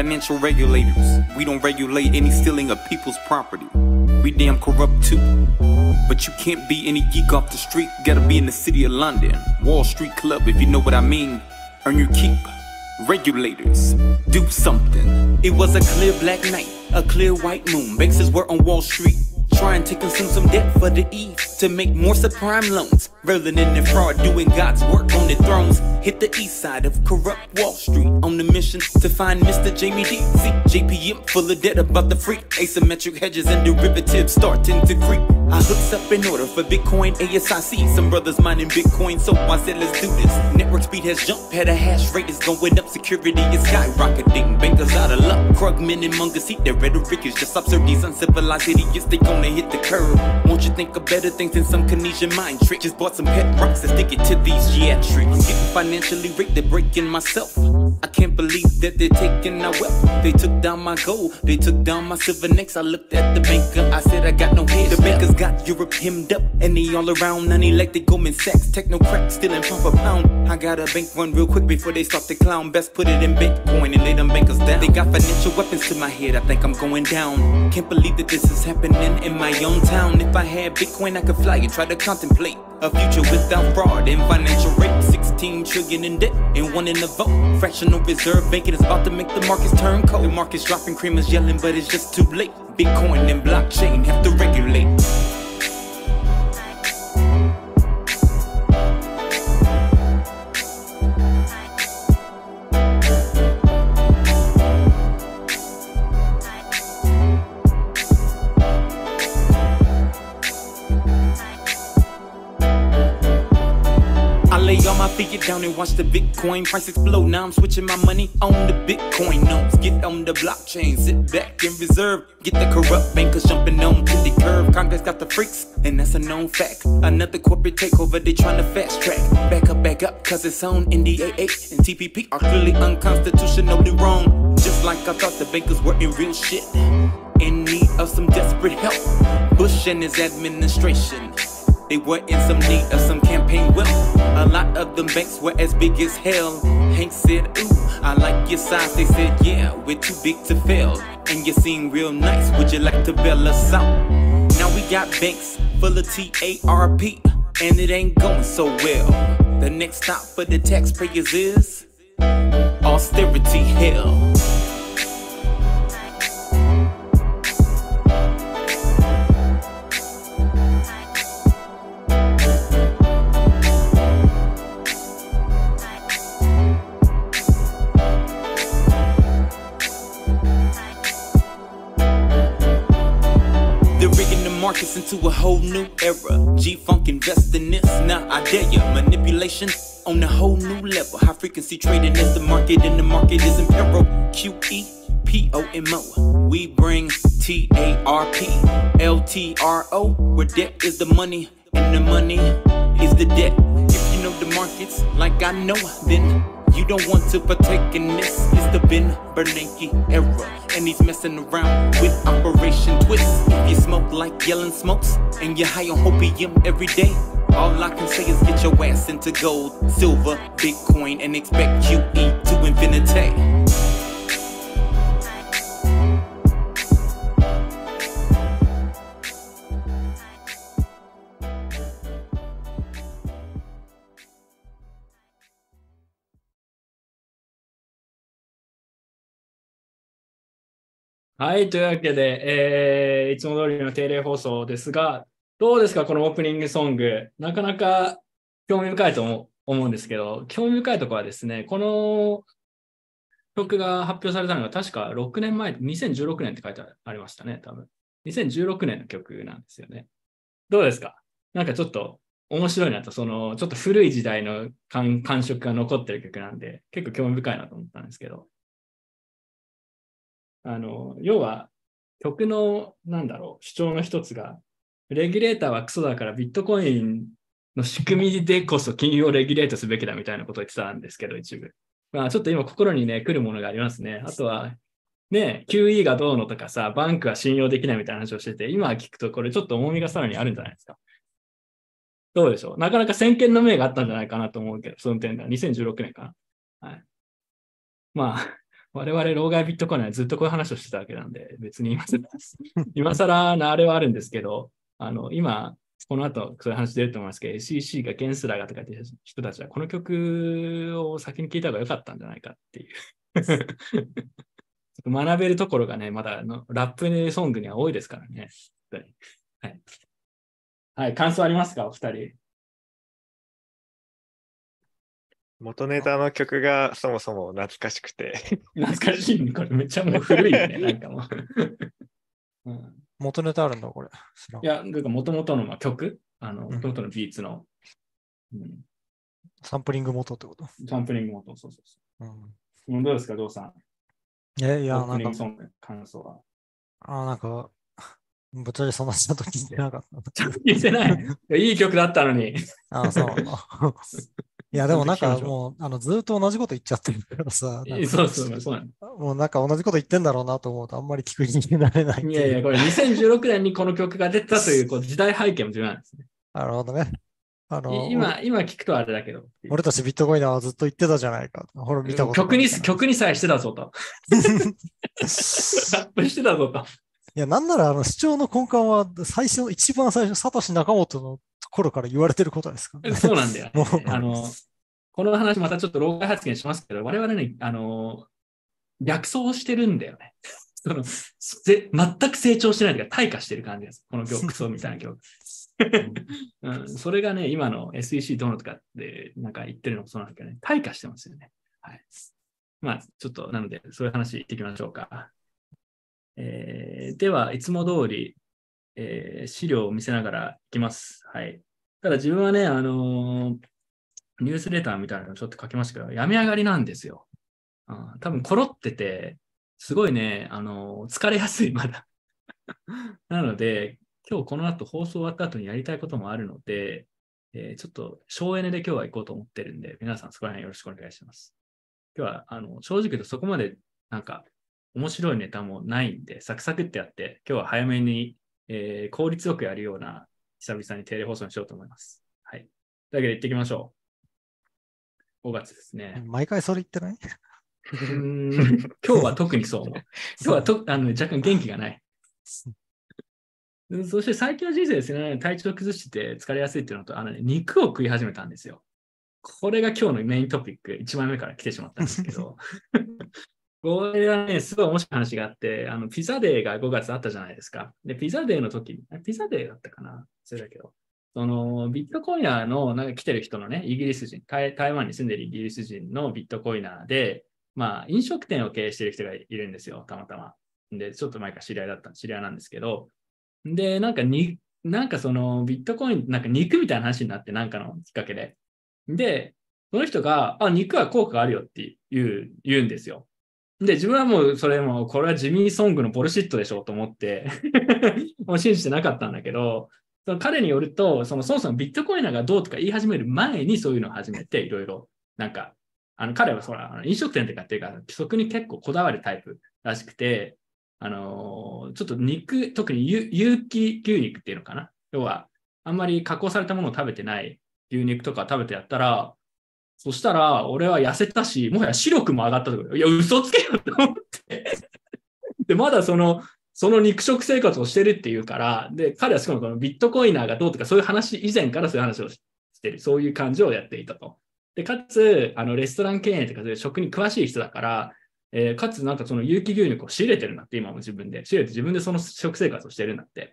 financial regulators. We don't regulate any stealing of people's property. We damn corrupt too. But you can't be any geek off the street. Gotta be in the city of London. Wall Street Club, if you know what I mean. Earn your keep. Regulators, do something. It was a clear black night, a clear white moon. Banks were on Wall Street trying to consume some debt for the E to make more subprime loans. Rather than the fraud, doing God's work on the thrones. Hit the east side of corrupt Wall Street on the mission to find Mr. Jamie D. See, JPM full of debt about the freak. Asymmetric hedges and derivatives starting to creep. I hooks up in order for Bitcoin ASIC. Some brothers mining Bitcoin, so I said let's do this. Network speed has jumped, had a hash rate is going up, security is skyrocketing. Bankers out of luck, Krugman and Munger see their rhetoric is just absurd. These uncivilized idiots, they gonna hit the curb. Won't you think of better things than some Canesian mind trick? Just bought some pet rocks and stick it to these geatrics. I'm getting financially rigged, they're breaking myself. I can't believe that they're taking our wealth. They took down my gold, they took down my silver necks. I looked at the banker, I said I got no head. The bankers got Europe hemmed up, and they all around. Unelected Goldman Sachs, techno crack, stealing from a pound. I got a bank run real quick before they start the clown. Best put it in Bitcoin and lay them bankers down. They got financial weapons to my head, I think I'm going down. Can't believe that this is happening in my own town. If I had Bitcoin, I could fly and try to contemplate a future without fraud and financial rape. 16 trillion in debt and one in the vote. Fractional reserve banking is about to make the markets turn cold. The market's dropping, cream is yelling, but it's just too late. Bitcoin and blockchain have to regulate. My feet down and watch the Bitcoin price explode. Now I'm switching my money on the Bitcoin notes. Get on the blockchain, sit back and reserve. Get the corrupt bankers jumping on to the curve. Congress got the freaks, and that's a known fact. Another corporate takeover, they trying to fast track. Back up, back up, cause it's on NDAA and TPP are clearly unconstitutionally wrong. Just like I thought the bankers were in real shit. In need of some desperate help. Bush and his administration. They were in some need of some campaign wealth. A lot of them banks were as big as hell. Hank said, Ooh, I like your size. They said, Yeah, we're too big to fail. And you seem real nice. Would you like to bail us out? Now we got banks full of TARP, and it ain't going so well. The next stop for the taxpayers is austerity hell. Markets into a whole new era. G Funk invest in this. Now I dare you. Manipulation on a whole new level. High frequency trading is the market, and the market is in peril. Q E P O M O. We bring T A R P L T R O. Where debt is the money, and the money is the debt. If you know the markets like I know, then you don't want to partake in this. It's the Ben Bernanke era. And he's messing around with Operation Twist. If you smoke like yelling smokes and you're high on opium every day, all I can say is get your ass into gold, silver, Bitcoin, and expect QE to infinity. はい、というわけで、えーいつも通りの定例放送ですが、どうですか、このオープニングソング。なかなか興味深いと思うんですけど、興味深いところはですね、この曲が発表されたのが確か6年前、2016年って書いてありましたね、多分。2016年の曲なんですよね。どうですか？なんかちょっと面白いなと、そのちょっと古い時代の感触が残ってる曲なんで、結構興味深いなと思ったんですけど。あの、要は曲の、なんだろう、主張の一つが、レギュレーターはクソだからビットコインの仕組みでこそ金融をレギュレートすべきだみたいなことを言ってたんですけど、一部。まあちょっと今心にね、来るものがありますね。あとは、ね、QE がどうのとかさ、バンクは信用できないみたいな話をしてて、今聞くとこれちょっと重みがさらにあるんじゃないですか。どうでしょうなかなか先見の明があったんじゃないかなと思うけど、その点では2016年かな。はい。まあ、我々、老害ビットコインはずっとこういう話をしてたわけなんで、別に今更、今更なあれはあるんですけど、あの、今、この後、そういう話出ると思いますけど、SEC がゲンスラーがとかっていう人たちは、この曲を先に聴いた方が良かったんじゃないかっていう。学べるところがね、まだあのラップソングには多いですからね。はい。はい、感想ありますか、お二人。元ネタの曲がそもそも懐かしくて。懐かしいね。これめっちゃもう 古いね。なんかもう。うん、元ネタあるんだ、これ。いや、なんか元々の曲、あの、元々のビーツの、うん。サンプリング元ってこと？サンプリング元、そうそうそう。うん、どうですか、どうさん？え、いや、なんか。感想は？あ、なんか、ぶっちゃけそんなちゃんと聞いてなかった。ちゃんと聞いてないいい曲だったのに。あそう いや、でもなんかもう、あのずっと同じこと言っちゃってるからさ。そうそうそうもうなんか同じこと言ってんだろうなと思うと、あんまり聞く気になれないい。いやいや、これ2016年にこの曲が出たというこう時代背景も重要なんですね。なるほどね。あの今、今聞くとあれだけど。俺たちビットコインはずっと言ってたじゃないか。ほら、見たこと曲に、曲にさえしてたぞと。ラップしてたぞと。いや、なんなら、あの、主張の根幹は、最初、一番最初、サトシ仲本のところから言われてることですか、ね、そうなんだよ、ね、あの、この話またちょっと老害発言しますけど、我々ね、あの、逆走してるんだよね。そのぜ全く成長してないというか、退化してる感じです。この曲走みたいな曲。うん、それがね、今の SEC どうのとかってなんか言ってるのもそうなんだけどね、退化してますよね。はい。まあ、ちょっと、なので、そういう話いってきましょうか。えー、では、いつも通り、えー、資料を見せながらいきます。はい。ただ自分はね、あのー、ニュースレターみたいなのちょっと書きましたけど、病み上がりなんですよ。あ多分、コロってて、すごいね、あのー、疲れやすい、まだ。なので、今日この後放送終わった後にやりたいこともあるので、えー、ちょっと省エネで今日は行こうと思ってるんで、皆さんそこら辺よろしくお願いします。今日は、あの、正直言うとそこまでなんか面白いネタもないんで、サクサクってやって、今日は早めに、えー、効率よくやるような、久々にテレ放送にしようと思います。はい。というわけで行ってきましょう。5月ですね。毎回それ言ってない？うん今日は特にそう思う。今日はとあの若干元気がない。そして最近の人生ですね、体調崩してて疲れやすいっていうのと、あの、ね、肉を食い始めたんですよ。これが今日のメイントピック、1枚目から来てしまったんですけど、これはね、すごい面白い話があって、あの、ピザデーが5月あったじゃないですか。で、ピザデーの時、ピザデーだったかな？それだけど。その、ビットコイナーの、なんか来てる人のね、イギリス人台、湾に住んでるイギリス人のビットコイナーで、まあ、飲食店を経営してる人がいるんですよ、たまたま。で、ちょっと前から知り合いだった、知り合いなんですけど、で、なんかに、なんかそのビットコイン、なんか肉みたいな話になって、なんかのきっかけで。で、その人が、あ、肉は効果があるよって言う、言うんですよ。で、自分はもうそれも、これはジミー・ソングのボルシットでしょうと思って もう信じてなかったんだけど、その彼によると、そのそもそもビットコインがどうとか言い始める前にそういうのを始めて、いろいろ、なんか、あの彼はそら、飲食店とかっていうか、規則に結構こだわるタイプらしくて、あの、ちょっと肉、特に有機牛肉っていうのかな？要は、あんまり加工されたものを食べてない牛肉とか食べてやったら、そしたら、俺は痩せたし、もはや視力も上がったとか、いや、嘘つけよと思って。で、まだその、その肉食生活をしてるっていうから、で、彼はしかもこのビットコイナーがどうとか、そういう話、以前からそういう話をしてる、そういう感じをやっていたと。で、かつ、あの、レストラン経営とか、食に詳しい人だから、えー、かつなんかその有機牛肉を仕入れてるんだって、今も自分で。仕入れて自分でその食生活をしてるんだって。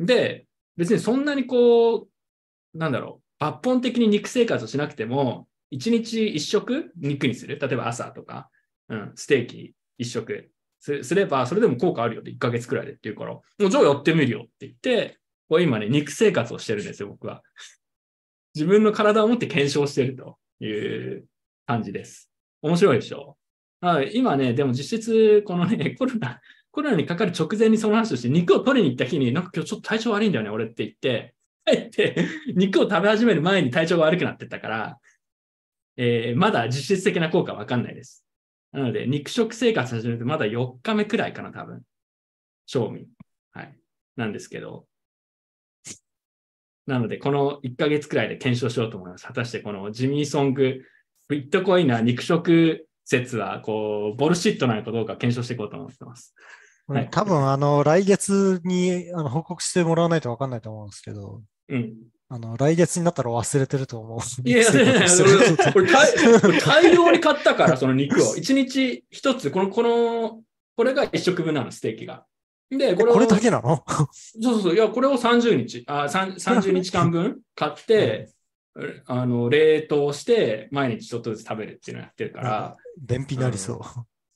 で、別にそんなにこう、なんだろう、抜本的に肉生活をしなくても、1日1食肉にする？例えば朝とか、うん、ステーキ1食。すれば、それでも効果あるよって。1ヶ月くらいでって言うから、もうじゃあやってみるよって言って、これ今ね、肉生活をしてるんですよ、僕は。自分の体を持って検証してるという感じです。面白いでしょ？今ね、でも実質、このね、コロナ、コロナにかかる直前にその話をして、肉を取りに行った日に、なんか今日ちょっと体調悪いんだよね、俺って言って、帰って、肉を食べ始める前に体調が悪くなってたから、えー、まだ実質的な効果はわかんないです。なので、肉食生活始めてまだ4日目くらいかな、多分。賞味。はい。なんですけど。なので、この1ヶ月くらいで検証しようと思います。果たしてこのジミーソング、ビットコインな肉食説は、こう、ボルシットなのかどうか検証していこうと思ってます。はい多分、あの、来月にあの報告してもらわないと分かんないと思うんですけど、うん。あの、来月になったら忘れてると思う。いや俺大俺大量に買ったから、その肉を。一日一つ、この、この、これが一食分なの、ステーキが。で、これをこれだけなの？そうそうそう。いや、これを30日、あ、さん30日間分買って、あの、冷凍して、毎日ちょっとずつ食べるっていうのをやってるから、便秘になりそう。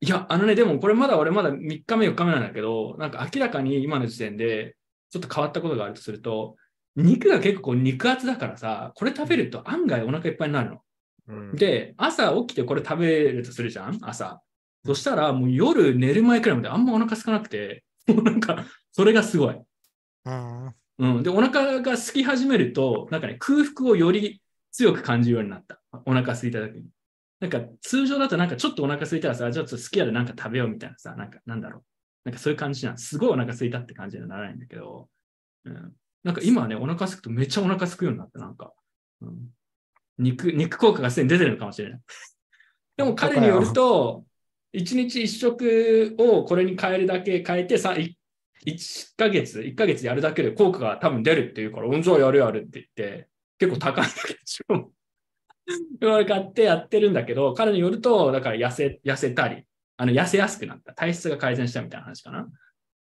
いや、あのね、でもこれまだ俺まだ3日目、4日目なんだけど、なんか明らかに今の時点で、ちょっと変わったことがあるとすると、肉が結構こう肉厚だからさ、これ食べると案外お腹いっぱいになるの。うんで、朝起きてこれ食べるとするじゃん朝。そしたらもう夜寝る前くらいまであんまお腹空かなくて、もうなんか、それがすごい。うん。うん。で、お腹が空き始めると、なんかね、空腹をより強く感じるようになった。お腹空いた時に。なんか、通常だとなんかちょっとお腹空いたらさ、ちょっと好きやでなんか食べようみたいなさ、なんか、なんだろう。なんかそういう感じなんすごいお腹空いたって感じにはならないんだけど、うん。なんか今はね、お腹空くとめっちゃお腹空くようになった、なんか。うん、肉、肉効果がすでに出てるのかもしれない。でも彼によると、一日一食をこれに変えるだけ変えてさ、い1ヶ月、1ヶ月やるだけで効果が多分出るっていうから、うん、じゃあやるやるって言って、結構高いんだけど、俺買ってやってるんだけど、彼によると、だから痩せ、痩せたり、あの、痩せやすくなった。体質が改善したみたいな話かな。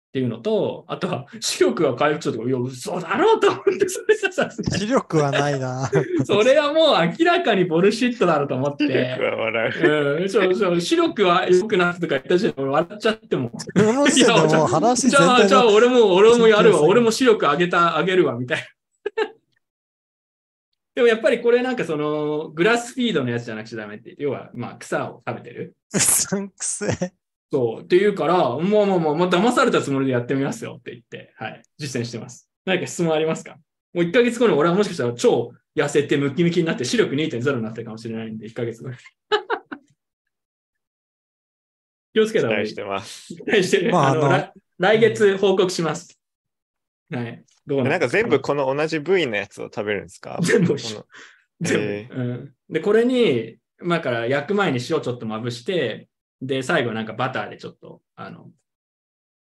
っていうのと、あとは、視力が回復したとか、いや、嘘だろうと思って、それさ、さす視力はないな。それはもう明らかにボルシットだろうと思っ視力て。は笑う。うん、そうそう、視力は良くなったとか言った時点で俺笑っちゃっても。この時点でもう話じゃあ、じゃあが俺も、俺もやるわ。俺も視力上げた、上げるわ、みたいな。でもやっぱりこれなんかその、グラスフィードのやつじゃなくちゃダメって。要は、まあ草を食べてる。うさんくせえ。そう。って言うから、もうもうもう、まあ、騙されたつもりでやってみますよって言って、はい。実践してます。何か質問ありますか？もう1ヶ月後に俺はもしかしたら超痩せてムキムキになって視力2.0になってるかもしれないんで、1ヶ月後に。気をつけ期た方がいい待し。てます。期待してる。あのまああの来来月報告します。はい。どうなんか？全部ここの同じ部位のやつを食べるんですか？全部全部、えうん。で、これに、まあ、から焼く前に塩ちょっとまぶして、で、最後なんかバターでちょっと、あの、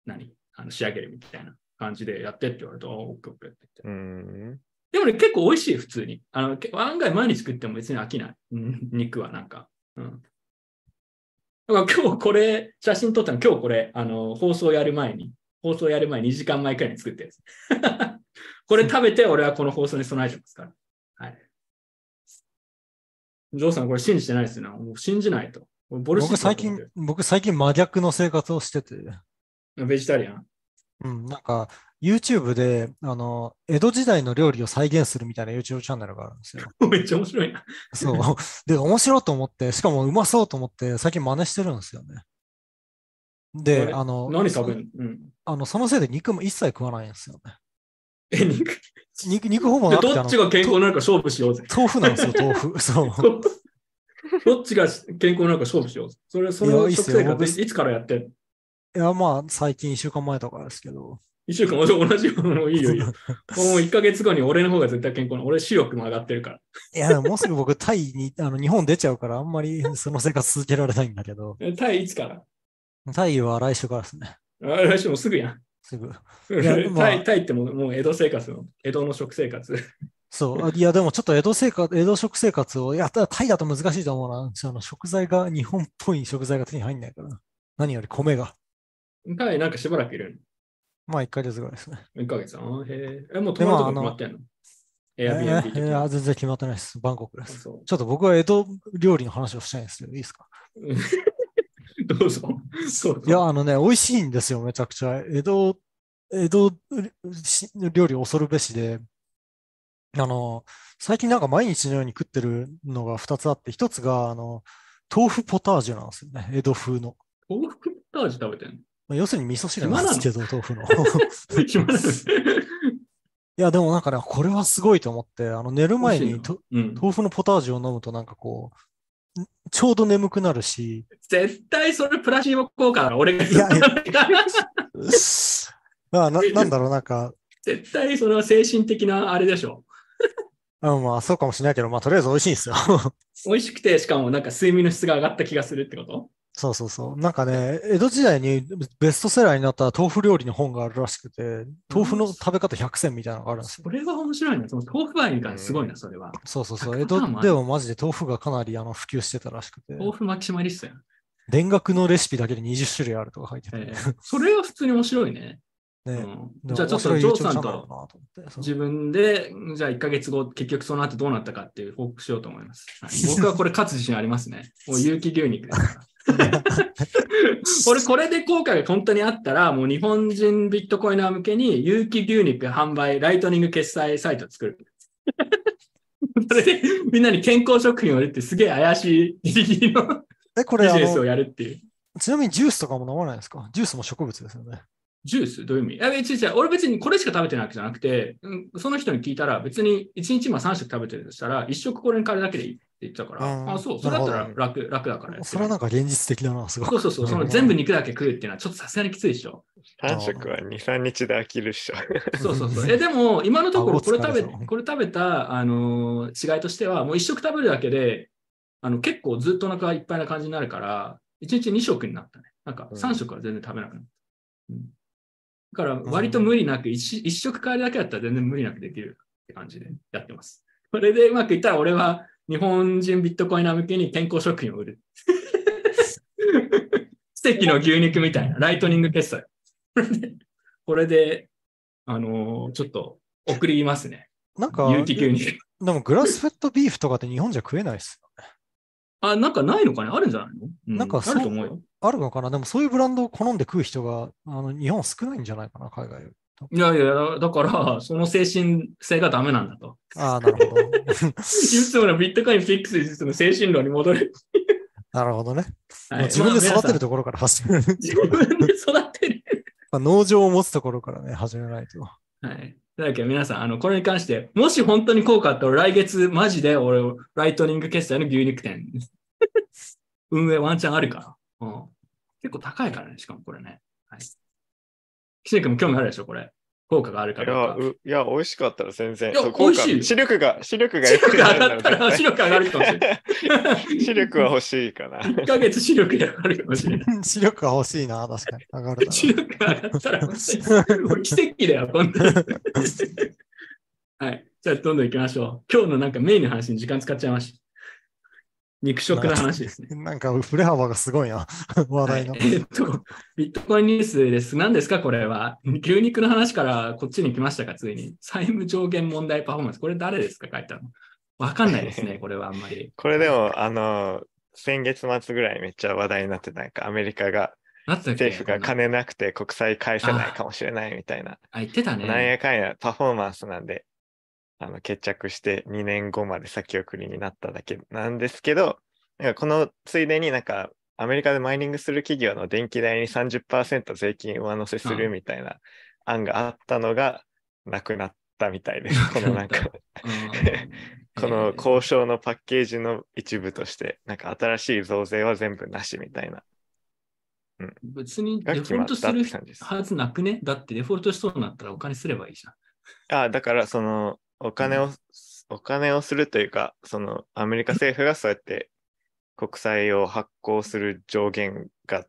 何？あの仕上げるみたいな感じでやってって言われると、オッケーオッケーってう言って。ん。でもね、結構美味しい、普通に。あの、け案外毎日食っても別に飽きない。うん肉はなんか。うん。だから今日これ、写真撮ったの今日これ、あの、放送やる前に、放送やる前2時間前くらいに作ったやつ。これ食べて俺はこの放送に備えてますから。はい。ジョーさんこれ信じてないですよね。もう信じないと。僕最近、僕最近真逆の生活をしてて、ベジタリアン？うん、なんか YouTube で、あの、江戸時代の料理を再現するみたいな YouTube チャンネルがあるんですよ。めっちゃ面白いな。そう。で、面白いと思って、しかもうまそうと思って、最近真似してるんですよね。あで、れ？あの、何食べるのうん。あの、そのせいで肉も一切食わないんですよね。え、肉？肉、肉ほぼなくて、どっちが健康なのか勝負しようぜ。豆腐なんですよ、豆腐。そう。どっちが健康なのか勝負しよう。それ、その食生活僕いつからやってんいや、まあ、最近1週間前とかですけど。一週間同じよ。もういいよいいよ。もう1ヶ月後に俺の方が絶対健康な。俺視力も上がってるから。いや、でももうすぐ僕、タイに、あの、日本出ちゃうから、あんまりその生活続けられないんだけど、えタイいつから？タイは来週からですね。あ来週もすぐやん。すぐ。やまあタイタイってもうもう江戸生活の、江戸の食生活。そう。あいや、でもちょっと江戸生活、江戸食生活をやったらタイだと難しいと思うな。その食材が、日本っぽい食材が手に入んないから。何より米が。タイなんかしばらくいるまあ、1ヶ月ぐらいですね。の ?1 ヶ月。あへえ。え、もう泊まるとこ決まってんの？えー。全然決まってないです。バンコクです。ちょっと僕は江戸料理の話をしたいんですけど、いいですか？どうぞ。そういや、あのね、美味しいんですよ、めちゃくちゃ。江戸、江戸し料理恐るべしで、あの、最近なんか毎日のように食ってるのが2つあって、1つが、あの、豆腐ポタージュなんですよね、江戸風の。豆腐ポタージュ食べてんまあ要するに味噌汁なんですけど、豆腐 の。いや、でもなんかね、これはすごいと思って、あの、寝る前にとうん。豆腐のポタージュを飲むとなんかこう、んちょうど眠くなるし、絶対それプラシーボ効果だろ、俺がいやい まあななんだろう、なんか、絶対それは精神的なあれでしょ。あ まあ、そうかもしれないけど、まあ、とりあえず美味しいんですよ。美味しくて、しかもなんか睡眠の質が上がった気がするってこと？そうそうそう。なんかね、江戸時代にベストセラーになった豆腐料理の本があるらしくて、豆腐の食べ方100選みたいなのがあるんですよ。これは面白いな。その豆腐愛がすごいな、それは。そうそうそう。100江戸でもマジで豆腐がかなりあの普及してたらしくて、豆腐マキシマリストやん。田楽のレシピだけで20種類あるとか書いてて、えーそれは普通に面白いね。うね。んでもじゃあちょっとジョーさんと自分で、じゃあ1ヶ月後、結局その後どうなったかっていう報告しようと思います。はい 僕はこれ勝つ自信ありますね。もう有機牛肉。俺、これで効果が本当にあったら、もう日本人ビットコイナー向けに有機牛肉販売、ライトニング決済サイト作る。それでみんなに健康食品を売るってすげえ怪しいギリギリのえ、これあビジネスをの、やるっていう。ちなみにジュースとかも飲まないですか？ジュースも植物ですよね。ジュース？どういう意味？いや、別に、俺別にこれしか食べてないわけじゃなくて、うんその人に聞いたら、別に1日今3食食べてるとしたら、1食これに変えるだけでいいって言ってたから、うんあ、そう、それだったら楽、楽だから。それはなんか現実的だな、すごく。そうそうそう、そのうん全部肉だけ食うっていうのはちょっとさすがにきついでしょ。3食は2、3日で飽きるっしょ。そうそうそう。え、でも、今のところ、顎これ食べ、これ食べた、あのー違いとしては、もう1食食べるだけで、あの、結構ずっとお腹いっぱいな感じになるから、1日2食になったね。なんか3食は全然食べなくなった。うんだから、割と無理なく、1, 一食変えるだけだったら全然無理なくできるって感じでやってます。これでうまくいったら、俺は日本人ビットコイナー向けに健康食品を売る。奇跡の牛肉みたいな、ライトニング決済。これで、これであのーちょっと送りますね。なんか、有機牛肉。でもグラスフェットビーフとかって日本じゃ食えないっすよね。あ、なんかないのかね？あるんじゃないの、うなんかあると思うよ。あるのかな？でもそういうブランドを好んで食う人があの日本少ないんじゃないかな、海外より。いやいや、だから、その精神性がダメなんだと。ああ、なるほど。いつものビットコインフィックス術の精神論に戻る。なるほどね。はい自分で育てると。ところから始める。自分で育てる。まあ農場を持つところからね、始めないと。はい。だけど皆さん、あの、これに関して、もし本当に効果あったら、来月、マジで俺、ライトニング決済の牛肉店、運営ワンチャンあるから。うん。結構高いからね、しかもこれね。はい。岸根君も興味あるでしょ、これ。効果があるかいや、どうか。ういや美味しかったら全然。いや美味しいよ視力が、視力が視力が上がったら、視力上がるかもしれない。視力は欲しいかな。1ヶ月視力が上がるかもしれない。視力が欲しいな、確かに。上がる視力が上がったら、奇跡だよ、こんなの。はい。じゃあ、どんどん行きましょう。今日のなんかメインの話に時間使っちゃいました。肉食の話ですね。う。なんか振れ幅がすごいな、話題の。はいえーっと、ビットコインニュースです。何ですか、これは。牛肉の話からこっちに来ましたか、ついに。債務上限問題パフォーマンス。これ誰ですか、書いたの。わかんないですね、これはあんまり。これでも、あの、先月末ぐらいめっちゃ話題になってたなんかアメリカが政府が金なくて国債返せないかもしれないみたいな。あ、言ってたなんね。やかんやパフォーマンスなんで、あの決着して2年後まで先送りになっただけなんですけど、なんかこのついでになんかアメリカでマイニングする企業の電気代に30%税金上乗せするみたいな案があったのがなくなったみたいです。このなんか、うん。この交渉のパッケージの一部として、なんか新しい増税は全部なしみたいな。別にがデフォルトするはずなくね？だってデフォルトしそうになったらお金すればいいじゃん。あだからそのお金を、お金をするというか、そのアメリカ政府がそうやって国債を発行する上限が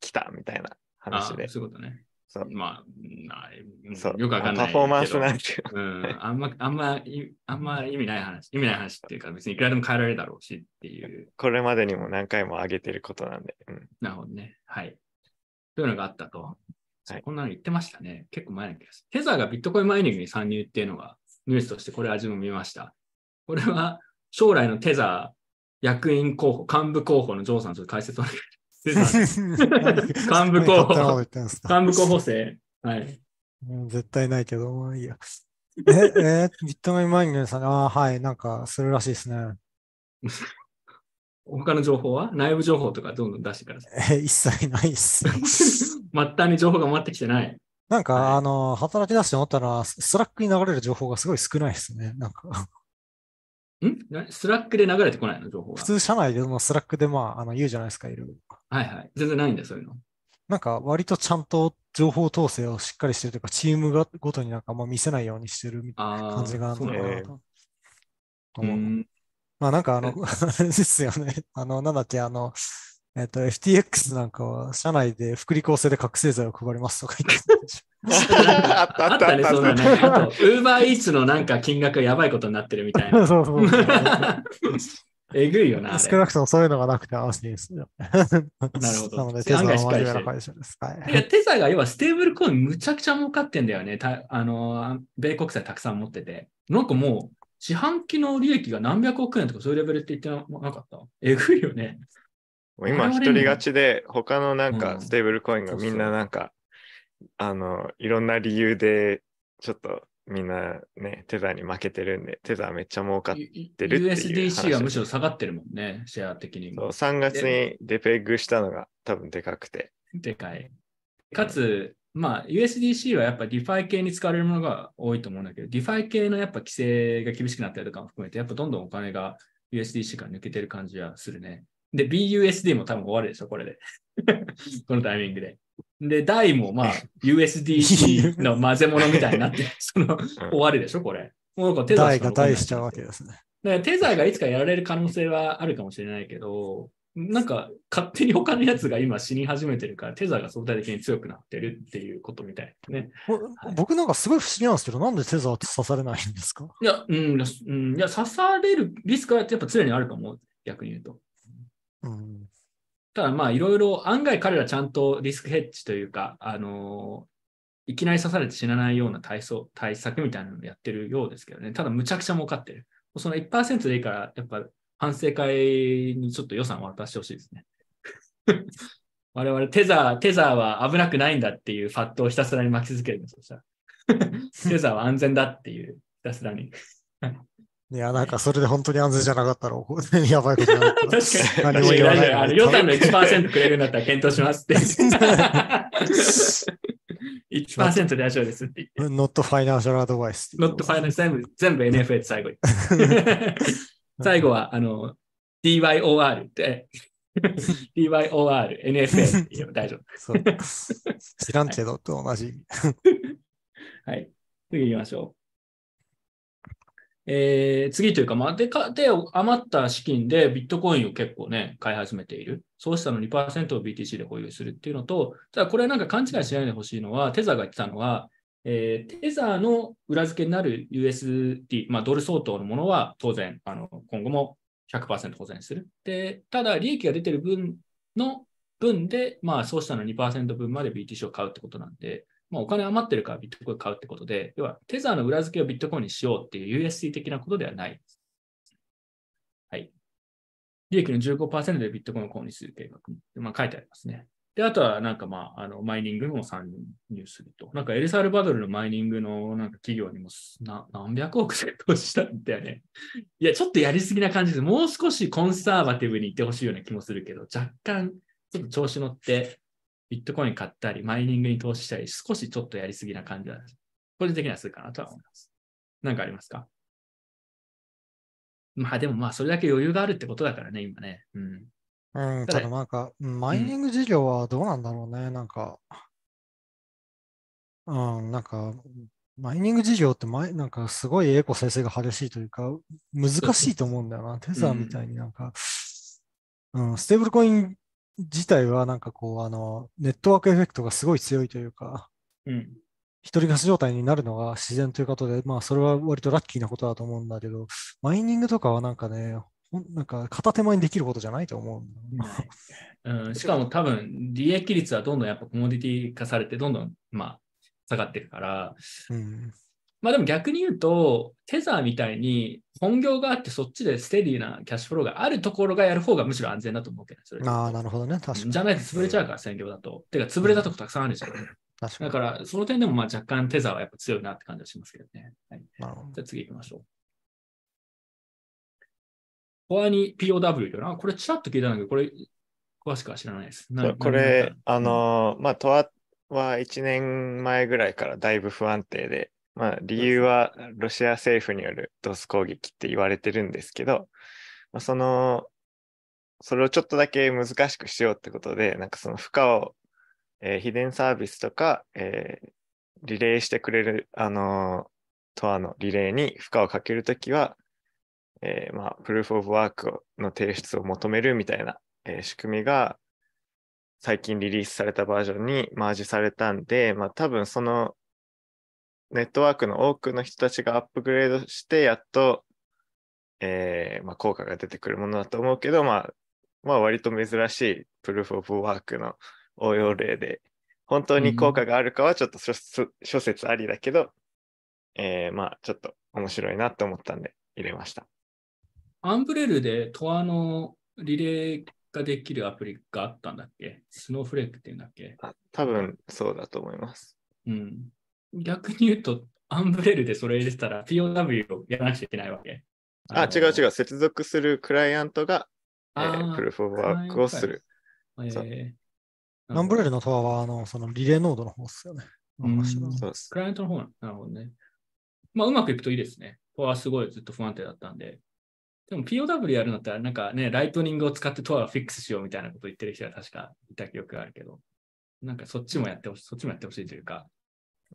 来たみたいな話であ。そういうことね。そうまあ、なうんそうよくわかんないパフォーマンスなんていううん、あんま、あんま、いあんま意味ない話、意味ない話っていうか、別にいくらでも変えられるだろうしっていう、これまでにも何回も上げてることなんで。うん、なるほどね。はい。そういうのがあったと。はいこんなの言ってましたね。結構前の気がする。テザーがビットコインマイニングに参入っていうのがニュースとしてこれ味も見ました。これは将来のテザー役員候補、幹部候補のジョーさん、ちょっと解説をお願いします。幹部候補幹部候補生。はい。うん絶対ないけど、まあいいや。え、えービットコインマイニングさん、ああ、はい、なんかするらしいですね。他の情報は内部情報とかどんどん出してください。えー一切ないっすよ。末端に情報が回ってきてない。なんか、はいあの、働き出して思ったのは、ススラックに流れる情報がすごい少ないですね。なんか、ん？なスラックで流れてこないの情報が普。通社内でもスラックでまあ、あの、言うじゃないですか、いろいろ。はいはい。全然ないんだよ、そういうの。なんか、割とちゃんと情報統制をしっかりしてるというか、チームがごとになんかま見せないようにしてるみたい。な感じがあるのかなと。思う。うんまあなんかあの、あれですよね。あの、なんだっけ、あの、えっと、FTX なんかは、社内で福利厚生で覚醒剤を配りますとか言ってたでしあったあったね、そうだね。あったあと、ウーバーイーツのなんか金額がやばいことになってるみたいょ。な。そうそうそう。えぐいよな。少なくともそういうのがなくて安心ですよ。ななるほど なので、テザー案外しっかりしてるは真面目な会社です。はいや、テザーが要はステーブルコインむちゃくちゃ儲かってんだよね。たあの、米国債たくさん持ってて。なんかもう、四半期の利益が何百億円とかそういうレベルって言ってななかった？えぐいよね。今一人勝ちで、他のなんうんかステーブルコインがみんななんか、あの、いろんな理由で、ちょっとみんなね、テザーに負けてるんで、テザーめっちゃ儲かって、てるっていう話 USDC がむしろ下がってるもんね、シェア的にそうも。3月にデペグしたのが多分でかくて、でかい。かつ、まあ、USDC はやっぱ DeFi 系に使われるものが多いと思うんだけど、DeFi 系のやっぱ規制が厳しくなったりとかも含めて、やっぱどんどんお金が USDC から抜けてる感じはするね。で、BUSD も多分終わるでしょ、これで。このタイミングで。で、DAI もまあ USDC の混ぜ物みたいになって、その終わるでしょ、これ。もうなんかテザー大が大しちゃうわけですね。だからテザーがいつかやられる可能性はあるかもしれないけど、なんか勝手に他のやつが今死に始めてるから、テザーが相対的に強くなってるっていうことみたいですね。僕なんかすごい不思議なんですけど、なんでテザーって刺されないんですか？いや、うん、うん、いや、刺されるリスクはやっぱ常にあると思う。逆に言うと。ただまあ、いろいろ案外彼らちゃんとリスクヘッジというか、あのいきなり刺されて死なないような対策対策みたいなのをやってるようですけどね。ただ、むちゃくちゃ儲かってる。その1%でいいから、やっぱ反省会にちょっと予算を渡してほしいですね。我々テザー、テザーは危なくないんだっていうファットをひたすらに巻き続けるんですよ。テザーは安全だっていう、ひたすらに。いや、なんかそれで本当に安全じゃなかったら、やばいことになるから。確かに。何も言わないあの予算の1%くれるんだったら検討しますって。1%で大丈夫ですって言って。not financial advice not って finance 全部、全部 NFA って最後に。最後は、あの、DYOR って、DYOR、NFA って言えば大丈夫。そう知らんけどと同じ。はい。次行きましょう。えー次というか、まあ、でか、で、余った資金でビットコインを結構ね、買い始めている。そうしたの2%を BTC で保有するっていうのと、ただこれなんか勘違いしないでほしいのは、テザーが言ってたのは、えーテザーの裏付けになる USD、まあ、ドル相当のものは当然、あの、今後も100%保全する。で、ただ利益が出てる分の分で、まあ、そうしたの2%分まで BTC を買うってことなんで、まあ、お金余ってるからビットコイン買うってことで、要はテザーの裏付けをビットコインにしようっていう USD 的なことではない。はい。利益の15%でビットコインを購入する計画。まあ、書いてありますね。で、あとはなんかまあ、あの、マイニングも参入すると。なんかエルサルバドルのマイニングのなんか企業にも何百億で投資したんだよね。いや、ちょっとやりすぎな感じです。もう少しコンサーバティブに言ってほしいような気もするけど、若干ちょっと調子乗って、ビットコイン買ったり、マイニングに投資したり、少しちょっとやりすぎな感じは、個人的にはするかなとは思います。なんかありますか？まあでもまあ、それだけ余裕があるってことだからね、今ね。うん。うん、ただなんか、うんマイニング事業はどうなんだろうね。なんか、うん、なんか、マイニング事業ってマイ、なんかすごいエコ生成が激しいというか、難しいと思うんだよな。テザーみたいになんか、うん、ステーブルコイン自体はなんかこう、あの、 network effect がすごい強いというか、うん。一人勝ち状態になるのが自然ということで、まあそれは割とラッキーなことだと思うんだけど、マイニングとかはなんかね、なんか片手間にできることじゃないと思う。うん、しかも多分、利益率はどんどんやっぱコモディティ化されて、どんどん、まあ、下がっていくから、うん。まあでも逆に言うと、テザーみたいに本業があってそっちで steady なキャッシュフローがあるところがやる方がむしろ安全だと思うけど、それああ、なるほどね。確かに。じゃないと潰れちゃうから、専業だと。てか、潰れたとこたくさんあるじゃん。確かに。だから、その点でもまあ若干テザーはやっぱ強いなって感じはしますけどね。はい、なるほどじゃあ次行きましょう。フォアに POW よな。これちらっと聞いたんだけど、これ詳しくは知らないです。これ、あ、のーまあ、トアは1年前ぐらいからだいぶ不安定で、まあ、理由はロシア政府によるドス攻撃って言われてるんですけど、まあ、その、それをちょっとだけ難しくしようってことで、なんかその負荷を、えー秘伝サービスとか、えーリレーしてくれる、あのートアのリレーに負荷をかけるときは、えーまあ、プルーフ・オブ・ワークの提出を求めるみたいな、えー仕組みが最近リリースされたバージョンにマージされたんで、まあ、多分そのネットワークの多くの人たちがアップグレードして、やっと、えーまあ、効果が出てくるものだと思うけど、まあ、まあ、割と珍しいプルーフ・オブ・ワークの応用例で、本当に効果があるかはちょっと諸,、諸説ありだけど、えーまあ、ちょっと面白いなと思ったんで入れました。アンブレルでトアのリレーができるアプリがあったんだっけ？スノーフレークっていうんだっけ？あ多分そうだと思います。うん。逆に言うと、アンブレルでそれ入れてたら POW をやらなくちゃいけないわけ。あ、違う違う。接続するクライアントが、えあー、ープルーフ・オブ・ワークをする。えーアンブレルのトアは、あの、そのリレーノードの方ですよね。うんそうですク。ライアントの方ななるほどね。まあ、うまくいくといいですね。トアはすごいずっと不安定だったんで。でも POW やるんだったら、なんかね、ライトニングを使ってトアをフィックスしようみたいなこと言ってる人が確かいた記憶があるけど、なんかそっちもやってほしい、そっちもやってほしいというか、うん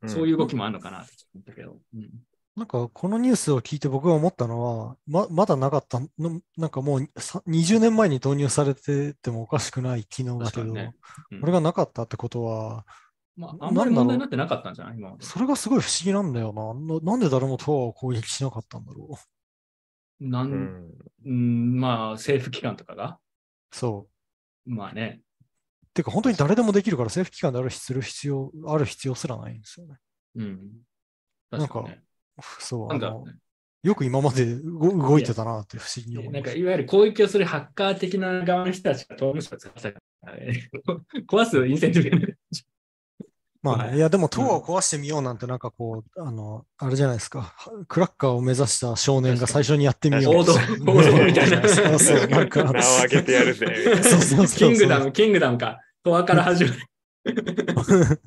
そういう動きもあるのかなって思ったけど。うんなんか、このニュースを聞いて僕が思ったのは、ま、まだなかったの、なんかもうさ20年前に導入されててもおかしくない機能だけど、ねうんこれがなかったってことは、まあ、あんまり問題になってなかったんじゃない今。それがすごい不思議なんだよな。ななんで誰もトアを攻撃しなかったんだろう。なん、ううん、んまあ、政府機関とかが、そう。まあね、てか本当に誰でもできるから政府機関である必要必要、ある必要すらないんですよね。うん。確かにね。そう。あのなんだろうね。よく今まで動動いてたなって不思議に思います。なんかいわゆる攻撃をするハッカー的な側の人たちがトームスを使ってたからね壊すインセンティブまあいいや、でも、塔を壊してみようなんて、なんかこう、あの、あれじゃないですか。クラッカーを目指した少年が最初にやってみよう。王道王道みたいなそうそう、なんか。名を上げてやるぜ。そうそうそうキングダム、キングダムか。トアから始まる。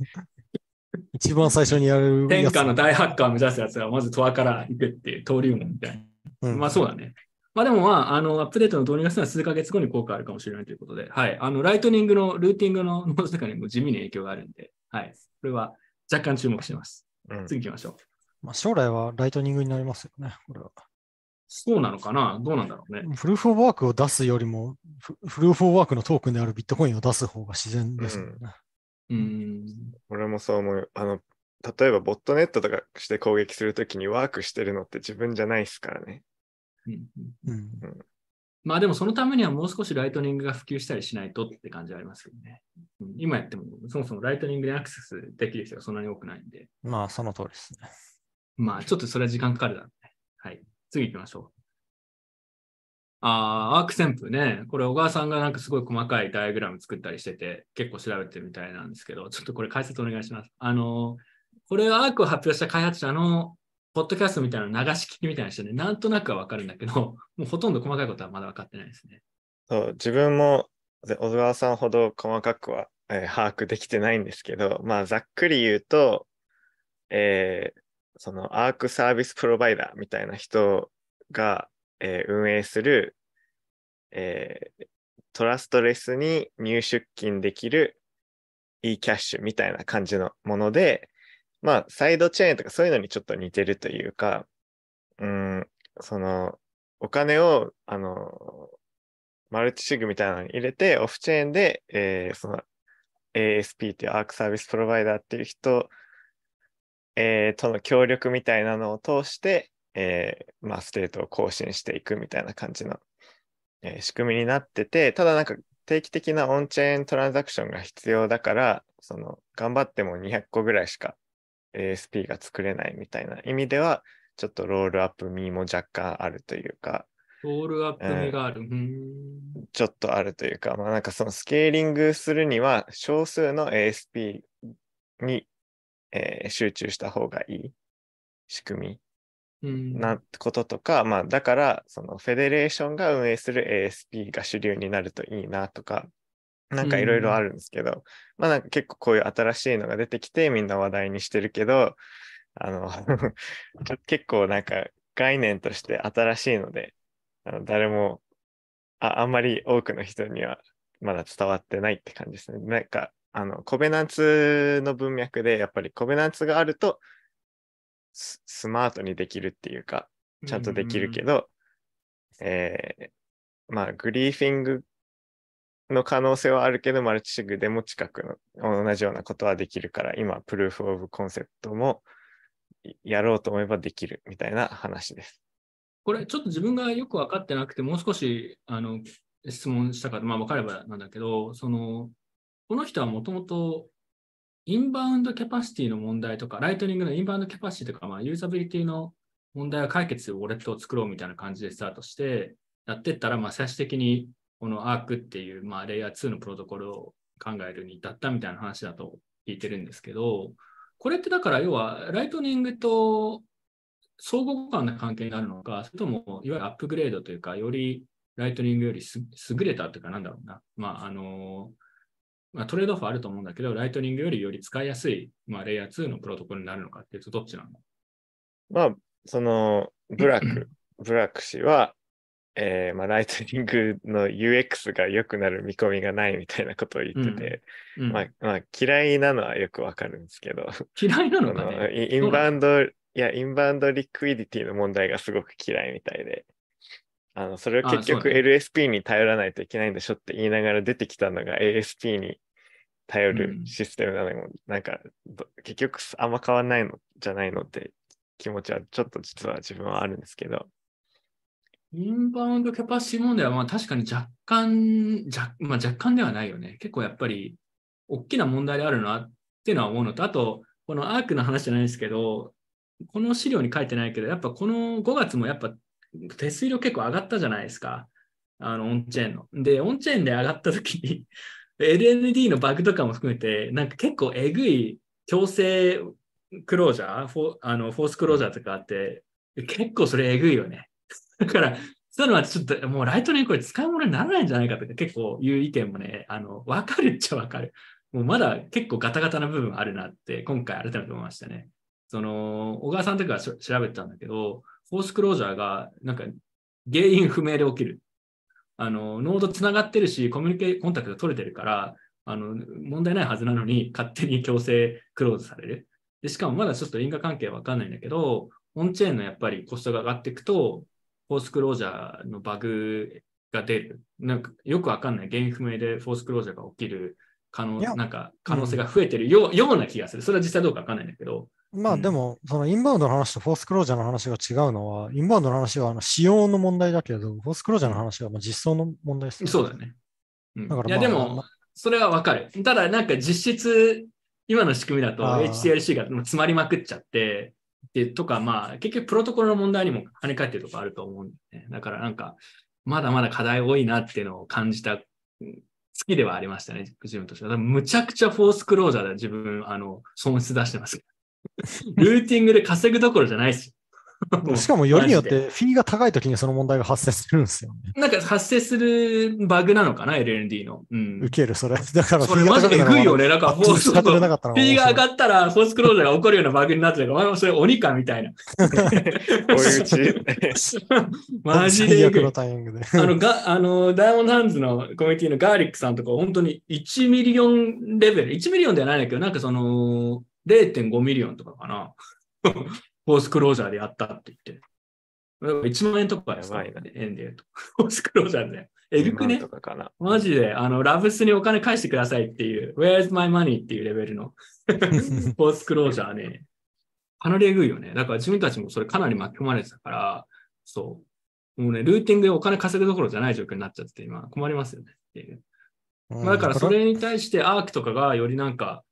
一番最初にやるやつ。天下の大ハッカーを目指すやつがまずトアから行くっていう登竜門みたいな。うんまあそうだね。まあでもまあ、あの、アップデートの導入がするのは数ヶ月後に効果あるかもしれないということで、はい。あの、ライトニングのルーティングのノードとかにも地味に影響があるんで、はい。これは若干注目してます。うん次行きましょう。まあ、将来はライトニングになりますよね、これは。そうなのかな？どうなんだろうね。プルーフ・オブ・ワークを出すよりも、フプルーフ・オブ・ワークのトークンであるビットコインを出す方が自然ですもんね。うーん。俺もそう思う。あの、例えばボットネットとかして攻撃するときにワークしてるのって自分じゃないですからね。うんうん。まあでもそのためにはもう少しライトニングが普及したりしないとって感じはありますけどね。うん今やってもそもそもライトニングにアクセスできる人がそんなに多くないんで、まあ、その通りですね。まあちょっとそれは時間かかるだろうね。はい。次行きましょう。あーアーク旋風ね。これ小川さんがなんかすごい細かいダイアグラム作ったりしてて結構調べてるみたいなんですけど、ちょっとこれ解説お願いします。あの、これはアークを発表した開発者のポッドキャストみたいな流し聞きみたいな人で、なんとなくはわかるんだけど、もうほとんど細かいことはまだ分かってないですね。そう自分も小川さんほど細かくは、えー把握できてないんですけど、まあざっくり言うと、えーそのアークサービスプロバイダーみたいな人が、えー運営する、えートラストレスに入出金できる e キャッシュみたいな感じのもので、まあサイドチェーンとかそういうのにちょっと似てるというか、うん、そのお金を、あの、マルチシグみたいなのに入れて、オフチェーンで、えーその ASP っていう Ark Service Provider っていう人、えーとの協力みたいなのを通して、えーまあ、ステートを更新していくみたいな感じの、えー仕組みになってて、ただなんか定期的なオンチェーントランザクションが必要だから、その頑張っても200個ぐらいしか ASP が作れないみたいな意味では、ちょっとロールアップ味も若干あるというか、ロールアップ味がある。うーんちょっとあるというか、まあなんかそのスケーリングするには少数の ASP に、えー集中した方がいい仕組うん。みなこととか、まあだからそのフェデレーションが運営する ASP が主流になるといいなとか、なんかいろいろあるんですけど、まあなんか結構こういう新しいのが出てきてみんな話題にしてるけど、あの 結構なんか概念として新しいので、あの誰もああんまり多くの人にはまだ伝わってないって感じですね。なんか、あの、コベナンツの文脈で、やっぱりコベナンツがあるとス、スマートにできるっていうか、ちゃんとできるけど、えーまあ、 griefing の可能性はあるけど、マルチシグでも近くの同じようなことはできるから、今、 proof of concept もやろうと思えばできるみたいな話です。これちょっと自分がよく分かってなくて、もう少しあの質問したかまあ分かればなんだけど、その、この人はもともと inbound capacity の問題とか、ライトニングの inbound capacity とか、まあ、ユーザビリティの問題を解決するウォレットを作ろうみたいな感じでスタートして、やってったら、まあ、最終的にこの Ark っていう、まあ、レイヤー2のプロトコルを考えるに至ったみたいな話だと聞いてるんですけど、これってだから要はライトニングと相互互換な関係になるのか、それともいわゆるアップグレードというか、よりライトニングより優れたというか、なんだろうな、まああのまあ、トレードオフあると思うんだけど、ライトニングよりより使いやすい、まあ、レイヤー2のプロトコルになるのかっていうと、どっちなの？まあ、その、ブラック、ブラック氏は、えーまあ、ライトニングの UX が良くなる見込みがないみたいなことを言ってて、うんまあ、まあ、嫌いなのはよくわかるんですけど、嫌いなそのかのね。イ inbound、いや、 inbound liquidity の問題がすごく嫌いみたいで、あの、それをあ結局 LSP に頼らないといけないんでしょって言いながら出てきたのが ASP に頼うん。るシステムなのも、なんか、ど結局あんま変わんないのじゃないのって気持ちはちょっと実は自分はあるんですけど、インバウンドキャパシティ問題はまあ確かに若干、若まあ、若干ではないよね。結構やっぱり大きな問題であるなっていうのは思うのと、あと、このアークの話じゃないですけど、この資料に書いてないけど、やっぱこの5月もやっぱ手数料結構上がったじゃないですか。あの、オンチェーンの。で、オンチェーンで上がった時に、LND のバグとかも含めて、なんか結構えぐい強制クロージャー、フォあのフォースクロージャーとかあって、結構それえぐいよね。だから、そういうのはちょっともうライトニングこれ使い物にならないんじゃないかとか結構いう意見もね、あの、わかるっちゃわかる。もうまだ結構ガタガタな部分あるなって今回改めて思いましたね。その、小川さんとか調べてたんだけど、フォースクロージャーがなんか原因不明で起きる。あの、ノードつながってるし、コミュニケコンタクト取れてるから、あの、問題ないはずなのに勝手に強制クローズされる。で、しかもまだちょっと因果関係わかんないんだけど、オンチェーンのやっぱりコストが上がっていくと、フォースクロージャーのバグが出る。なんかよくわかんない原因不明でフォースクロージャーが起きる可能なんか可能性が増えてるよう,、ような気がする。それは実際どうかわかんないんだけど。うんまあでも、そのインバウンドの話とフォースクロージャーの話が違うのは、インバウンドの話はあの仕様の問題だけど、フォースクロージャーの話はまあ実装の問題です、そうだよ。ね。うんいや、だからまあでも、それはわかる。ただ、なんか実質、今の仕組みだとあー HTLC が詰まりまくっちゃって、でとか、まあ、結局プロトコルの問題にも跳ね返ってるところあると思うんだよね。だからなんか、まだまだ課題多いなっていうのを感じた、うん好きではありましたね、自分としては。むちゃくちゃフォースクロージャーで自分、あの、損失出してます。ルーティングで稼ぐどころじゃないし。しかもよりによって、フィーが高いときにその問題が発生するんですよね。なんか発生するバグなのかな、LND の。うん受。ける、それ。だから、それマジでえぐいよね。なんか、フォース使ってなかったのフィーが上っがったら、 force closure が起こるようなバグになってるから、お前もそれ鬼かみたいな。追い打ち、マジでの。タイミングで。あの、が、あの、ダイヤモンドハンズのコミュニティのガーリックさんとか、本当に1 million レベル、1 million ではないんだけど、なんかその、0.5 million とかかな。フォースクロージャーでやったって言って。1万円とかですかやばいな円で言うと。フォースクロージャーで。えぐくね？マジで、あの、ラブスにお金返してくださいっていう、Where's my money? っていうレベルの フォースクロージャーね、かなりえぐいよね。だから自分たちもそれかなり巻き込まれてたから、そう。もうね、ルーティングでお金稼ぐどころじゃない状況になっちゃってて、今困りますよねっていう。だからそれに対してアークとかがよりなんか、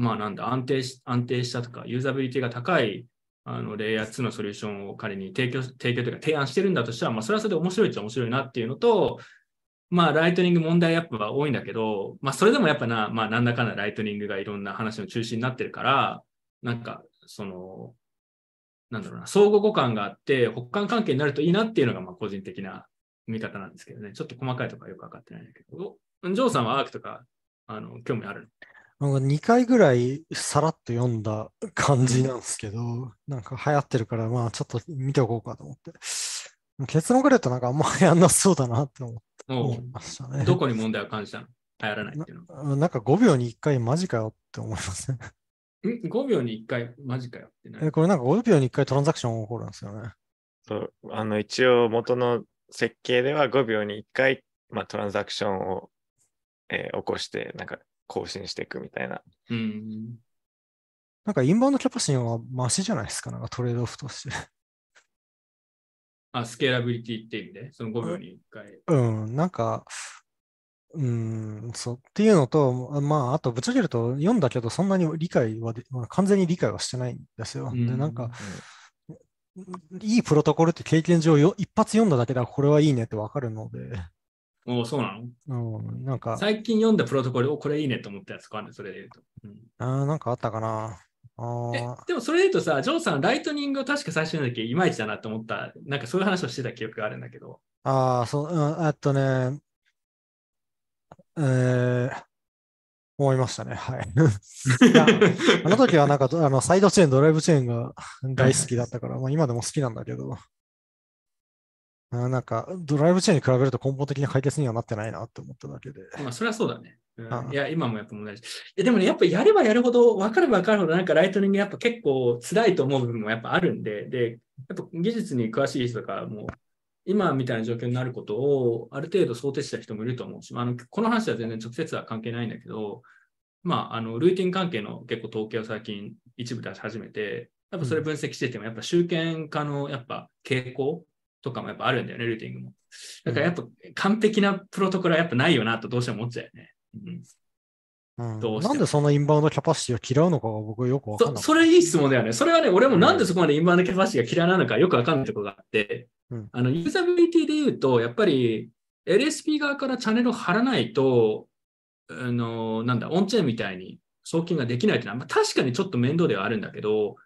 まあなんだ、安定し、安定したとか、ユーザビリティが高い、あの、レイヤー2のソリューションを仮に提供、提供というか提案してるんだとしたら、まあそれはそれで面白いっちゃ面白いなっていうのと、まあライトニング問題やっぱは多いんだけど、まあそれでもやっぱな、まあなんだかんだライトニングがいろんな話の中心になってるから、なんか、その、なんだろうな、相互互換があって、補完関係になるといいなっていうのが、まあ個人的な見方なんですけどね。ちょっと細かいところはよくわかってないんだけど、ジョーさんはアークとか、あの、興味ある？なんか2回ぐらいさらっと読んだ感じなんですけど、なんか流行ってるから、まあちょっと見ておこうかと思って。結論から言うとなんかあんま流行んなそうだなって思いましたね。どこに問題を感じたの？流行らないっていうのは。なんか5秒に1回マジかよって思いますね。ん ?5 秒に1回、マジかよってなえこれなんか5秒に1回トランザクション起こるんですよね。そう、あの、一応元の設計では5秒に1回、まあ、トランザクションを、えー起こして、なんか更新していくみたいな。うん。なんかインバウンドキャパシティはマシじゃないですか、なんかトレードオフとして。あ、スケーラビリティって意味で、その5秒に1回。うん、なんか、うん、そう、っていうのと、まあ、あと、ぶっちゃけると、読んだけど、そんなに理解はで、まあ、完全に理解はしてないんですよ。で、なんか、いいプロトコルって経験上よ、一発読んだだけで、これはいいねってわかるので、おそうなの？うん、なんか、最近読んだプロトコル、お、これいいねと思ったやつかあるね、それで言うと。うんあーなんかあったかな。あえーでもそれで言うとさ、ジョーさん、ライトニングを確か最初の時いまいちだなと思った、なんかそういう話をしてた記憶があるんだけど。あー、そう、うん、えっとね、えー、思いましたね。はい。あの時はなんか、あの、サイドチェーン、ドライブチェーンが大好きだったから、まあ今でも好きなんだけど、あなんか、ドライブチェーンに比べると根本的な解決にはなってないなって思っただけで。まあ、それはそうだね。うんいや、今もやっぱ問題です。でもね、やっぱやればやるほど、分かれば分かるほど、なんかライトニングやっぱ結構辛いと思う部分もやっぱあるんで、で、やっぱ技術に詳しい人とかも、今みたいな状況になることをある程度想定した人もいると思うし、まあ、あのこの話は全然直接は関係ないんだけど、まあ、あのルーティン関係の結構統計を最近一部出し始めて、やっぱそれ分析してても、やっぱ集権化のやっぱ傾向とかもやっぱあるんだよね、ルーティングも。だからやっぱ完璧なプロトコルはやっぱないよなとどうしても思っちゃうよね。うんうんどうしてもなんでそんなインバウンドキャパシティを嫌うのかが僕はよくわかんそない。それいい質問だよね。それはね、俺もなんでそこまでインバウンドキャパシティが嫌いなのかよくわかんないところがあって、うんあのユーザビリティで言うと、やっぱり LSP 側からチャンネルを貼らないと、あのなんだ、オンチェーンみたいに送金ができないっていうのは、まあ、確かにちょっと面倒ではあるんだけど、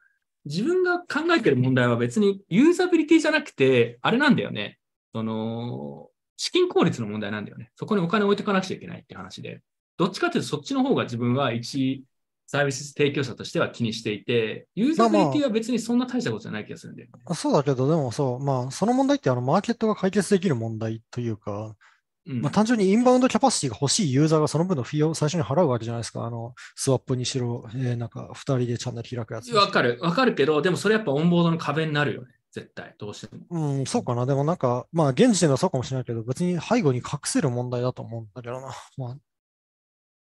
自分が考えてる問題は別にユーザビリティじゃなくて、あれなんだよね。その、資金効率の問題なんだよね。そこにお金を置いていかなくちゃいけないって話で。どっちかというとそっちの方が自分は一サービス提供者としては気にしていて、ユーザビリティは別にそんな大したことじゃない気がするんだよね。そうだけど、でもそう、まあ、その問題ってあのマーケットが解決できる問題というか、うんまあ、単純にインバウンドキャパシティが欲しいユーザーがその分のフィーを最初に払うわけじゃないですか。あの、スワップにしろ、えーなんか2人でチャンネル開くやつ。わかる、わかるけど、でもそれやっぱオンボードの壁になるよね。絶対、どうしても。うん、そうかな。でもなんか、まあ、現時点ではそうかもしれないけど、別に背後に隠せる問題だと思うんだけどな。まあ、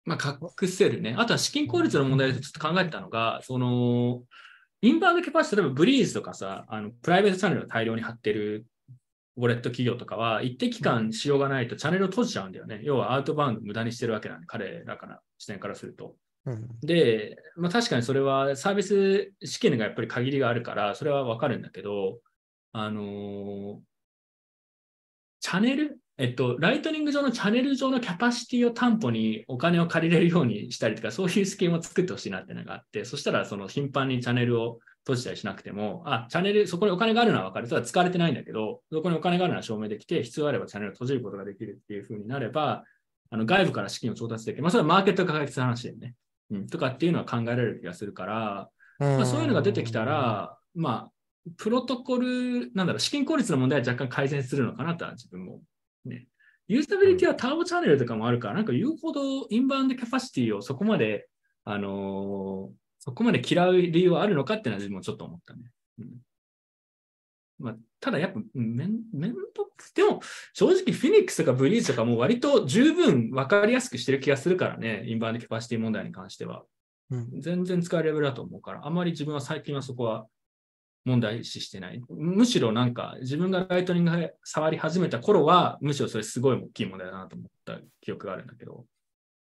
まあ、隠せるね。あとは資金効率の問題でちょっと考えてたのが、その、インバウンドキャパシティ、例えばブリーズとかさ、あのプライベートチャンネルを大量に貼ってるウォレット企業とかは、一定期間しようがないとチャンネルを閉じちゃうんだよね。要はアウトバウンド無駄にしてるわけなんで、彼らから視点からすると。うん、で、まあ、確かにそれはサービス資金がやっぱり限りがあるから、それはわかるんだけど、あのーチャンネル、えっと、ライトニング上のチャンネル上のキャパシティを担保にお金を借りれるようにしたりとか、そういうスキームを作ってほしいなっていうのがあって、そしたらその頻繁にチャンネルを閉じたりしなくても、あ、チャンネル、そこにお金があるのは分かる。ただ使われてないんだけど、そこにお金があるのは証明できて、必要あればチャンネルを閉じることができるっていう風になれば、あの外部から資金を調達できる。まあ、それはマーケットが解決する話だよね。うん、とかっていうのは考えられる気がするから、まあ、そういうのが出てきたら、まあ、プロトコル、なんだろう、資金効率の問題は若干改善するのかなとは自分も。ね。ユーザビリティはターボチャンネルとかもあるから、なんか言うほどインバウンドキャパシティをそこまで、あのーそこまで嫌う理由はあるのかっていうのは自分もちょっと思ったね。うんまあ、ただやっぱ、めん、めんどく、でも正直フィニックスとかブリーズとかも割と十分分かりやすくしてる気がするからね、インバウンドキャパシティ問題に関しては。うん全然使えるレベルだと思うから、あまり自分は最近はそこは問題視してない。むしろなんか自分がライトニングが触り始めた頃は、むしろそれすごい大きい問題だなと思った記憶があるんだけど、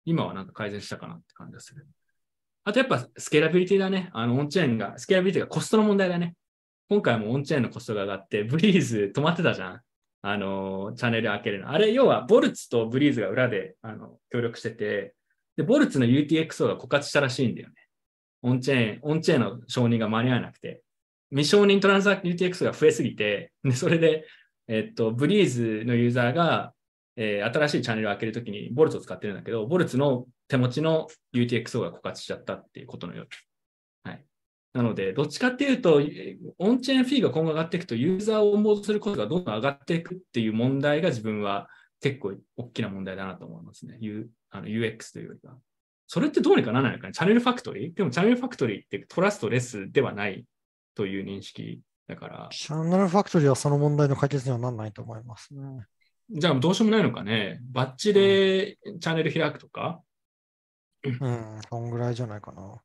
今はなんか改善したかなって感じがする。あとやっぱスケーラビリティだね。あのオンチェーンが、スケーラビリティがコストの問題だね。今回もオンチェーンのコストが上がって、ブリーズ止まってたじゃん。あの、チャンネル開けるの。あれ、要は、ボルツとブリーズが裏であの協力してて、で、ボルツの UTXO が枯渇したらしいんだよね。オンチェーン、オンチェーンの承認が間に合わなくて。未承認トランザク UTXO が増えすぎて、で、それで、えっと、ブリーズのユーザーが、えー新しいチャンネルを開けるときにボルツを使ってるんだけど、ボルツの手持ちの UTXO が枯渇しちゃったっていうことのようです。はい。なので、どっちかっていうと、えーオンチェーンフィーが今後上がっていくと、ユーザーをオンボードすることがどんどん上がっていくっていう問題が自分は結構大きな問題だなと思いますね。U、あの UX というよりは。それってどうにかならないのかねチャンネルファクトリーでもチャンネルファクトリーってトラストレスではないという認識だから、チャンネルファクトリーはその問題の解決にはならないと思いますね。じゃあどうしようもないのかね。バッチでチャンネル開くとか、うん、そんぐらいじゃないかな。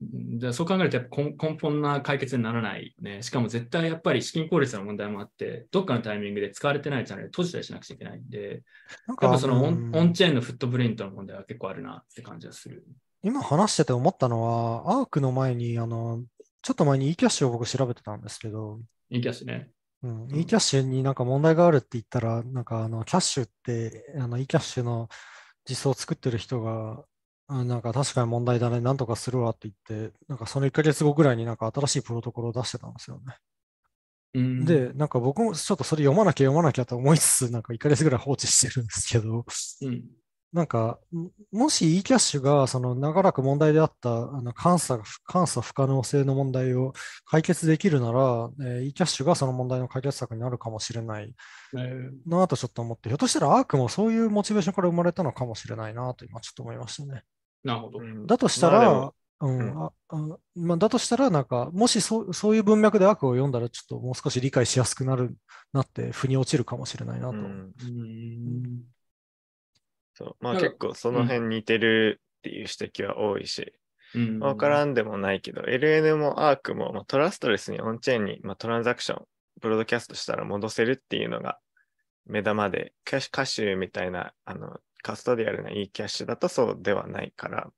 うんじゃあそう考えるとやっぱ根根本な解決にならないよね。しかも絶対やっぱり資金効率の問題もあって、どっかのタイミングで使われてないチャンネル閉じたりしなくちゃいけないんで、なんやっぱそのオうんンオンチェーンのフットプリントの問題は結構あるなって感じがする。今話してて思ったのは、アークの前に、あの、ちょっと前に e キャッシュを僕調べてたんですけど、いいキャッシュね。うん、e キャッシュになんか問題があるって言ったら、なんかあの、キャッシュって、あの、e キャッシュの実装を作ってる人が、あなんか確かに問題だね、なんとかするわって言って、なんかその1ヶ月後ぐらいになんか新しいプロトコルを出してたんですよね。うん、で、なんか僕もちょっとそれ読まなきゃ読まなきゃと思いつつ、なんか1ヶ月ぐらい放置してるんですけど、うん、なんか、ももし e キャッシュがその長らく問題であったあの監査が監査不可能性の問題を解決できるなら、えー e キャッシュがその問題の解決策になるかもしれない。えー。なとちょっと思って、ひょっとしたらアークもそういうモチベーションから生まれたのかもしれないなと今ちょっと思いましたね。なるほど。うん。だとしたらも、うんうん。ああまあ、だとしたら、なんか、もしそうそういう文脈でアークを読んだら、ちょっともう少し理解しやすくなるなって、腑に落ちるかもしれないなと。うん。うん。そう。まあ結構その辺似てるっていう指摘は多いし、うん。わからんでもないけど、LN も ARC も、まあ、トラストレスにオンチェーンに、まあ、トランザクション、ブロードキャストしたら戻せるっていうのが目玉で、キャッシュ、カッシュみたいな、あの、カストディアルな e キャッシュだとそうではないから、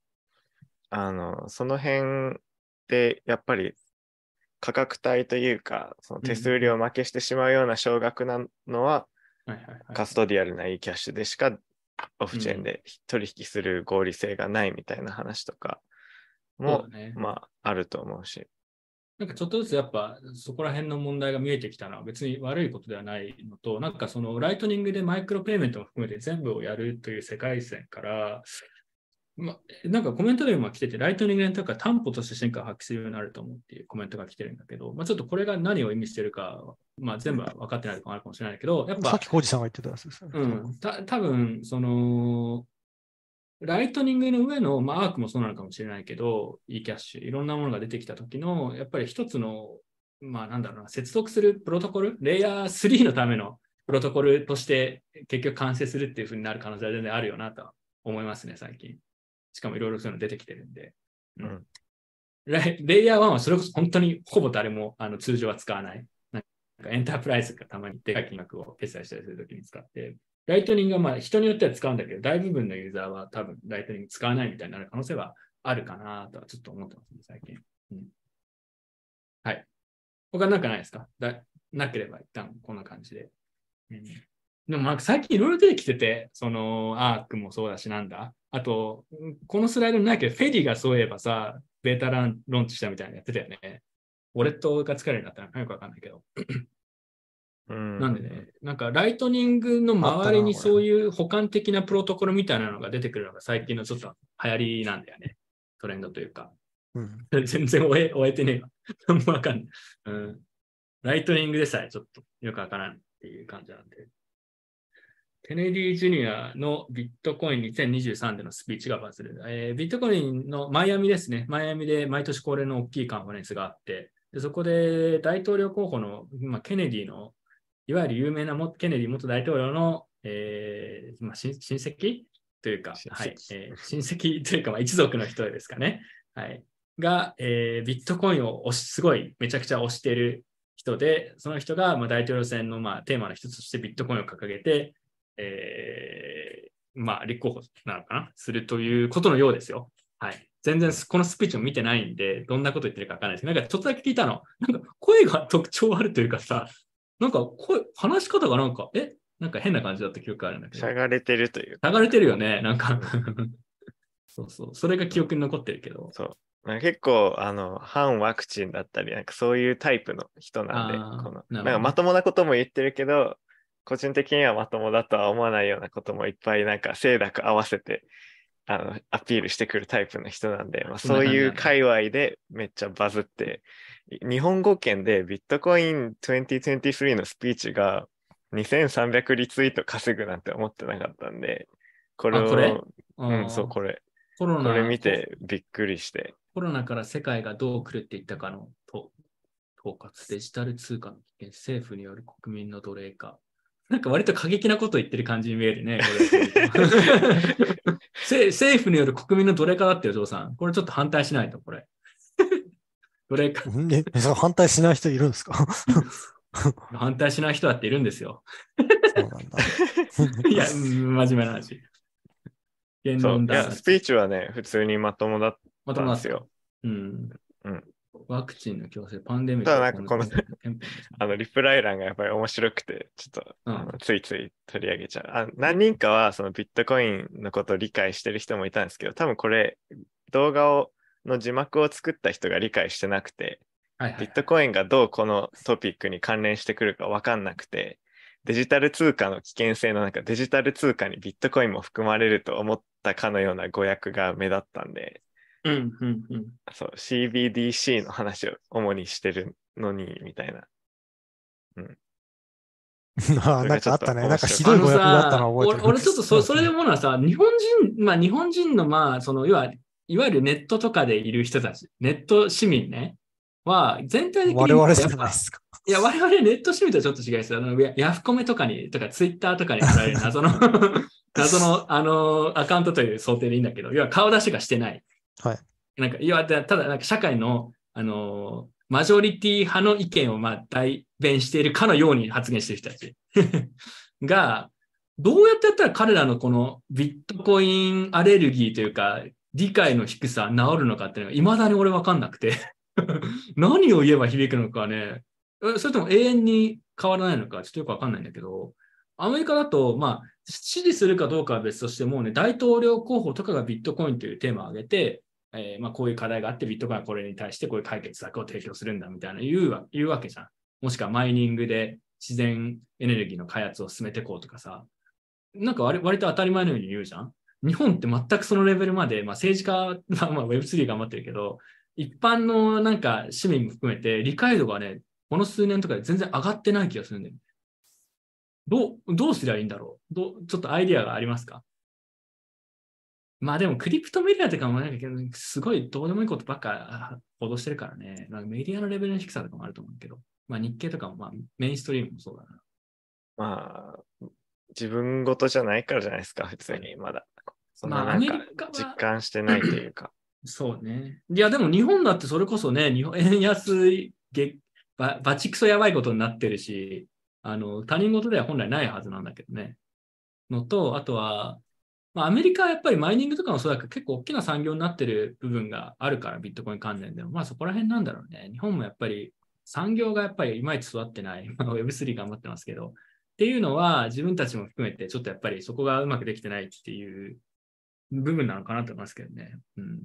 あの、その辺でやっぱり価格帯というか、その手数料負けしてしまうような少額なのは、はいはいはいカストディアルな e キャッシュでしかオフチェーンで取引する合理性がないみたいな話とかもね。まあ、あると思うし。なんかちょっとずつやっぱそこら辺の問題が見えてきたのは別に悪いことではないのと、なんかそのライトニングでマイクロペイメントも含めて全部をやるという世界線から、ま、なんかコメントでも来てて、ライトニングレンタカー担保として進化を発揮するようになると思うっていうコメントが来てるんだけど、まあ、ちょっとこれが何を意味してるか、まあ、全部は分かってないとこあるかもしれないけど、やっぱさっきコージさんが言ってたやつですよね。うん、た多分その、ライトニングの上の、まあ、アークもそうなのかもしれないけど、e キャッシュ、いろんなものが出てきた時の、やっぱり一つの、まあ、なんだろうな、接続するプロトコル、レイヤー3のためのプロトコルとして結局完成するっていうふうになる可能性は全然あるよなとは思いますね、最近。しかもいろいろそういうの出てきてるんで。うんレイレイヤー1はそれこそ本当にほぼ誰もあの通常は使わない。なんかエンタープライズがたまにでかい金額を決済したりするときに使って、ライトニングはまあ人によっては使うんだけど、大部分のユーザーは多分ライトニング使わないみたいになる可能性はあるかなとはちょっと思ってますね、最近。うん、はい。他なんかないですか？だなければ一旦こんな感じで。うん、でもなんか最近いろいろ出てきてて、そのアークもそうだしなんだ。あと、このスライドにないけど、フェディがそういえばさ、ベータ版ローンチしたみたいなのやってたよね。ウォレットが使えるようになったのかよくわかんないけど。うんなんでね、なんかライトニングの周りにそういう補完的なプロトコルみたいなのが出てくるのが最近のちょっと流行りなんだよね。トレンドというか。うん全然追え追えてねえわ。何 もわかんない、うん。ライトニングでさえちょっとよくわからんっていう感じなんで。ケネディ・ジュニアのビットコイン2023でのスピーチがバズる。えービットコインのマイアミですね。マイアミで毎年恒例の大きいカンファレンスがあって、でそこで大統領候補の、まあ、ケネディの、いわゆる有名なもケネディ元大統領の、えーまあ、親親戚というか、親戚はいえー親戚というか、まあ、一族の人ですかね。はい、が、えービットコインを推し、すごいめちゃくちゃ推している人で、その人がまあ大統領選のまあテーマの一つとしてビットコインを掲げて、えーまあ、立候補なのかな？するということのようですよ。はい。全然このスピーチを見てないんで、どんなこと言ってるかわかんないですけど、なんかちょっとだけ聞いたの。なんか声が特徴あるというかさ、なんか声、話し方がなんか、え？なんか変な感じだった記憶あるんだけど。しゃがれてるというか。流れてるよね、なんか。そうそう。それが記憶に残ってるけど。そう。なんか結構、あの、反ワクチンだったり、なんかそういうタイプの人なんで、この、なんかまともなことも言ってるけど、個人的にはまともだとは思わないようなこともいっぱいなんか清濁合わせて、あの、アピールしてくるタイプの人なんで、まあ、そういう界隈でめっちゃバズって、日本語圏でビットコイン2023のスピーチが2300リツイート稼ぐなんて思ってなかったんで、これを、れ？うん、そう、これ。れ、コロナこれ見てびっくりして、コロナから世界がどう来るって言ったかのと統括、デジタル通貨の危険、政府による国民の奴隷化。なんか割と過激なこと言ってる感じに見えるね。これ せ政府による国民の奴隷化だってよ、ジョーさん。これちょっと反対しないと、これ。奴隷化。え、えそれ反対しない人いるんですか？反対しない人だっているんですよ。そうなんだ。いや、うん真面目な話。言そう。論弾いや、スピーチはね、普通にまともだっまともなんたんですよ。うん。うんワクチンの強制、パンデミック。ただなんかこのあの、リプライ欄がやっぱり面白くて、ちょっと、うんついつい取り上げちゃう。あ何人かはそのビットコインのことを理解してる人もいたんですけど、多分これ、動画をの字幕を作った人が理解してなくて、はいはいビットコインがどうこのトピックに関連してくるか分かんなくて、デジタル通貨の危険性の中、デジタル通貨にビットコインも含まれると思ったかのような語訳が目立ったんで、うん、うん、うん。そう、CBDC の話を主にしてるのに、みたいな。あなんかあったね。なんかひどい語訳があったさ、の覚えてる。俺俺ちょっとそそれで思うのはさ、日本人、まあ日本人のまあ、その、いわいわゆるネットとかでいる人たち、ネット市民ね、は全体的に我々じゃないですか？いや、我々ネット市民とはちょっと違いですよ。あのヤヤフコメとかに、とかツイッターとかに貼られる謎の、謎の、あの、アカウントという想定でいいんだけど、要は顔出しがしてない。はい。なんか、いや、ただ、なんか社会の、あの、マジョリティ派の意見をまあ代弁しているかのように発言してる人たち が、どうやってやったら彼らのこのビットコインアレルギーというか、理解の低さ治るのかっていうのが未だに俺わかんなくて 何を言えば響くのかね、それとも永遠に変わらないのかちょっとよくわかんないんだけど、アメリカだと、まあ、支持するかどうかは別としてもね、大統領候補とかがビットコインというテーマを挙げて、えーまあ、こういう課題があって、ビットコインはこれに対してこういう解決策を提供するんだみたいな言うわ言うわけじゃん。もしくはマイニングで自然エネルギーの開発を進めていこうとかさ。なんか割割と当たり前のように言うじゃん。日本って全くそのレベルまで、まあ、政治家 は、まあ、Web3 頑張ってるけど、一般のなんか市民も含めて理解度がね、この数年とかで全然上がってない気がするんだよね。どう、どうすりゃいいんだろうどうちょっとアイディアがありますか？まあでもクリプトメディアとかもなんかすごいどうでもいいことばっか報道してるからね。なんかメディアのレベルの低さとかもあると思うけど。まあ日経とかもまあメインストリームもそうだな。まあ、自分事じゃないからじゃないですか、普通に、まだ。そんなまあなんか実感してないというか。そうね。いやでも日本だってそれこそね、日本 円安げば、バチクソやばいことになってるし、あの、他人事では本来ないはずなんだけどね。のと、あとは、まあ、アメリカはやっぱりマイニングとかもそうだけど、結構大きな産業になってる部分があるから、ビットコイン関連でも。まあそこら辺なんだろうね。日本もやっぱり産業がやっぱりいまいち育ってない。まあ Web3 頑張ってますけど。っていうのは自分たちも含めてちょっとやっぱりそこがうまくできてないっていう部分なのかなと思いますけどね。うん。い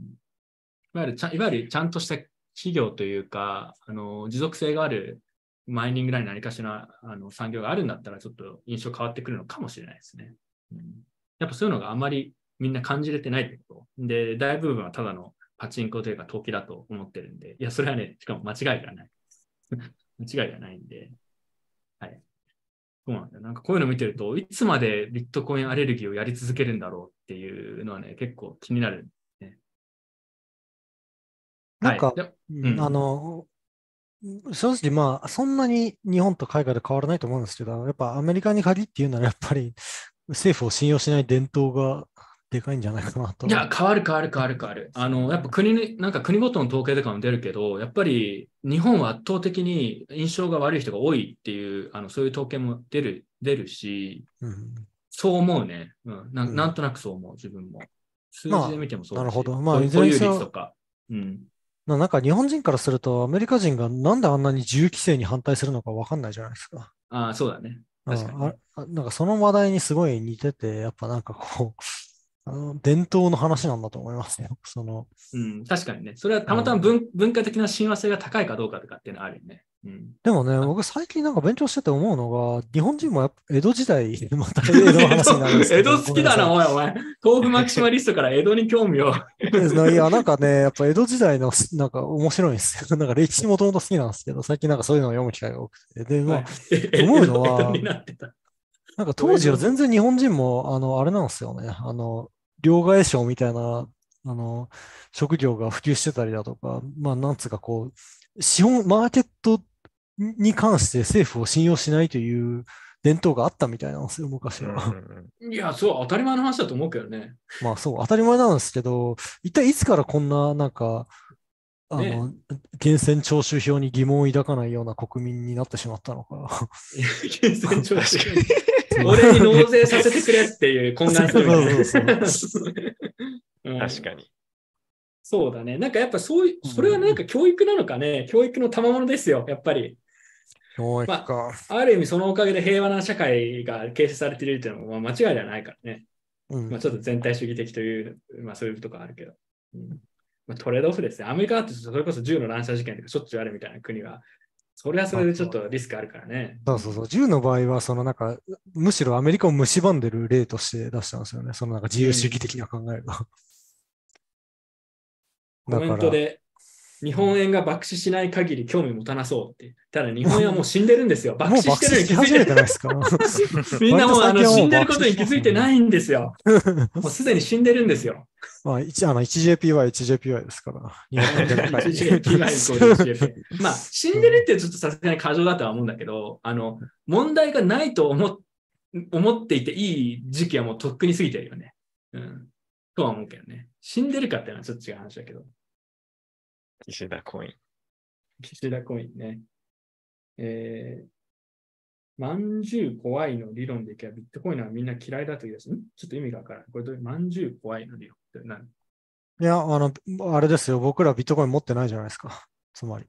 わゆるちゃん、いわゆるちゃんとした企業というか、あの、持続性があるマイニングなり何かしらあの産業があるんだったら、ちょっと印象変わってくるのかもしれないですね。うん、やっぱそういうのがあまりみんな感じれてないってこと？で、大部分はただのパチンコというか投機だと思ってるんで、いや、それはね、しかも間違いではない。間違いではないんで、はい。そうなんだよ。なんかこういうの見てると、いつまでビットコインアレルギーをやり続けるんだろうっていうのはね、結構気になる。なんかはい、うんあの、正直まあ、そんなに日本と海外で変わらないと思うんですけど、やっぱアメリカに限って言うならやっぱり政府を信用しない伝統がでかいんじゃないかなと。いや、変わる変わる変わる変わる。あの、やっぱ国に、なんか国ごとの統計とかも出るけど、やっぱり日本は圧倒的に印象が悪い人が多いっていう、あの、そういう統計も出る、出るし、うんそう思うね。うん。なうんなんとなくそう思う、自分も。数まあ字で見てもそうだし、なるほどまあ保いずれにとか。うん。ななんか日本人からすると、アメリカ人がなんであんなに自由規制に反対するのかわかんないじゃないですか。ああ、そうだね。うん確かにああなんかその話題にすごい似てて、やっぱなんかこう、あの伝統の話なんだと思いますよ。その、うん、確かにね。それはたまたま文,、文化的な親和性が高いかどうかとかっていうのはあるよね。うん。でもね、僕最近なんか勉強してて思うのが、日本人もやっぱ江戸時代、また江戸の話になるんですけ江ど。戸好きだな、ごおいお前。豆腐マキシマリストから江戸に興味を。い。いや、なんかね、やっぱ江戸時代のなんか面白いんですよ。なんか歴史もともと好きなんですけど、最近なんかそういうのを読む機会が多くて。で、まあ、思うのは。なんか当時は全然日本人も、あの、あれなんですよね。あの、両替商みたいな、あの、職業が普及してたりだとか、まあ、なんつうかこう、資本、マーケットに関して政府を信用しないという伝統があったみたいなんですよ、昔うんうんは。うん いや、そう、当たり前の話だと思うけどね。まあそう、当たり前なんですけど、一体いつからこんな、なんか、あの、ね源泉徴収票に疑問を抱かないような国民になってしまったのか。源泉徴収俺に納税させてくれっていう懇願する 確かに。そうだね。なんかやっぱそういう、それはなんか教育なのかね。教育の賜物ですよ、やっぱり。教育か。ある意味そのおかげで平和な社会が形成されているっていうのもまあ間違いではないからね。うんまあ、ちょっと全体主義的という、まあそういうところあるけど。うんまあ、トレードオフですね。アメリカだってそれこそ銃の乱射事件とかしょっちゅうあるみたいな国は、それはそれでちょっとリスクあるからね。そうそうそう。銃の場合は、そのなんか、むしろアメリカを蝕んでる例として出したんですよね。そのなんか自由主義的な考えが。コメントで、日本円が爆死しない限り興味持たなそうって。ただ日本円はもう死んでるんですよ。爆死してるに気づいててないですか みんなもうあの死んでることに気づいてないんですよ。もうすでに死んでるんですよ。まあ、1, あの 1JPY、1JPY ですから。日本の電解 1JPY まあ、死んでるってちょっとさすがに過剰だとは思うんだけど、あの、問題がないと思っ思っていていい時期はもうとっくに過ぎてるよね。うん。とは思うけどね。死んでるかっていうのはちょっと違う話だけど。石田コイン。岸田コインね。えー、まんじゅう怖いの理論でいけばビットコインはみんな嫌いだというやつ。ん？ちょっと意味がわからない。これどういう、まんじゅう怖いの理論って何？いや、あの、あれですよ。僕らビットコイン持ってないじゃないですか。つまり。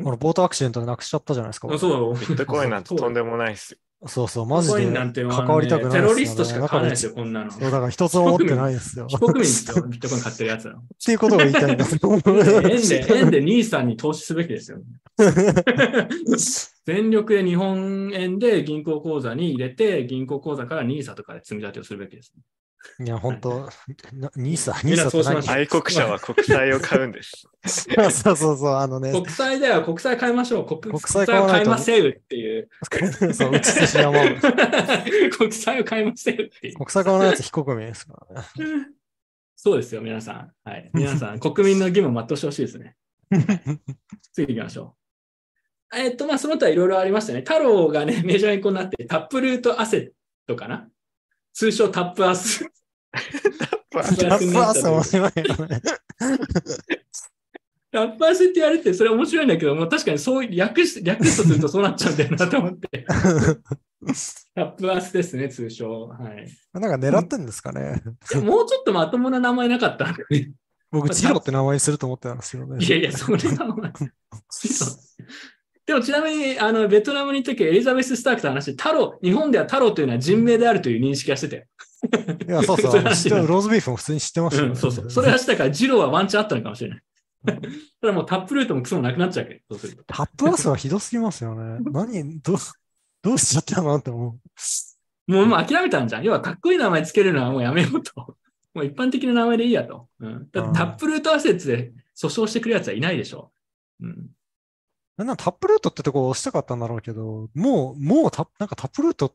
んこのボートアクシデントでなくしちゃったじゃないですか。あそうビットコインなんてとんでもないっすよ。そうそう、マジで関わりたくないテですよ、ね。ロリストしか買わないですよ、こんなの。そう、だから一つも持ってないですよ。非国民ですよ、ビットコイン買ってるやつら。っていうことが言いたいんだと思う。円で、円で兄さんに投資すべきですよ。全力で日本円で銀行口座に入れて、銀行口座から NISA とかで積み立てをするべきです。いや、本当なニーサ、ニーサって何そうしましょう愛国者は国債を買うんです。そうそうそう、あのね、国債では国債買いましょう。国国債を債買わないと買いませうっていう。そう、打ち寿司山を。国債を買いませう っていう。国際側のやつ非国民ですからね。そうですよ、皆さん。はい。皆さん、国民の義務を全うしてほしいですね。次行きましょう。えっと、まあ、その他いろいろありましたね。太郎がね、メジャーにこうなって、タップルートアセットかな通称タップアス。タップアス面白いよね。タップアスって言われて、それ面白いんだけど、もう確かにそういう略し、略すとするとそうなっちゃうんだよなと思って。タップアスですね、通称。はい。なんか狙ってんですかね。もうちょっとまともな名前なかった。僕、ジロって名前にすると思ってたんですけどね。いやいや、それはお前。でもちなみに、あの、ベトナムに行った時エリザベス・スタークと話して、太郎、日本では太郎というのは人名であるという認識はしてたよ。いや、そうそう。それ知ってるローズビーフも普通に知ってましたよねうん、そうそう。それはしたから、ジローはワンチャンあったのかもしれない。ただもうタップルートもクソもなくなっちゃうけど、そうすると。タップアスはひどすぎますよね。何、どう、どうしちゃったのって思もうもう諦めたんじゃん。要はかっこいい名前つけるのはもうやめようと。もう一般的な名前でいいやと。うん、だってタップルートアセッツで訴訟してくるやつはいないでしょ。うん、う。なんなタップルートってとこを押したかったんだろうけど、もう、もうタップ、なんかタップルート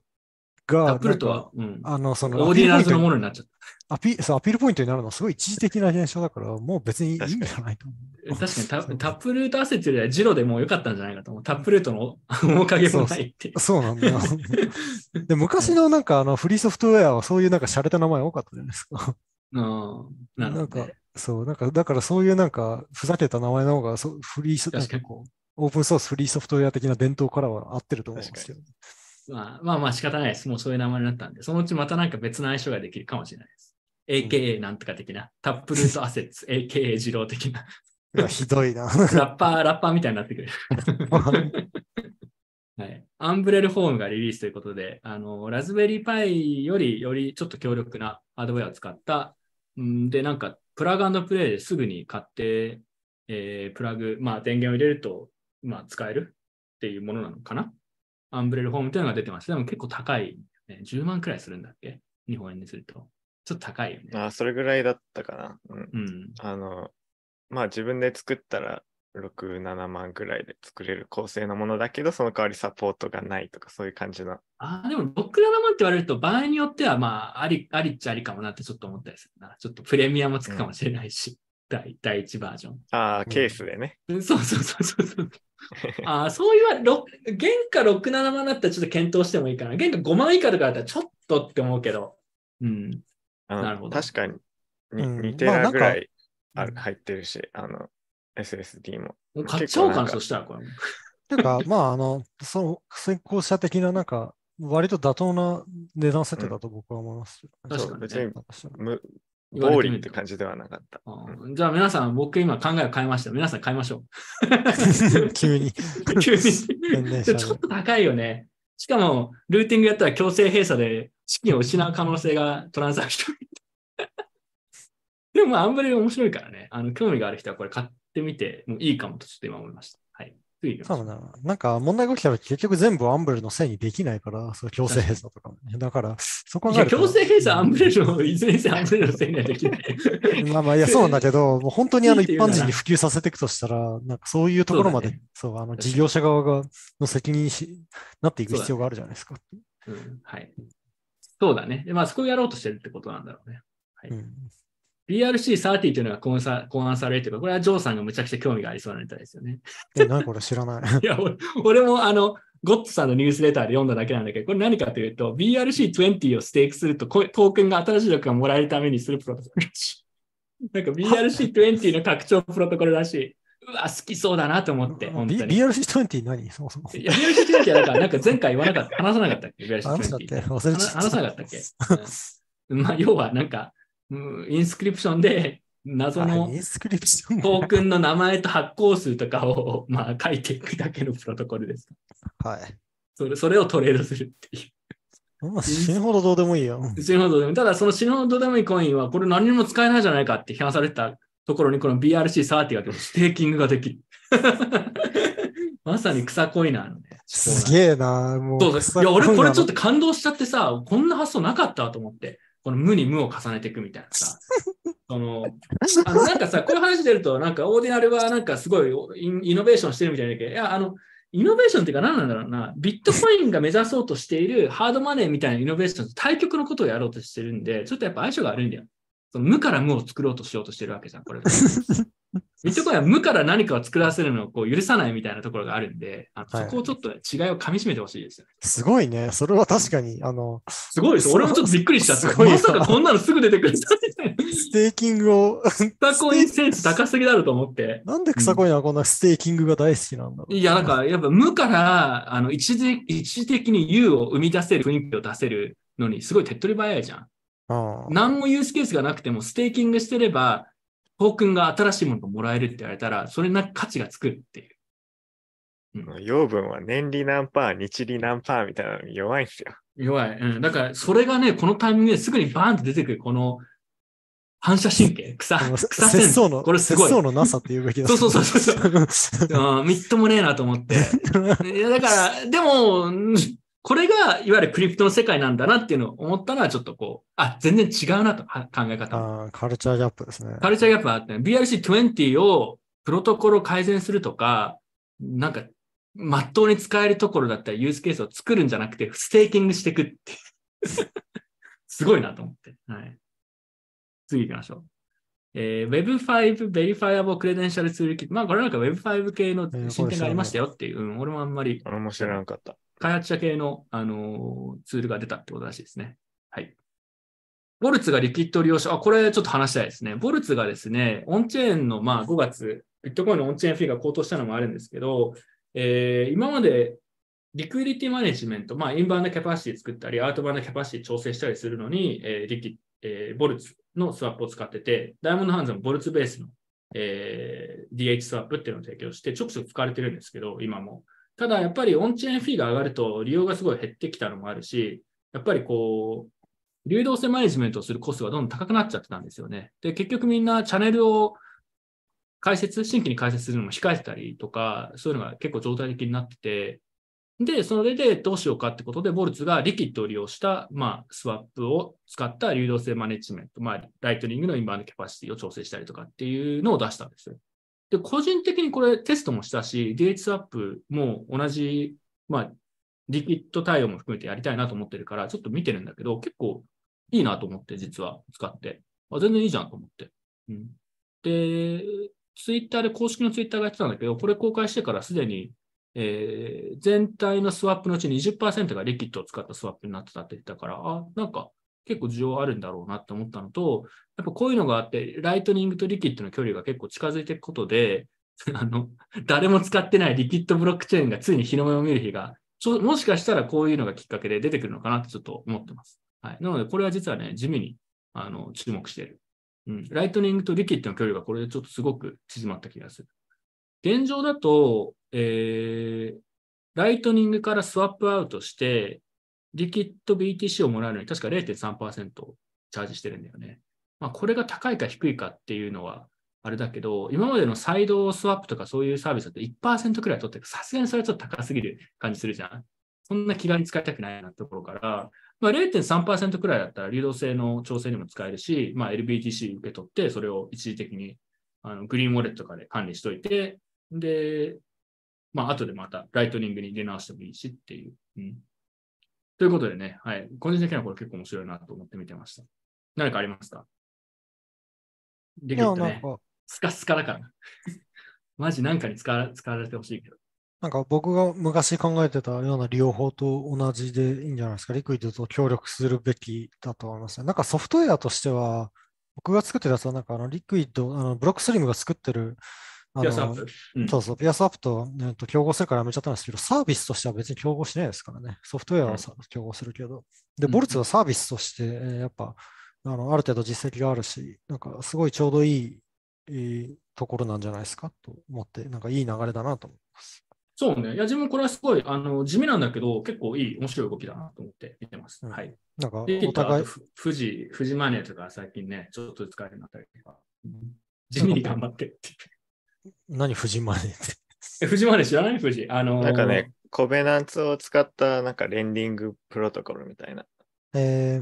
が、タップルートは、うん、あの、その、オーディナルズのものになっちゃっアピそうアピールポイントになるのはすごい一時的な現象だから、もう別にいいんじゃないと思う。た。確かにタタップルートアセッツよりはジロでもう良かったんじゃないかと思う。タップルートの面影もないって。そうなんだよ。で、昔のなんかあのフリーソフトウェアはそういうなんか洒落た名前多かったじゃないですか。うん、なんかそう、なんか、だからそういうなんかふざけた名前の方がそうフリーソ、なん確かにかこう、オープンソースフリーソフトウェア的な伝統からは合ってると思うんですけど。まあまあまあ仕方ないです。もうそういう名前になったんで、そのうちまたなんか別の相性ができるかもしれないです。AKA なんとか的な。タップルートアセッツ、AKA 二郎的な。いや、ひどいな。ラッパー、ラッパーみたいになってくる。はい。アンブレルフォームがリリースということで、あの、ラズベリーパイよりよりちょっと強力なハードウェアを使った、んで、なんか、プラグプレイですぐに買って、えープラグ、まあ、電源を入れると、まあ、使えるっていうものなのかな？アンブレルフォームというのが出てます。でも結構高い、ね。10万くらいするんだっけ？日本円にすると。ちょっと高いよね。あそれぐらいだったかな。うん。うん。あの、まあ自分で作ったら6、7万ぐらいで作れる構成のものだけど、その代わりサポートがないとか、そういう感じの。ああ、でも6、7万って言われると、場合によっては、まあ、あり、ありっちゃありかもなってちょっと思ったりするな。ちょっとプレミアもつくかもしれないし。第第一バージョン。ああ、ケースでね。そうそうそうそうそう。ああ、そういうわ、ろ原価6、7万だったらちょっと検討してもいいかな。原価5万以下とかだったらちょっとって思うけど。うん。なるほど確かににうん2テまあなんかラぐらいあうん入ってるし、あの、SSD も。買っちゃおうかな、そしたらこれ。ていうか、まあ、あの、その先行者的な、なんか、割と妥当な値段設定だと僕は思います。確かにね言われてみると暴利って感じではなかった。あーじゃあ皆さん、僕今考えを変えました。皆さん変えましょ 急に。う。急に。全然しゃべるちょっと高いよね。しかも、ルーティングやったら強制閉鎖で資金を失う可能性がトランザクション。でもまあ、あんまり面白いからね。あの、興味がある人はこれ買ってみてもいいかもとちょっと今思いました。はい。次行きましょうそうだな。なんか問題が起きたら結局全部アンブレのせいにできないから、そう強制閉鎖とかもね。だから、そこいや、が。強制閉鎖アンブレルをいずれにせよアンブレルのせいにはできない。まあまあ、いや、そうなんだけど、もう本当にあの一般人に普及させていくとしたら、なんかそういうところまで、そうだねそう、あの事業者側がの責任しなっていく必要があるじゃないですか。うん、はい。そうだね。でまあ、そこをやろうとしてるってことなんだろうね。うん BRC30 というのが考案されるというか、これはジョーさんがむちゃくちゃ興味がありそうなネタですよね。え、何これ知らない。いや、俺俺もあの、ゴッツさんのニュースレターで読んだだけなんだけど、これ何かというと、BRC20 をステークすると、こトークンが新しいトークンがもらえるためにするプロトコルらしい。なんか BRC20 の拡張プロトコルらしい。うわ、好きそうだなと思って、本当に。BRC20 何？そもそも。いや BRC20 はだから、なんか前回言わなかった、話さなかったっけ？話したっ ?BRC20 け。忘れちゃった。話さなかったっけ、うんまあ、要はなんか、うんインスクリプションで謎あのトークンの名前と発行数とかを、まあ、書いていくだけのプロトコルです。はい。それそれをトレードするっていう。まあ死ぬほどどうでもいいよ。死ぬほどでも、ただその死ぬほどでもいいコインは、これ何にも使えないじゃないかって批判されてたところに、この BRC30 がステーキングができる。まさに草コイナーのね。すげえな。もうそうです。いや、俺これちょっとと。感動しちゃってさ、こんな発想なかったと思って。この無に無を重ねていくみたいなさ。その、あの、なんかさ、こういう話出ると、なんかオーディナルはなんかすごいイノベーションしてるみたいだけど、いや、あの、イノベーションっていうか何なんだろうな、ビットコインが目指そうとしているハードマネーみたいなイノベーションと対極のことをやろうとしてるんで、ちょっとやっぱ相性が悪いんだよ。その無から無を作ろうとしようとしてるわけじゃん、これ。ビットコインは無から何かを作らせるのをこう許さないみたいなところがあるんで、あのはいそこをちょっと違いを噛み締めてほしいですよね。すごいね。それは確かに、あの、すごいです。俺もちょっとびっくりしちゃって。すごいなまさかこんなのすぐ出てくる。ステーキングを、ビットコインセンス高すぎだろうと思って。なんで草コインはこんなステーキングが大好きなんだろう。いや、なんか、やっぱ無から、あの、一時一時的に U を生み出せる雰囲気を出せるのに、すごい手っ取り早いじゃん。ああ何もユースケースがなくても、ステーキングしてれば、トークンが新しいものがもらえるって言われたら、それな価値がつくっていう。養分は年利何パー、日利何パーみたいなのに弱いんですよ。弱い。うん。だから、それがね、このタイミングですぐにバーンと出てくる、この反射神経、草、草センス。節操の、これすごい。節操のなさっていうべきだ。そうそうそうそう うん、みっともねえなと思って。いや、だから、でも、うんこれが、いわゆるクリプトの世界なんだなっていうのを思ったのは、ちょっとこう、あ、全然違うなと、は考え方カルチャーギャップですね。カルチャーギャップがあって、BRC20 をプロトコルを改善するとか、なんか、まっとうに使えるところだったらユースケースを作るんじゃなくて、ステーキングしていくって。すごいなと思って。はい。次行きましょう。えー Web5 Verifiable Credential Tool Kit。まあ、これなんか Web5 系の進展がありましたよっていう、うん、俺もあんまり俺も知らなかった。開発者系の、あのーツールが出たってことらしいですね。はい。ボルツがリキッド利用者、あ、これちょっと話したいですね。ボルツがですね、オンチェーンの、まあ、5月、ビットコインのオンチェーンフィーが高騰したのもあるんですけど、えー今までリクイリティマネジメント、まあ、インバウンドキャパシティ作ったり、アウトバウンドキャパシティ調整したりするのに、えーリキえーボルツのスワップを使ってて、ダイヤモンドハンズもボルツベースの、えー DH スワップっていうのを提供して、ちょくちょく使われてるんですけど、今も。ただ、やっぱりオンチェーンフィーが上がると利用がすごい減ってきたのもあるし、やっぱりこう、流動性マネジメントをするコストがどんどん高くなっちゃってたんですよね。で、結局みんなチャンネルを開設、新規に開設するのも控えてたりとか、そういうのが結構状態的になってて、で、それでどうしようかってことで、ボルツがリキッドを利用した、まあ、スワップを使った流動性マネジメント、まあ、ライトニングのインバウンドキャパシティを調整したりとかっていうのを出したんですよ。で、個人的にこれテストもしたし、DH スワップも同じ、まあ、リキッド対応も含めてやりたいなと思ってるから、ちょっと見てるんだけど、結構いいなと思って、実は使って。あ全然いいじゃんと思って。うん。で、ツイッターで公式のツイッターがやってたんだけど、これ公開してからすでに、えー全体のスワップのうち20%がリキッドを使ったスワップになってたって言ったから、あ、なんか結構需要あるんだろうなって思ったのと、やっぱこういうのがあって、ライトニングとリキッドの距離が結構近づいていくことで、あの、誰も使ってないリキッドブロックチェーンがついに日の目を見る日が、もしかしたらこういうのがきっかけで出てくるのかなってちょっと思ってます。はい。なので、これは実はね、地味にあの注目している。うん。ライトニングとリキッドの距離がこれでちょっとすごく縮まった気がする。現状だと、えー、ライトニングからスワップアウトして、リキッド BTC をもらえるのに確か0.3%チャージしてるんだよね。まあ、これが高いか低いかっていうのはあれだけど、今までのサイドスワップとかそういうサービスだと1%くらい取ってる。さすがにそれはちょっと高すぎる感じするじゃん。そんな気軽に使いたくないなところから、まあ、0.3%くらいだったら流動性の調整にも使えるし、まあ、LBTC 受け取って、それを一時的にあのグリーンウォレットとかで管理しといて、で、まあ、後でまたライトニングに入れ直してもいいしっていう。うん、ということでね、はい。個人的にはこれ結構面白いなと思って見てました。何かありますか？リいや、キッドね。スカスカだから。マジなんかに使わ使われてほしいけど。なんか僕が昔考えてたような利用法と同じでいいんじゃないですか？リクイッドと協力するべきだと思いますね。なんかソフトウェアとしては、僕が作ってるやつは、なんかあのリクイッド、あのブロックストリームが作ってる、ピアスワップ？うんそうそう、ピアスワップと,、えっと競合するからやめちゃったんですけど、サービスとしては別に競合しないですからね。ソフトウェアはさ競合するけど。で、うんボルツはサービスとして、えーやっぱ、あの、ある程度実績があるし、なんかすごいちょうどいい、えーところなんじゃないですかと思って、なんかいい流れだなと思います。そうね。いや、自分これはすごいあの地味なんだけど、結構いい、面白い動きだなと思って見てます。うんはい。なんかで、お互い、ふ富士、富士マネーとか最近ね、ちょっと使えるようになったりとか。うん地味に頑張ってって。何不人マネーって。え、富士マネー知らない？富士。あのーなんかね、コベナンツを使ったなんかレンディングプロトコルみたいな。え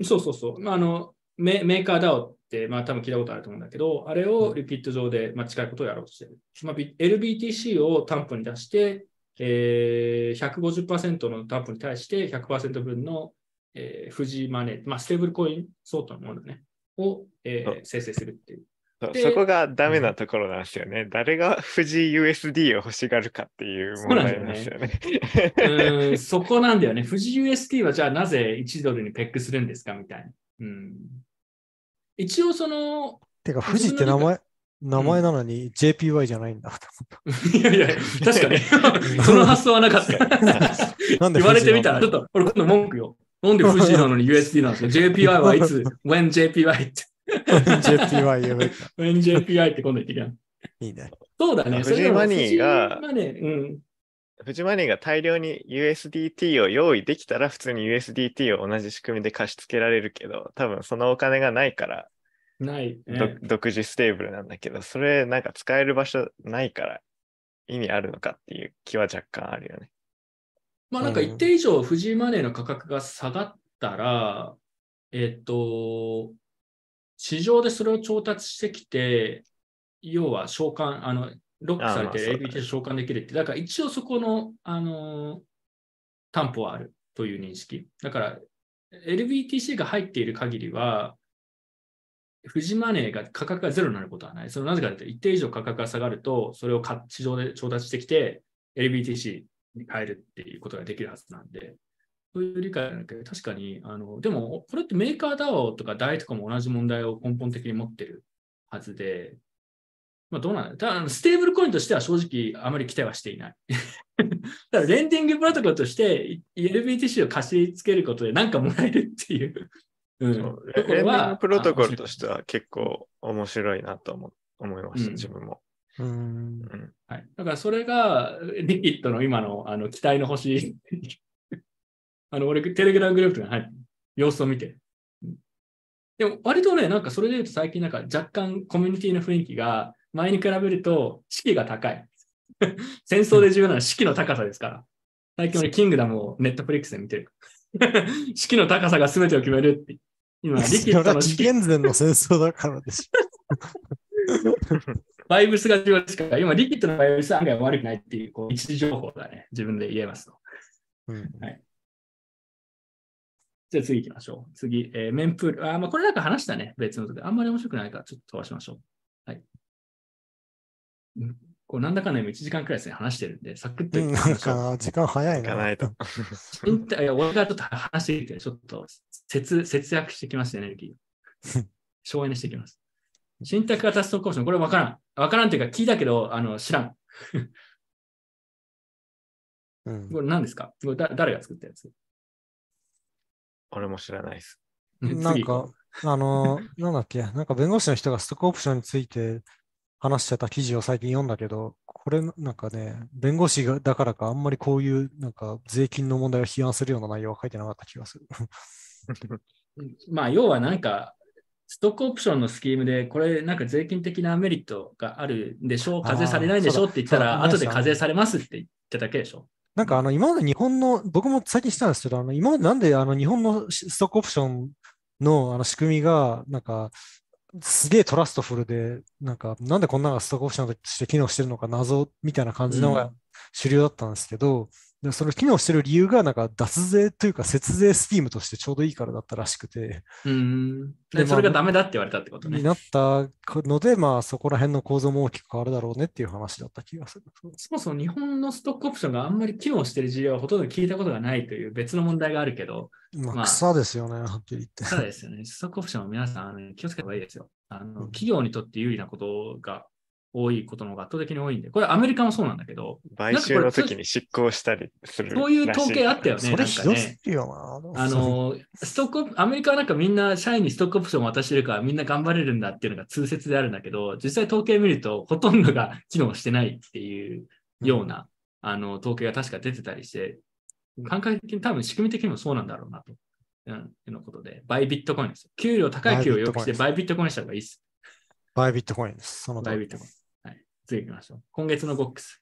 ー、そうそうそう。まあ、あのメメーカー DAO って、まあ多分聞いたことあると思うんだけど、あれをリキッド上で、まあ、近いことをやろうとしてる。まあ、B- LBTC を担保に出して、えー、150%の担保に対して100%分の、えー、富士マネー、まあ、ステーブルコイン相当のものね、を、えー生成するっていう。そうでそこがダメなところなんですよね。誰が富士 USD を欲しがるかっていう問題なんですよね。うーん そこなんだよね。富士 UST はじゃあなぜ1ドルにペックするんですかみたいな。うん、一応その、てか、富士って名前、名前なのに JPY じゃないんだと いやいや、確かに。その発想はなかった。なんで言われてみたら、ちょっと、俺今度文句よ。なんで富士なのに USD なんですか ?JPY はいつ ?When JPY って。富士なの JPY 言えばいいか When JPY って今度言ってきた。いいね。そうだね。富士マニーが富士マネー、うん。富士マネーが大量に USDT を用意できたら普通に USDT を同じ仕組みで貸し付けられるけど、多分そのお金がないから、ない、どね。独自ステーブルなんだけど、それなんか使える場所ないから意味あるのかっていう気は若干あるよね。まあなんか一定以上、富士マネーの価格が下がったら、えっと、市場でそれを調達してきて、要は召喚、あの、ロックされて ABT で召喚できるって、だから一応そこの、あの、担保はあるという認識。だから、LBTC が入っている限りは、富士マネーが価格がゼロになることはない。そのなぜかというと、一定以上価格が下がると、それをか市場で調達してきて、LBTC に変えるっていうことができるはずなんで、そういう理解なんだけど、確かに、あの、でも、これってメーカー DAO とか DAI とかも同じ問題を根本的に持ってるはずで、まあどうなんだただあの、ステーブルコインとしては正直あまり期待はしていない。ただ、レンディングプロトコルとして LBTC を貸し付けることで何かもらえるっていう。うん、そうレンディンはグプロトコルとしては結構面白いなと思思いました、うん自分も。うーん。うんはい。だからそれが、リキッドの今のあの期待の星。あの、俺、テレグラムグループが入って、様子を見て。うんでも、割とね、なんかそれで言うと最近なんか若干コミュニティの雰囲気が前に比べると士気が高い。戦争で重要なのは士気の高さですから。最近俺、キングダムをネットフリックスで見てる。士気の高さが全てを決めるって。今、リキッドの士気、紀元前の戦争だからでし バイブスが重要ですから、今、リキッドのバイブスは案外悪くないっていう、こう、一時情報だね。自分で言えますと。ょ。うんじゃあ次行きましょう。次、えーメンプール。あ、まあ、これなんか話したね。別のとこで。あんまり面白くないから、ちょっと飛ばしましょう。はい。うんこうなんだかんだ今1時間くらいですね、話してるんで、サクッとうん、なん言ってみましょう。か、時間早いな。ないと。いや俺がちょっと話していて、ちょっと節節約してきます、エネルギー。省エネしてきます。信託型ストックオプション、これ分からん。分からんっていうか聞いたけど、あの知らん。うんこれ何ですか？これだ誰が作ったやつ？俺も知らないです。なんか、あの、なんだっけ、なんか弁護士の人がストックオプションについて話してた記事を最近読んだけど、これなんかね、弁護士がだからか、あんまりこういうなんか税金の問題を批判するような内容は書いてなかった気がする。う まあ、要はなんか、ストックオプションのスキームで、これなんか税金的なメリットがあるんでしょう、課税されないんでしょ？うって言ったら、後で課税されますって言ってただけでしょ？なんかあの今まで日本の、僕も最近知ったんですけど、あの今までなんであの日本のしストックオプションのあの仕組みが、なんかすげえ trustful で、なんかなんでこんなのがストックオプションとして機能してるのか謎みたいな感じのがう主流だったんですけど、でそれ機能してる理由がなんか脱税というか節税スキームとしてちょうどいいからだったらしくて、うーん。ででそれがまあダメだって言われたってことねに。なったので、まあそこら辺の構造も大きく変わるだろうねっていう話だった気がする。そもそも日本のストックオプションがあんまり機能してる事例はほとんど聞いたことがないという別の問題があるけど、まあまあ草ですよね、はっきり言って。ただですよね、ストックオプションは皆さん気をつけた方がいいですよ。あの企業にとって有利なことが多いことの方が圧倒的に多いんで、これアメリカもそうなんだけど、買収の時に執行したりするらしい。そういう統計あったよねそれひどすぎるよな。あの、ストックアメリカはなんかみんな社員にストックオプションを渡してるからみんな頑張れるんだっていうのが通説であるんだけど、実際統計見るとほとんどが機能してないっていうような、あの、統計が確か出てたりして、感覚的に多分仕組み的にもそうなんだろうなと。うん、いうのことで、バイビットコインです。給料、高い給料をよくして、バイビットコインした方がいいです。バイビットコインです。そのバイビットコイン。はい。次行きましょう。今月のボックス。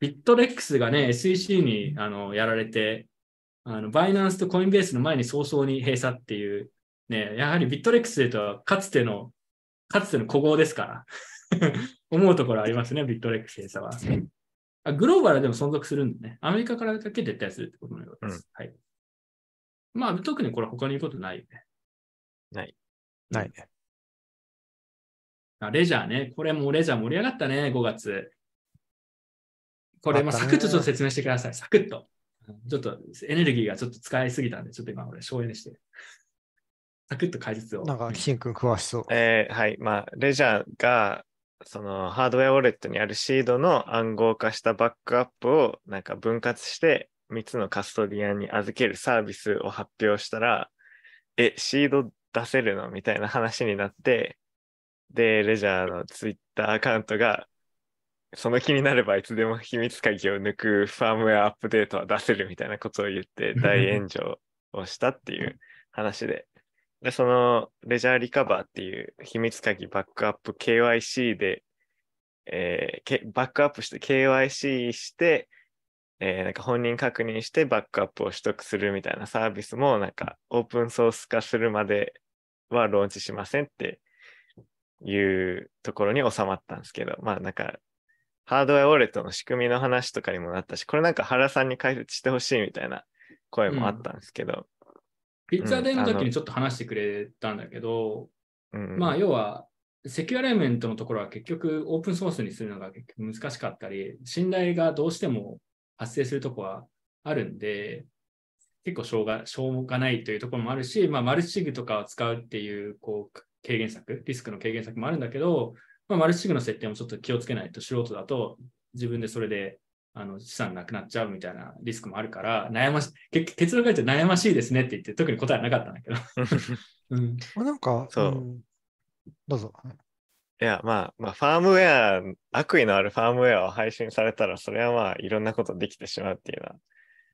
ビットレックスがね、SEC にあのやられて、あのバイナンスとコインベースの前に早々に閉鎖っていう、ね、やはりビットレックスというと、かつての、かつての古豪ですから、思うところありますね、ビットレックス閉鎖は。あグローバルでも存続するんでね、アメリカからだけ撤退するってことのようです。はい。まあ、特にこれ他に言うことないよね。ない。ないね。あレジャーね。これもうレジャー盛り上がったね、5月。これ、まあ、あったねサクッとちょっと説明してください。サクッと。ちょっとエネルギーがちょっと使いすぎたんで、ちょっと今俺省エネして。サクッと解説を。なんか、キシン君詳しそう。えーはい。まあ、レジャーが、そのハードウェアウォレットにあるシードの暗号化したバックアップをなんか分割して3つのカストディアンに預けるサービスを発表したら、え、シード出せるの？みたいな話になって、で、レジャーのツイッターアカウントが、その気になればいつでも秘密鍵を抜くファームウェアアップデートは出せるみたいなことを言って大炎上をしたっていう話で、で、そのレジャーリカバーっていう秘密鍵バックアップ KYC で、えーけバックアップして KYC して、えーなんか本人確認してバックアップを取得するみたいなサービスもなんかオープンソース化するまではローンチしませんっていうところに収まったんですけど、まあなんかハードウェアウォレットの仕組みの話とかにもなったし、これなんか原さんに解説してほしいみたいな声もあったんですけど、ピッツァデーの時にちょっと話してくれたんだけど、うん。まあ、要は、セキュアライメントのところは結局オープンソースにするのが結局難しかったり、信頼がどうしても発生するとこはあるんで、結構しょうがしょうがないというところもあるし、まあ、マルチシグとかを使うっていうこう軽減策、リスクの軽減策もあるんだけど、まあ、マルチシグの設定もちょっと気をつけないと素人だと自分でそれであの資産なくなっちゃうみたいなリスクもあるから、悩まし結結論から言うと悩ましいですねって言って、特に答えはなかったんだけど。うんあなんか、そうんどうぞ。いや、まあ、まあ、ファームウェア、悪意のあるファームウェアを配信されたら、それはまあ、いろんなことできてしまうっていうのは、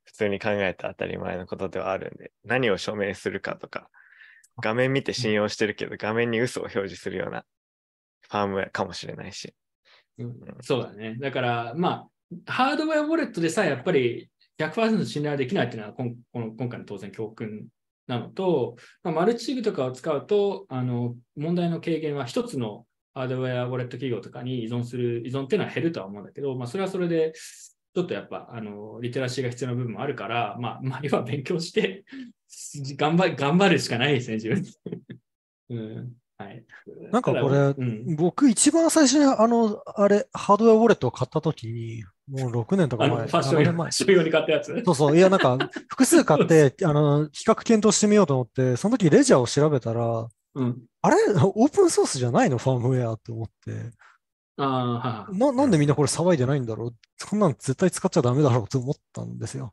普通に考えて当たり前のことではあるんで、何を署名するかとか、画面見て信用してるけど、画面に嘘を表示するようなファームウェアかもしれないし。うんそうだね。だから、まあ、ハードウェアウォレットでさえやっぱり100%信頼できないっていうのはこんこの今回の当然教訓なのと、まあ、マルチシグとかを使うと、あの問題の軽減は一つのハードウェアウォレット企業とかに依存する、依存っていうのは減るとは思うんだけど、まあ、それはそれで、ちちょっとやっぱ、あの、リテラシーが必要な部分もあるから、まあ、まあ、今勉強して、頑張頑張るしかないですね、自分で。うん。はい。なんかこれうん、僕一番最初にあの、あれ、ハードウェアウォレットを買ったときに、もう6年とかあの、前、ファッション用7年前ファッション用に買ったやつ？そうそう。いや、なんか、複数買って、あの、比較検討してみようと思って、その時レジャーを調べたら、うん。あれ？オープンソースじゃないの？ファームウェアって思って。ああ、はな、なんでみんなこれ騒いでないんだろう？そんなん絶対使っちゃダメだろうと思ったんですよ。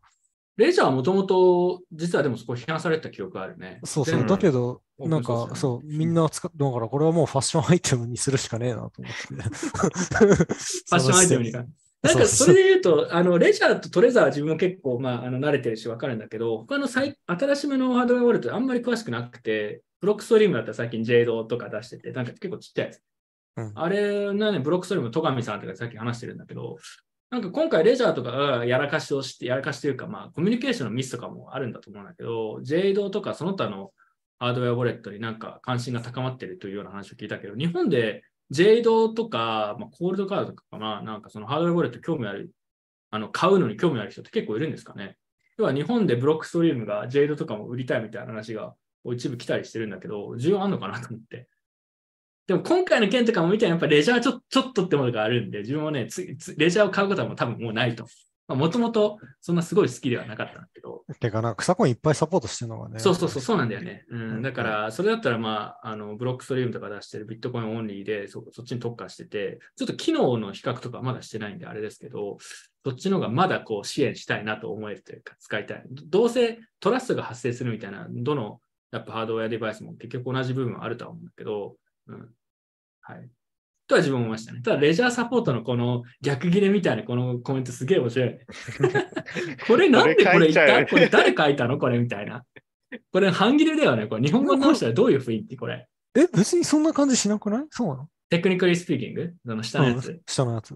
レジャーはもともと、実はでもそこ批判された記憶あるね。そうそう。だけど、なんか、そう、みんな使っ、だからこれはもうファッションアイテムにするしかねえなと思って。フ ファッションアイテムにか。なんかそれで言うと、あのレジャーとトレザーは自分も結構、まあ、あの慣れてるし分かるんだけど、他の最新しめのハードウェアウォレットあんまり詳しくなくて、ブロックストリームだったら最近 JADO とか出してて、なんか結構ちっちゃいやつ。あれなね、ブロックストリーム、戸上さんとかさっき話してるんだけど、なんか今回レジャーとかやらかしをして、やらかしというか、まあコミュニケーションのミスとかもあるんだと思うんだけど、JADO とかその他のハードウェアウォレットになんか関心が高まってるというような話を聞いたけど、日本で JADO とか、まあ、コールドカードとかかな、なんかそのハードウェアウォレット興味ある、あの買うのに興味ある人って結構いるんですかね？要は日本でブロックストリームが JADO とかも売りたいみたいな話が一部来たりしてるんだけど、需要あんのかなと思って。でも今回の件とかも見てやっぱレジャーちょちょっとってものがあるんで、自分もね、つつレジャーを買うことはもう多分もうないと。もともとそんなすごい好きではなかったんだけど、てかな、草コンいっぱいサポートしてるのがね。そうそうそう、そうなんだよね。ううんん、だから、それだったら、まあ、あの、ブロックストリームとか出してるビットコインオンリーでそ、そっちに特化してて、ちょっと機能の比較とかまだしてないんで、あれですけど、そっちの方がまだこう支援したいなと思えるというか、使いたい。どうせトラストが発生するみたいな、どのやっぱハードウェアデバイスも結局同じ部分はあるとは思うんだけど、うん。はい。とは自分も思いましたね。ただ、レジャーサポートのこの逆切れみたいなこのコメントすげえ面白いね。これなんでこれ言ったこれ誰書いたのこれみたいな。これ半切れだよね。これ日本語に直したらどういう雰囲気これ。え、別にそんな感じしなくない？そうなの？テクニカリースピーキング？その下のやつ。うん下のやつ。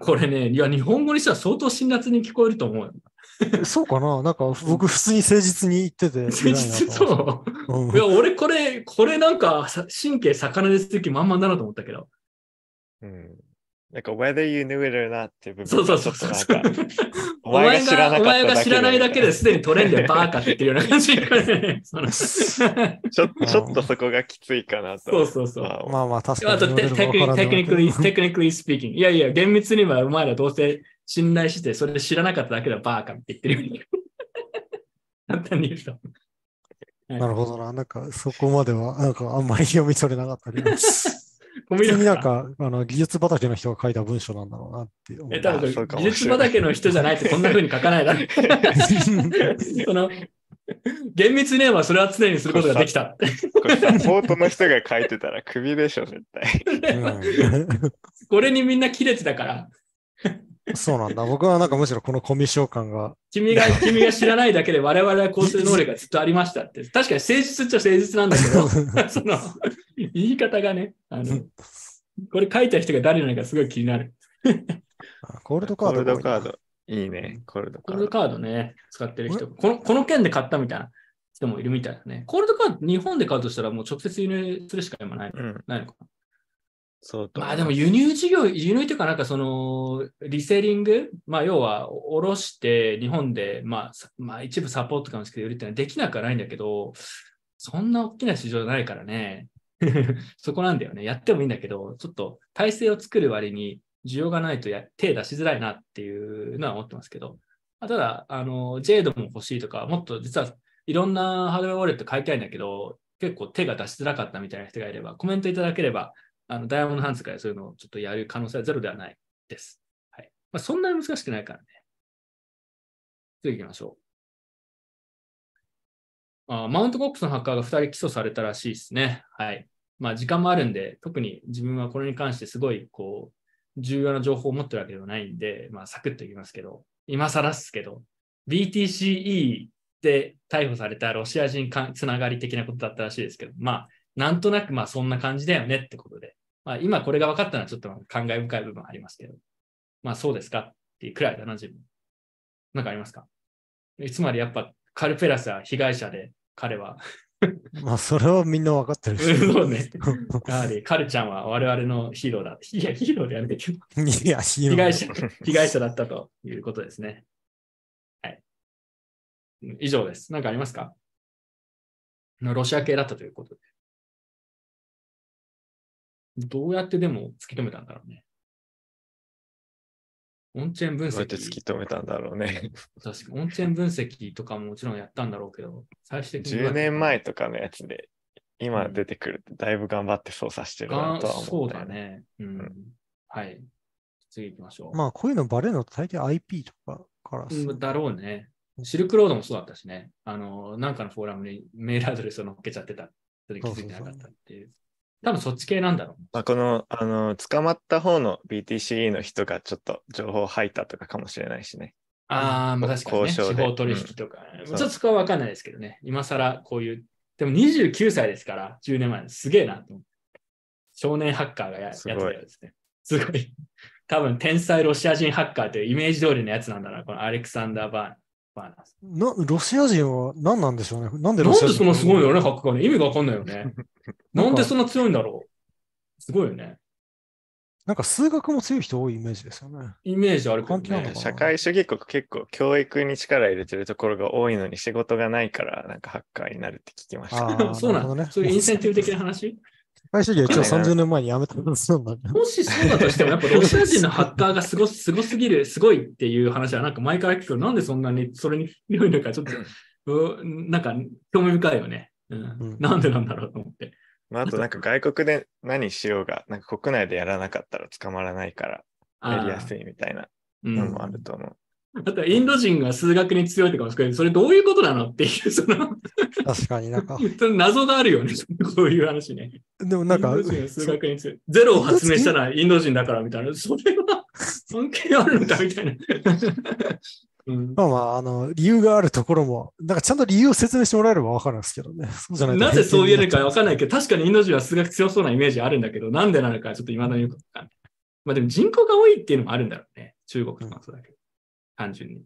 これね、いや、日本語にしたら相当辛辣に聞こえると思うよ。えそうかな？なんか僕普通に誠実に言ってて誠実。そう。うんいや、俺これ、これなんかさ神経逆なでする気満々だなと思ったけど。うん。なんか、whether you knew it or not っていう部そう分そうそうそうょっとなんか、お お前前が知らなかったがお前が知らないだけですでにトレンドでバーーカって言ってるような感じ ちょちょっとそこがきついかなと。そうそうそう。まあまあまあ確かあとに言われるテテクニのわからんでもテクニクリー、テクニクリースピーキング。いやいや、厳密にはお前らどうせ信頼して、それで知らなかっただけだバーカって言ってるように。簡単に言うと。なるほどな。なんかそこまではなんかあんまり読み取れなかったけど。普通にコミュニなんかあの技術畑の人が書いた文章なんだろうなって思うえ、多分技術畑の人じゃないとこんな風に書かないだろ。その、厳密に言えばそれは常にすることができた。これサポートの人が書いてたらクビでしょ、絶対。うん これにみんな切れてたから、そうなんだ。僕はなんかむしろこのコミュ障感が、君が、君が知らないだけで我々はこうする能力がずっとありましたって。確かに誠実っちゃ誠実なんだけど、その、言い方がね、あの、これ書いた人が誰なのかすごい気になる。あコールドカコールードが多いなドカード。いいね、コールドカード。コールドカードね、使ってる人。この、この件で買ったみたいな人もいるみたいだね。コールドカード、日本で買うとしたらもう直接輸入するしか今ないうん、ないのかな。そうと。まあでも輸入事業、輸入というかなんかその、リセリング、まあ要は、おろして日本で、まあ、まあ一部サポートかもしれない売るってのはできなくはないんだけど、そんな大きな市場じゃないからね。そこなんだよね。やってもいいんだけど、ちょっと体制を作る割に需要がないとや手出しづらいなっていうのは思ってますけど、まあただ、あの、ジェードも欲しいとか、もっと実はいろんなハードウェアウォレット買いたいんだけど、結構手が出しづらかったみたいな人がいれば、コメントいただければ、あの、ダイヤモンドハンズからそういうのをちょっとやる可能性はゼロではないです。はい。まあ、そんなに難しくないからね。次行きましょう。あマウントコックスのハッカーが2人起訴されたらしいですね。はい。まあ、時間もあるんで、特に自分はこれに関してすごい、こう、重要な情報を持ってるわけではないんで、まあ、サクッといきますけど、今更っすけど、BTCE で逮捕されたロシア人かつながり的なことだったらしいですけど、まあ、なんとなくまあそんな感じだよねってことで、まあ、今これが分かったのはちょっと感慨深い部分ありますけど、まあそうですかっていうくらいだな、自分。なんかありますか？つまりやっぱカルペラスは被害者で、彼は まあ、それはみんな分かってるし。そうね。やはり、カルちゃんは我々のヒーローだ。いや、ヒーローでやめてけど、いや、被被害者、被害者だったということですね。はい。うん以上です。何かありますか？ロシア系だったということで。どうやってでも突き止めたんだろうね。オンチェーン分どうやって突き析。止めたんだろうね。確かオンチェーン分析とかももちろんやったんだろうけど、最終的に。10年前とかのやつで、今出てくるってだいぶ頑張って操作してるなあとは思そうったよだね。うん。んはい。次行きましょう。まあ、こういうのバレるのって大抵 IP とかからっすうんだろうね。シルクロードもそうだったしね。あの、なんかのフォーラムにメールアドレスを載っけちゃってた。それ気づいてなかったっていう。多分そっち系なんだろう。まあ、この、あの、捕まった方の BTC の人がちょっと情報を吐いたとかかもしれないしね。ああ、まあ確かにね。司法取引とか、うんちょっとそこはわかんないですけどね。今更こういう。でも29歳ですから、10年前。すげえなと思って。少年ハッカーがややつすごいだよですね。すごい。多分天才ロシア人ハッカーというイメージ通りのやつなんだな。このアレクサンダー・バーナバーナーさんなロシア人は何なんでしょうね？なんでなんロシア人でそんなすごいのね、ハッカーね。意味がわかんないよね。なんんでそんな強いんだろう？すごいよね。なんか数学も強い人多いイメージですよね。イメージある関係あるのか。社会主義国結構教育に力入れてるところが多いのに仕事がないからなんかハッカーになるって聞きました。そうなの、るほどねそういうインセンティブ的な話？社会主義は一応わかんないな30年前に辞めたん。もしそうだとしても、やっぱロシア人のハッカーがすごすごすぎる、すごいっていう話は、なんか前から聞くけど、なんでそんなにそれに強いのか、ちょっと、うなんか興味深いよね。うんうんなんでなんだろうと思って。まあ、あとなんか外国で何しようが、なんか国内でやらなかったら捕まらないからやりやすいみたいなうんのもあると思う。あとはインド人が数学に強いとかも含めてそれどういうことなのっていう、その、確かになんか、謎があるよね。こういう話ね。でもなんかインド、人が数学に強い。ゼロを発明したのはインド人だからみたいな。それは関係あるのかみたいな。うんまあまあ、あの、理由があるところも、なんかちゃんと理由を説明してもらえればわかるんですけどね。そうじゃないとなぜそう言えるかわわかんないけど、確かにインド人は数学強そうなイメージあるんだけど、なんでなのかちょっと未だによくわかんない。まあでも人口が多いっていうのもあるんだろうね。中国とかもそうだけど。単純に。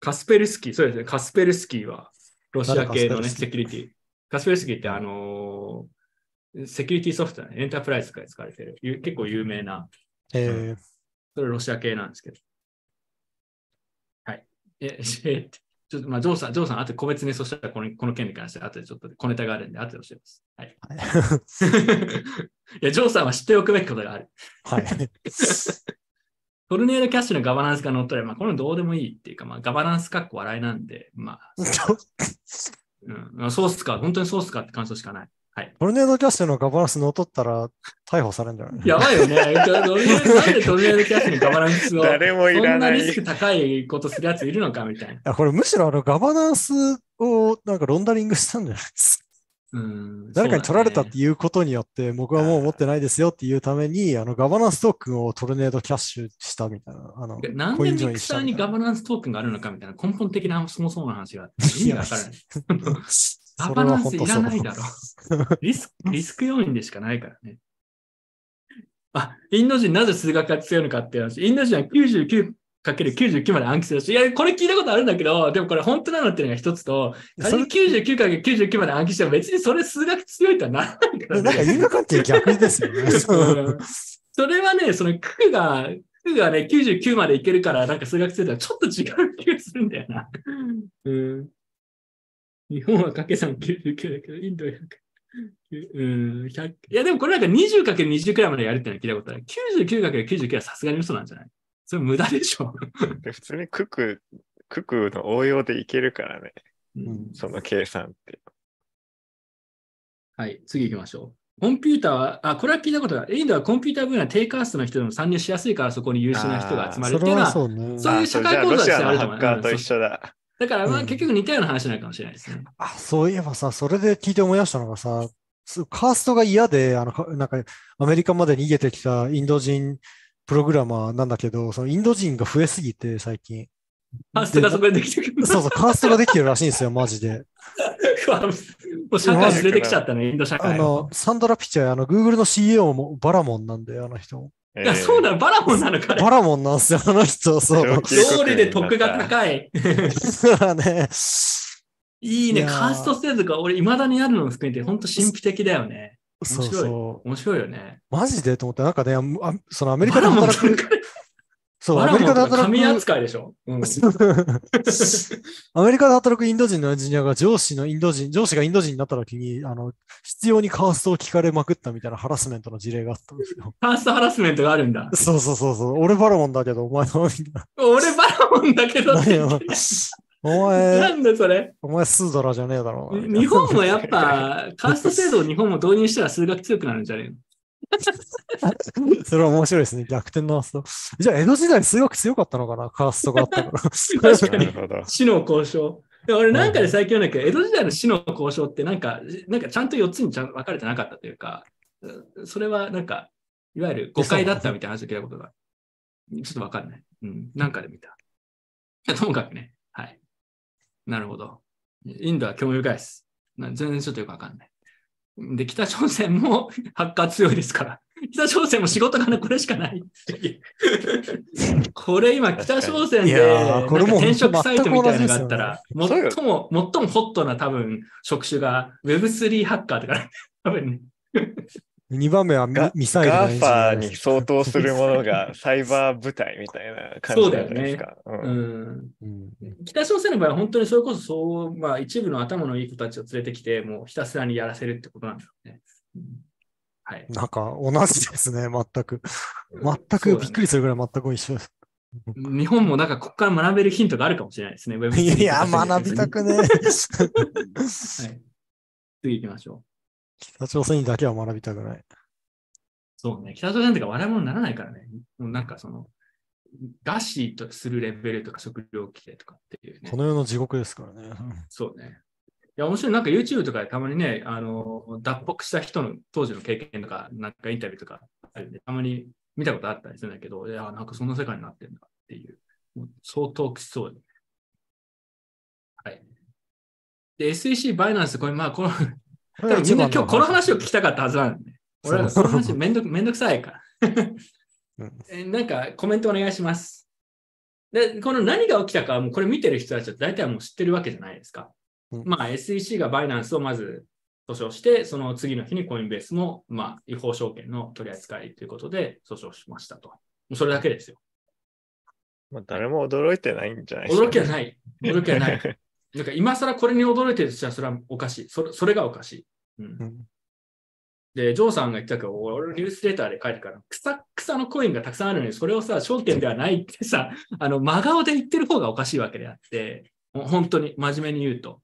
カスペルスキー、そうですね。カスペルスキーはロシア系のね、セキュリティ。カスペルスキーってあのーセキュリティソフト。エンタープライズから使われてる。ゆ結構有名な、えそれロシア系なんですけど。はい。え、えちょっと、まあ、ジョーさん、ジョーさん、あと個別にそしたらこのこの件に関して、あとでちょっと小ネタがあるんで、あとで教えます。はい。ー いや、ジョーさんは知っておくべきことがある。はい。トルネードキャッシュのガバナンスが乗ったら、まあ、これどうでもいいっていうか、まあ、ガバナンスかっこ笑いなんで、まあ、うん、ソースか、本当にソースかって感想しかない。はい。トルネードキャッシュのガバナンス乗っ取ったら逮捕されるんじゃない？やばいよね。なんでトルネードキャッシュのガバナンスを、誰もいそらな。んないリスク高いことするやついるのかみたいな。いや、これむしろあのガバナンスをなんかロンダリングしたんじゃないですか？うん、誰かに取られたっていうことによって、僕はもう持ってないですよっていうために、あのガバナンストークンをトルネードキャッシュしたみたいな。あの。なんでミクサーにガバナンストークンがあるのかみたいな根本的なそもそもの話が意味がわからない。ガそバナンスいら。ないだろ。リスク、リスク要因でしかないからね。あ、インド人なぜ数学が強いのかっていう話。インド人は 99×99 まで暗記するし、いや、これ聞いたことあるんだけど、でもこれ本当なのっていうのが一つと、仮に 99×99 まで暗記しても別にそれ数学強いとはならないからなんかね。因果関係逆ですよね。うん それはね、その九が、九がね、99までいけるから、なんか数学強いとはちょっと違う気がするんだよな。うん。日本は掛け算99だけど、インドは100。うん、100いや、でもこれなんか 20×20 くらいまでやるってのは聞いたことある。99×99 はさすがに嘘なんじゃない？それ無駄でしょ。で普通にクク、ククの応用でいけるからね。うんその計算って。はい、次行きましょう。コンピューターは、あ、これは聞いたことがある。インドはコンピューター分野低カーストの人でも参入しやすいからそこに優秀な人が集まるっていうのは、そうね。そういうあ社会構造としてじゃあると思うハッカーと一緒だ。だからまあうん結局似たような話なのかもしれないですね。あ、そういえばさ、それで聞いて思い出したのがさ、すカーストが嫌で、あの、かなんか、アメリカまで逃げてきたインド人プログラマーなんだけど、そのインド人が増えすぎて、最近。あ、それがそこでできてくる。そうそう、カーストができてるらしいんですよ、マジで。もう社会連れてきちゃったね、インド社あ会を。の、サンドラ・ピチャー、あの、Google の CEO もバラモンなんで、あの人。いや、そうだ。だ、バラモンなのかね。バラモンなんですよ、あの人、そう。道理で得が高い。だからね、いいね、いやーカースト制度が俺、未だにあるのを含めて、本当神秘的だよね。そう白いそう。面白いよね。マジでと思って、なんかね、あそのアメアリカで働く、そう、アメリカで働神く、扱いでしょ？うん、アメリカで働くインド人のエンジニアが上司のインド人、上司がインド人になった時に、あの、必要にカーストを聞かれまくったみたいなハラスメントの事例があったんですよ。カーストハラスメントがあるんだ。そうそうそうそう。俺バラモンだけど、お前はみたい俺バラモンだけどおな前、んだそれ？お前スードラじゃねえだろ。日本もやっぱ、カースト制度を日本も導入したら数学強くなるんじゃねえの？それは面白いですね。逆転の発想。じゃあ、江戸時代数学強かったのかな？カーストがあったから。確かに。死の交渉。で俺なんかで最近なんだけど、江戸時代の死の交渉ってなんか、なんかちゃんと4つにちゃん分かれてなかったというか、それはなんか、いわゆる誤解だったみたいな話を聞いたことが、ちょっと分かんない。うん、なんかで見た。ともかくね、はい。なるほど。インドは興味深いです。な全然ちょっとよくわかんない。で、北朝鮮も ハッカー強いですから。北朝鮮も仕事がね、これしかないっていう。これ今、北朝鮮いで、転職サイトみたいなのがあったら、最も、最もホットな多分、職種が Web3 ハッカーとか、多分ね、2番目はミガミサイルのガーフエンジニアァーに相当するものが サイバー部隊みたいな感じじゃないですか？ううんん。うん北朝鮮の場合は本当にそれこそそう、まあ一部の頭のいい子たちを連れてきて、もうひたすらにやらせるってことなんだろうね。うんはい。なんか同じですね、全く。全くびっくりするぐらい全く一緒です。日本もなんかここから学べるヒントがあるかもしれないですね。Web3 いや、学びたくねえ。はい。次行きましょう。北朝鮮にだけは学びたくない。そうね。北朝鮮とか笑い物にならないからね。もうなんかその、餓死とするレベルとか食料規制とかっていうねこ。の世の地獄ですからね。そうね。いや、面白い。なんか YouTube とかでたまにね、あの、脱北した人の当時の経験とか、なんかインタビューとかあるんで、たまに見たことあったりするんだけど、いや、なんかそんな世界になってんだっていう、もう相当きつそうで。はい。で、SEC、バイナンス、これ、まあ、この、こ多分みんな今日この話を聞ききたかったはずなんで、ね。俺はその話めんどくめんどくさいから。うんえなんかコメントお願いします。で、この何が起きたかはもうこれ見てる人たちは大体もう知ってるわけじゃないですか。うんまあ SEC がバイナンスをまず訴訟して、その次の日にコインベースもまあ違法証券の取り扱いということで訴訟しましたと。もうそれだけですよ。まあ、誰も驚いてないんじゃないですか、驚きはない。驚きはない。なんか今更これに驚いてるとしたらそれはおかしい。それそれがおかしい。うんうんで、ジョーさんが言ったけど、俺ニュースレターで書いてから、草草のコインがたくさんあるのに、それをさ、証券ではないってさ、あの、真顔で言ってる方がおかしいわけであって、本当に真面目に言うと。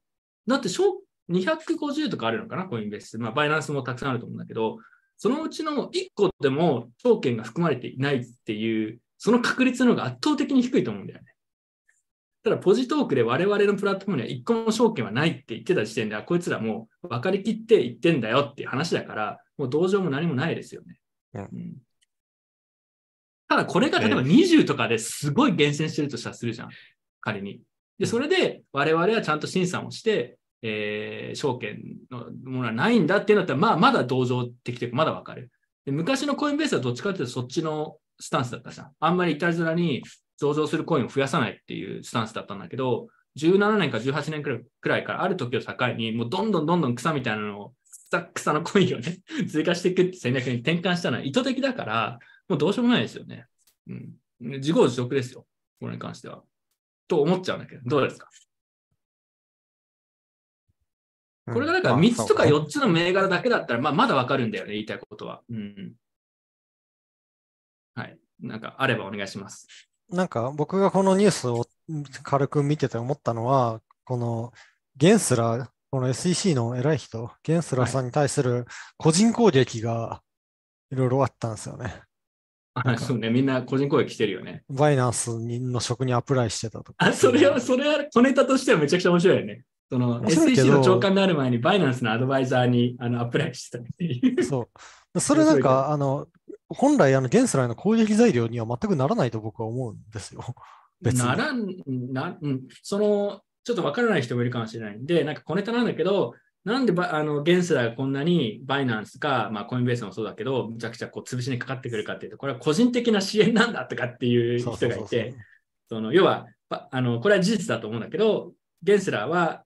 だって、証250とかあるのかな、コインベース。まあ、バイナンスもたくさんあると思うんだけど、そのうちの1個でも証券が含まれていないっていう、その確率の方が圧倒的に低いと思うんだよね。ただ、ポジトークで我々のプラットフォームには1個も証券はないって言ってた時点で、あこいつらもう分かりきって言ってんだよっていう話だから、もう同情も何もないですよね。うんうんただ、これが例えばね20とかですごい厳選してるとしたらするじゃん。仮に。で、それで我々はちゃんと審査をして、えー証券のものはないんだっていうんだったら、まあ、まだ同情的というか、まだわかる。で昔のコインベースはどっちかというとそっちのスタンスだったじゃん。あんまりいたずらに上場するコインを増やさないっていうスタンスだったんだけど、17年か18年くらいからある時を境に、もうどんどんどんどん草みたいなのを、草草のコインをね、追加していくって戦略に転換したのは意図的だから、もうどうしようもないですよね。うん。自業自得ですよ。これに関しては。と思っちゃうんだけど、どうですかこれがだから3つとか4つの銘柄だけだったら、まあ、まだわかるんだよね、言いたいことは。うん。はい。なんかあればお願いします。なんか僕がこのニュースを軽く見てて思ったのは、このゲンスラー、この SEC の偉い人、ゲンスラーさんに対する個人攻撃がいろいろあったんですよね。あそうね、みんな個人攻撃してるよね。バイナンスの職にアプライしてたとか。あ、それは、それは小ネタとしてはめちゃくちゃ面白いよね。その SEC の長官になる前にバイナンスのアドバイザーにあのアプライしてたっていう。そう。それなんか、あの、本来、あの、ゲンスラーの攻撃材料には全くならないと僕は思うんですよ。別にならん、な、うん、その、ちょっとわからない人もいるかもしれないんで、なんか小ネタなんだけど、なんでばあのゲンスラーがこんなにバイナンスか、まあ、コインベースもそうだけど、むちゃくちゃこう潰しにかかってくるかっていうと、これは個人的な支援なんだとかっていう人がいそうそうそうそうて、その要は、ばあのこれは事実だと思うんだけど、ゲンスラーは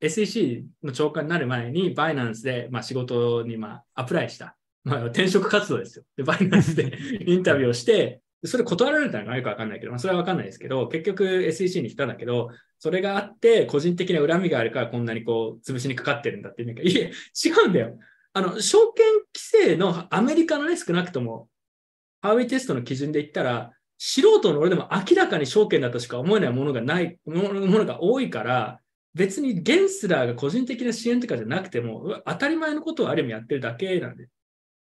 SEC の長官になる前に、バイナンスで、まあ、仕事に、まあ、アプライした。まあ、転職活動ですよ。で、バイナンスで インタビューをして、それ断られたのかよくわかんないけど、まあ、それはわかんないですけど、結局 SEC に来たんだけど、それがあって、個人的な恨みがあるから、こんなにこう、潰しにかかってるんだっていう。なんかいえ、違うんだよ。あの、証券規制のアメリカのね、少なくとも、ハーウィーテストの基準で言ったら、素人の俺でも明らかに証券だとしか思えないものがない、ものが多いから、別にゲンスラーが個人的な支援とかじゃなくても、当たり前のことをある意味やってるだけなんで、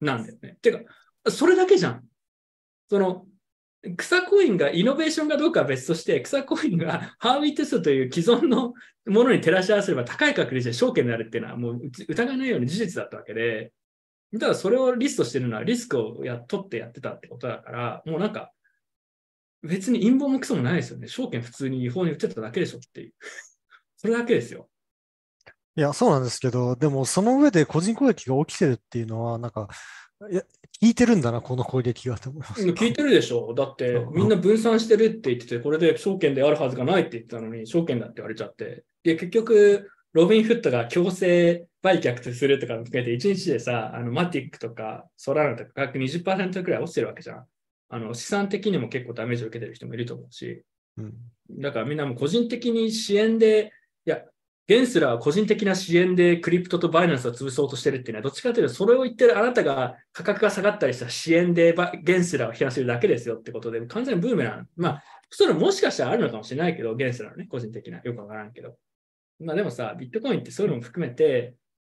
なんだよね。てか、それだけじゃん。その、草コインがイノベーションかどうかは別として、草コインがハーウィーテストという既存のものに照らし合わせれば高い確率で証券になるっていうのはもう疑いないように事実だったわけで、ただそれをリストしてるのはリスクをや取ってやってたってことだから、もうなんか、別に陰謀もクソもないですよね。証券普通に違法に売ってただけでしょっていう。それだけですよ。いや、そうなんですけど、でもその上で個人攻撃が起きてるっていうのは、なんか、いや、聞いてるんだな、この攻撃がと思います。聞いてるでしょだってうんみんな分散してるって言ってて、これで証券であるはずがないって言ってたのに、証券だって言われちゃって。で、結局、ロビン・フットが強制売却するとかも含めて、1日でさ、あのマティックとかソラーナとか価格20%くらい落ちてるわけじゃん。あの資産的にも結構ダメージを受けてる人もいると思うし、うんだからみんなも個人的に支援で、いや、ゲンスラーは個人的な支援でクリプトとバイナンスを潰そうとしてるっていうのは、どっちかというと、それを言ってるあなたが価格が下がったりした支援でゲンスラーを批判するだけですよってことで、完全にブーメラン。まあ、それもしかしたらあるのかもしれないけど、ゲンスラーのね、個人的な、よくわからんけど。まあでもさ、ビットコインってそういうのも含めて、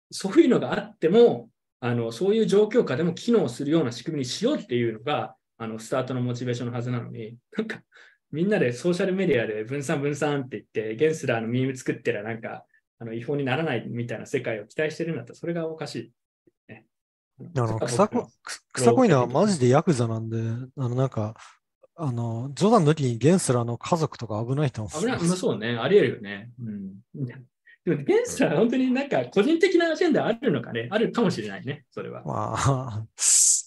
そういうのがあっても、あのそういう状況下でも機能するような仕組みにしようっていうのが、あのスタートのモチベーションのはずなのに、なんか、みんなでソーシャルメディアで分散分散って言って、ゲンスラーのミーム作ってらなんか、あの違法にならないみたいな世界を期待してるんだったら、それがおかしい、ね。あの、そこ草のはマジでヤクザなんで、あの、なんか、あの、冗談抜きにゲンスラーの家族とか危ないと思危ない、そうね、あり得るよね。うん。でも、ゲンスラーは本当になんか個人的なアジェンダあるのかね、あるかもしれないね、それは。まあ、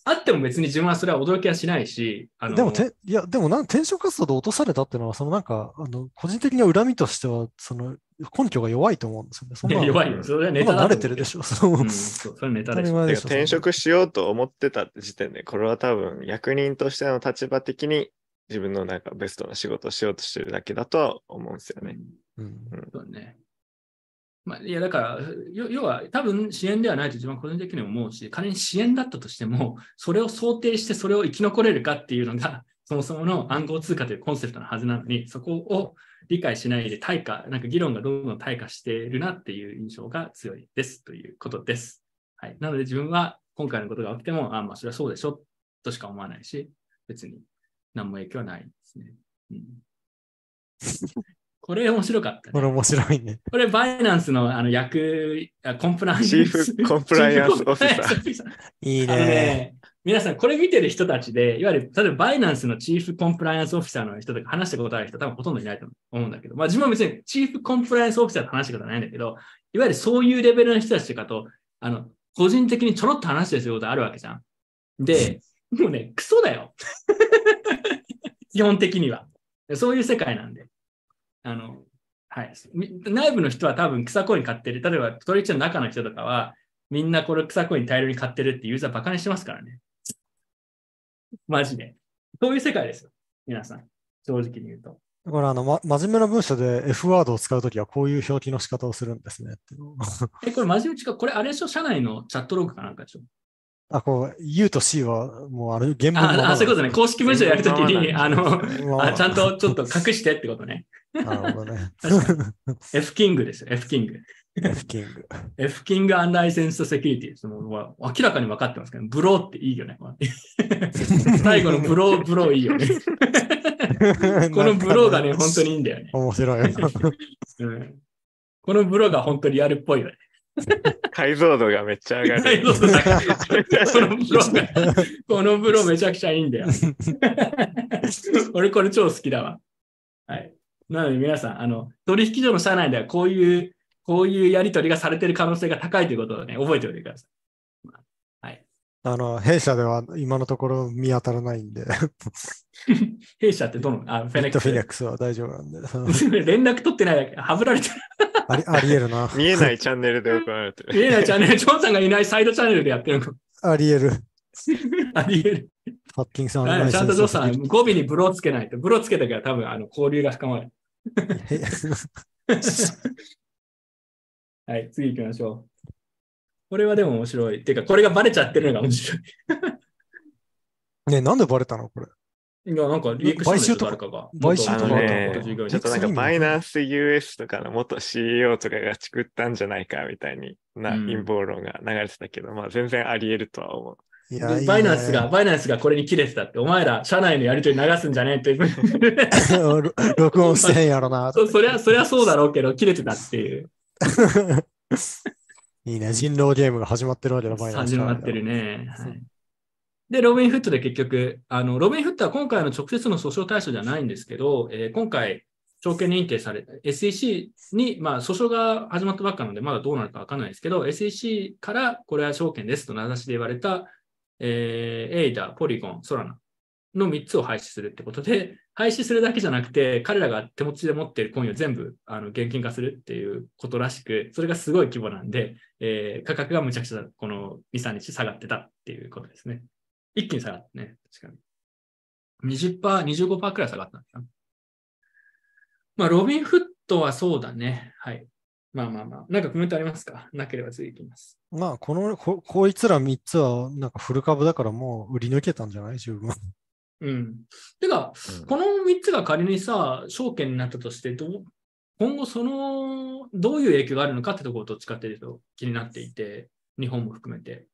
あっても別に自分はそれは驚きはしないし、あのでもて、いや、でもなん転職活動で落とされたっていうのは、そのなんか、あの、個人的な恨みとしては、その、根拠が弱いと思うんですよね。そんなの弱いよ。それはネタだ慣れてるでしょ。そううん、そうそれはネタでしょ。転職しようと思ってた時点で、これは多分役人としての立場的に自分のなんかベストな仕事をしようとしてるだけだとは思うんですよね。うんそうね。まあ、いや、だから、要は、多分支援ではないと自分は個人的に思うし、仮に支援だったとしても、それを想定してそれを生き残れるかっていうのが、そもそもの暗号通貨というコンセプトのはずなのに、そこを理解しないで退化、なんか議論がどんどん退化しているなっていう印象が強いですということです。はい。なので自分は今回のことが起きても、あまあ、それはそうでしょとしか思わないし、別に何も影響はないですね。うん、これ面白かった、ね。これ面白いね。これ、バイナンスのあの役、あコンプライアンス。チーフコンプライアンスオフィサーチーフコンプライアンスオフィサーいいあのね。ね、皆さん、これ見てる人たちで、いわゆる、例えばバイナンスのチーフコンプライアンスオフィサーの人とか話したことある人、多分ほとんどいないと思うんだけど、まあ自分は別にチーフコンプライアンスオフィサーと話したことはないんだけど、いわゆるそういうレベルの人たちとかと、あの、個人的にちょろっと話したりすることあるわけじゃん。で、もうね、クソだよ。基本的には。そういう世界なんで。あの、はい。み内部の人は多分草コイン買ってる。例えば取引所の中の人とかは、みんなこれ草コイン大量に買ってるってユーザーバカにしてますからね。マジで。そういう世界ですよ。皆さん。正直に言うと。これあの、ま、真面目な文章で F ワードを使うときはこういう表記の仕方をするんですねえ、これ真面目に違う。これあれでしょ？社内のチャットログかなんかでしょ？あ、こう、U と C はもうあれ、原文ああ、そういうことね。公式文章やるときに、あの、まああちゃんとちょっと隠してってことね。なるほどね。F キングですよ。F キング。F キング。F キングアンライセンスセキュリティです。もう明らかに分かってますけど、ブローっていいよね。最後のブロー、ブローいいよね。このブローがね、本当にいいんだよね。面白い。うん、このブローが本当にリアルっぽいよね。解像度がめっちゃ上がる。解像度高いこのブローが、このブローめちゃくちゃいいんだよ。俺これ超好きだわ。はい。なので皆さん、あの、取引所の社内ではこういう、こういうやり取りがされてる可能性が高いということをね、覚えておいてください。はい。あの、弊社では今のところ見当たらないんで、弊社ってどの、あ、フェネックス。フィネックスは大丈夫なんで。連絡取ってないだけ、はぶられてる。あり ありえるな。見えないチャンネルで行われてる。見えないチャンネル、ジョンさんがいないサイドチャンネルでやってるのか。ありえる。ありえる。パッキンさんちゃんとジョンさん、へ語尾に bro つけないと。 bro つけたから多分あの交流が深まる。はい、次行きましょう。これはでも面白い。っていうか、これがバレちゃってるのが面白い。ね、なんでバレたの？これ。いや、なんかリークしたんですか？誰かが。あ買収とか？のねちょっとなんかバイナンス US とかの元 CEO とかが作ったんじゃないかみたいになうん陰謀論が流れてたけど、まあ全然あり得るとは思う。いや、バイナンスが、バイナンスがこれに切れてたって、お前ら社内のやりとり流すんじゃねえって。ろ 録音してへんやろな。そそりゃ、そりゃそうだろうけど、切れてたっていう。いいね。人狼ゲームが始まってるわけだ、バイナンス始まってるね。はいで、ロビンフットで結局、あの、ロビンフットは今回の直接の訴訟対象じゃないんですけど、えー今回、証券認定された SEC に、まあ、訴訟が始まったばっかなので、まだどうなるかわかんないですけど、SEC からこれは証券ですと名指しで言われた、えーエイダ、ポリゴン、ソラナの3つを廃止するってことで、廃止するだけじゃなくて、彼らが手持ちで持っているコインを全部あの現金化するっていうことらしく、それがすごい規模なんで、えー価格がむちゃくちゃこの2、3日下がってたっていうことですね。一気に下がったね。確かに。20%、25%くらい下がったんだな。まあ、ロビンフットはそうだね。はい。まあまあまあ。なんかコメントありますか？なければ次行きます。まあ、この、こ、こいつら3つは、なんかフル株だからもう売り抜けたんじゃない？十分。うん。てか、うんこの3つが仮にさ、証券になったとして、どう今後その、どういう影響があるのかってところをどっちかっていうと気になっていて、日本も含めて。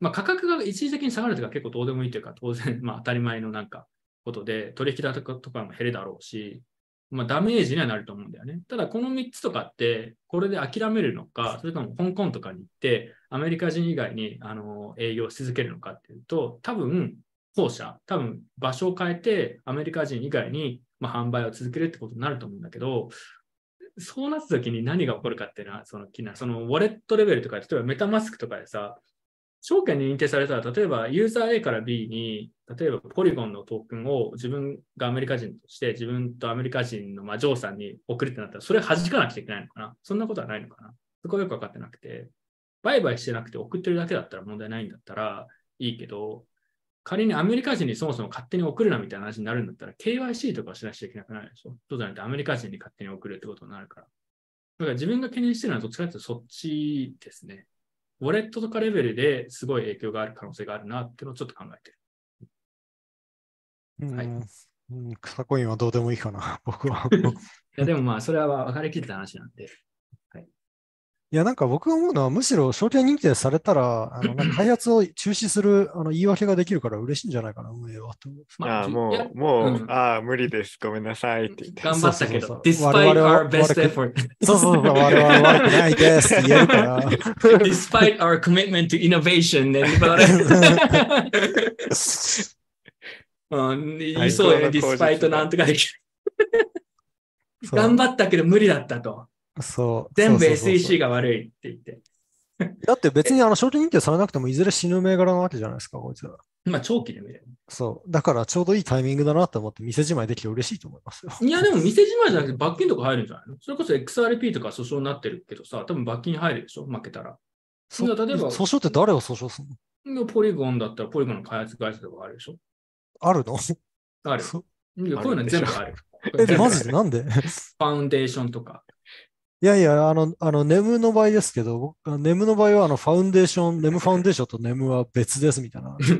まあ価格が一時的に下がるとか結構どうでもいいというか、当然、まあ当たり前のなんかことで、取引だとかも減るだろうし、まあダメージにはなると思うんだよね。ただこの3つとかって、これで諦めるのか、それとも香港とかに行って、アメリカ人以外にあの営業し続けるのかっていうと、多分、後者、多分場所を変えてアメリカ人以外に、ま、販売を続けるってことになると思うんだけど、そうなった時に何が起こるかっていうのは、その気な。そのウォレットレベルとか、例えばメタマスクとかでさ、証券に認定されたら、例えばユーザー A から B に、例えばポリゴンのトークンを自分がアメリカ人として、自分とアメリカ人のまあジョーさんに送るってなったら、それ弾かなくちゃいけないのかな？そんなことはないのかな？そこはよくわかってなくて、売買してなくて送ってるだけだったら問題ないんだったらいいけど、仮にアメリカ人にそもそも勝手に送るなみたいな話になるんだったら、KYC とかをしなくちゃいけなくなるでしょ？そうじゃなくてアメリカ人に勝手に送るってことになるから。だから自分が懸念してるのはどっちかというとそっちですね。ウォレットとかレベルですごい影響がある可能性があるなっていうのをちょっと考えてる。うんはいうん草コインはどうでもいいかな、僕は。いやでもまあそれは分かりきった話なんで。いや、なんか僕が思うのは、むしろ証券認定されたら、あのなんか開発を中止するあの言い訳ができるから嬉しいんじゃないかな、運営はと思う。ああ、じいやもう、もう、うんああ、無理です。ごめんなさいって言って。頑張ったけど、そうそうそう despite 我々は our best effort, そうそうそう、我々は悪くないですって言えるから。despite our commitment to innovation, and うん、言いそうよね、despite だなんとかで頑張ったけど無理だったと。そう全部 SEC が悪いって言って。だって別にあの証券認定されなくてもいずれ死ぬ銘柄なわけじゃないですか、こいつら。まあ長期で見れる。そう。だからちょうどいいタイミングだなと思って店じまいできて嬉しいと思いますよ。いや、でも店じまいじゃなくて罰金とか入るんじゃないの？それこそ XRP とか訴訟になってるけどさ、多分罰金入るでしょ？負けたら。そ例えば訴訟って誰を訴訟するの？ポリゴンだったらポリゴンの開発会社とかあるでしょ？あるの？ある。こういうの全部ある。え、マジで？なんで？ファウンデーションとか。いやいや、あの、あの、ネムの場合ですけど、僕ネムの場合は、あの、ファウンデーション、ネムファウンデーションとネムは別ですみたいな話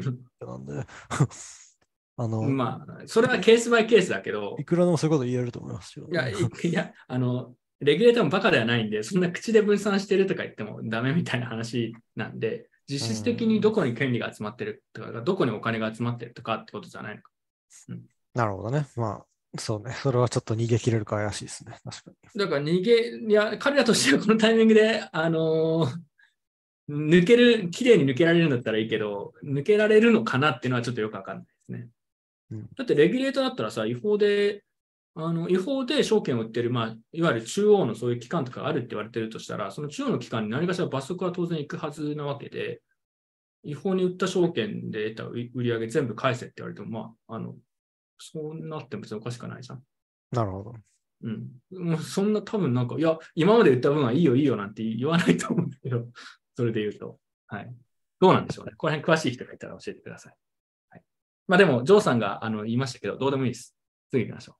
なんで、あの、まあ、それはケースバイケースだけどい、くらでもそういうこと言えると思いますよ。いや、いいや、あの、レギュレーターもバカではないんで、そんな口で分散してるとか言ってもダメみたいな話なんで、実質的にどこに権利が集まってるとか、どこにお金が集まってるとかってことじゃないのか。なるほどね。まあ、そうね。それはちょっと逃げ切れるか怪しいですね。確かに。だから逃げ、いや、彼らとしてはこのタイミングで、あのー抜ける、綺麗に抜けられるんだったらいいけど、抜けられるのかなっていうのはちょっとよくわかんないですね。うんだってレギュレーターだったらさ、違法で、あの違法で証券を売ってる、まあ、いわゆる中央のそういう機関とかがあるって言われてるとしたら、その中央の機関に何かしら罰則は当然行くはずなわけで、違法に売った証券で得た売り上げ全部返せって言われても、まあ、あの、そうなっても別におかしくないじゃん。なるほど。うん。もうそんな多分なんか、いや、今まで言った分はいいよいいよなんて言わないと思うんだけど、それで言うと。はい。どうなんでしょうね。この辺詳しい人がいたら教えてください。はい。まあでも、ジョーさんがあの言いましたけど、どうでもいいです。次行きましょ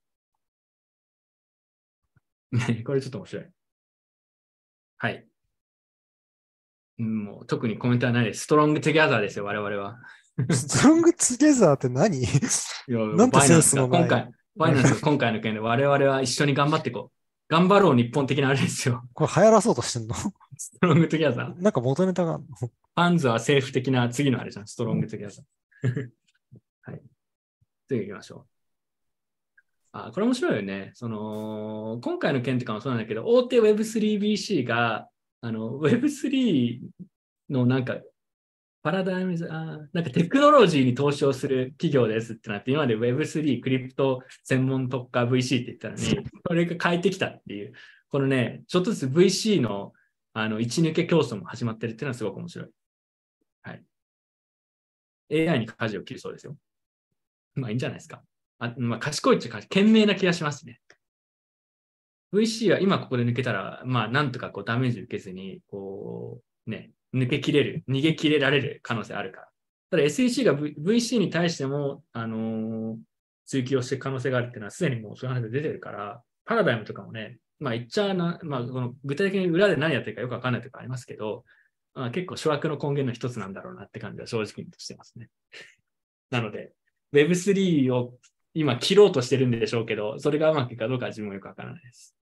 う。ね、これちょっと面白い。はい。うんもう特にコメントはないです。 Strong together ですよ、我々は。 Strong together って何？いやなんてセンスのない今回、バイナンスが 今回の件で我々は一緒に頑張っていこう。頑張ろう日本的なあれですよ。これ流行らそうとしてんの？ Strong together。なんか元ネタがあるの？ F unds are SAFU 的な次のあれじゃん。 Strong together。はい。次行きましょう。あ、これ面白いよね。その、今回の件とかもそうなんだけど、大手 Web3VC が、あの、Web3 のなんか、パラダイムズ、あなんかテクノロジーに投資をする企業ですってなって、今まで Web3 クリプト専門特化 VC って言ったのに、これが変えてきたっていう、このね、ちょっとずつ VC のあの一抜け競争も始まってるっていうのはすごく面白い。はい。AI に舵を切るそうですよ。まあいいんじゃないですか。あまあ賢いっちゃ賢い賢明な気がしますね。VC は今ここで抜けたら、まあなんとかこうダメージ受けずに、こう、ね、抜け切れる、逃げ切れられる可能性あるから。ただ SEC が、v、VC に対しても、あのー追求をしていく可能性があるっていうのはすでにもうそういう話が出てるから、パラダイムとかもね、まあ言っちゃな、まあこの具体的に裏で何やってるかよくわかんないとかありますけど、まあ、結構諸悪の根源の一つなんだろうなって感じは正直にしてますね。なので、Web3 を今切ろうとしてるんでしょうけど、それがうまくいくかどうかは自分もよくわからないです。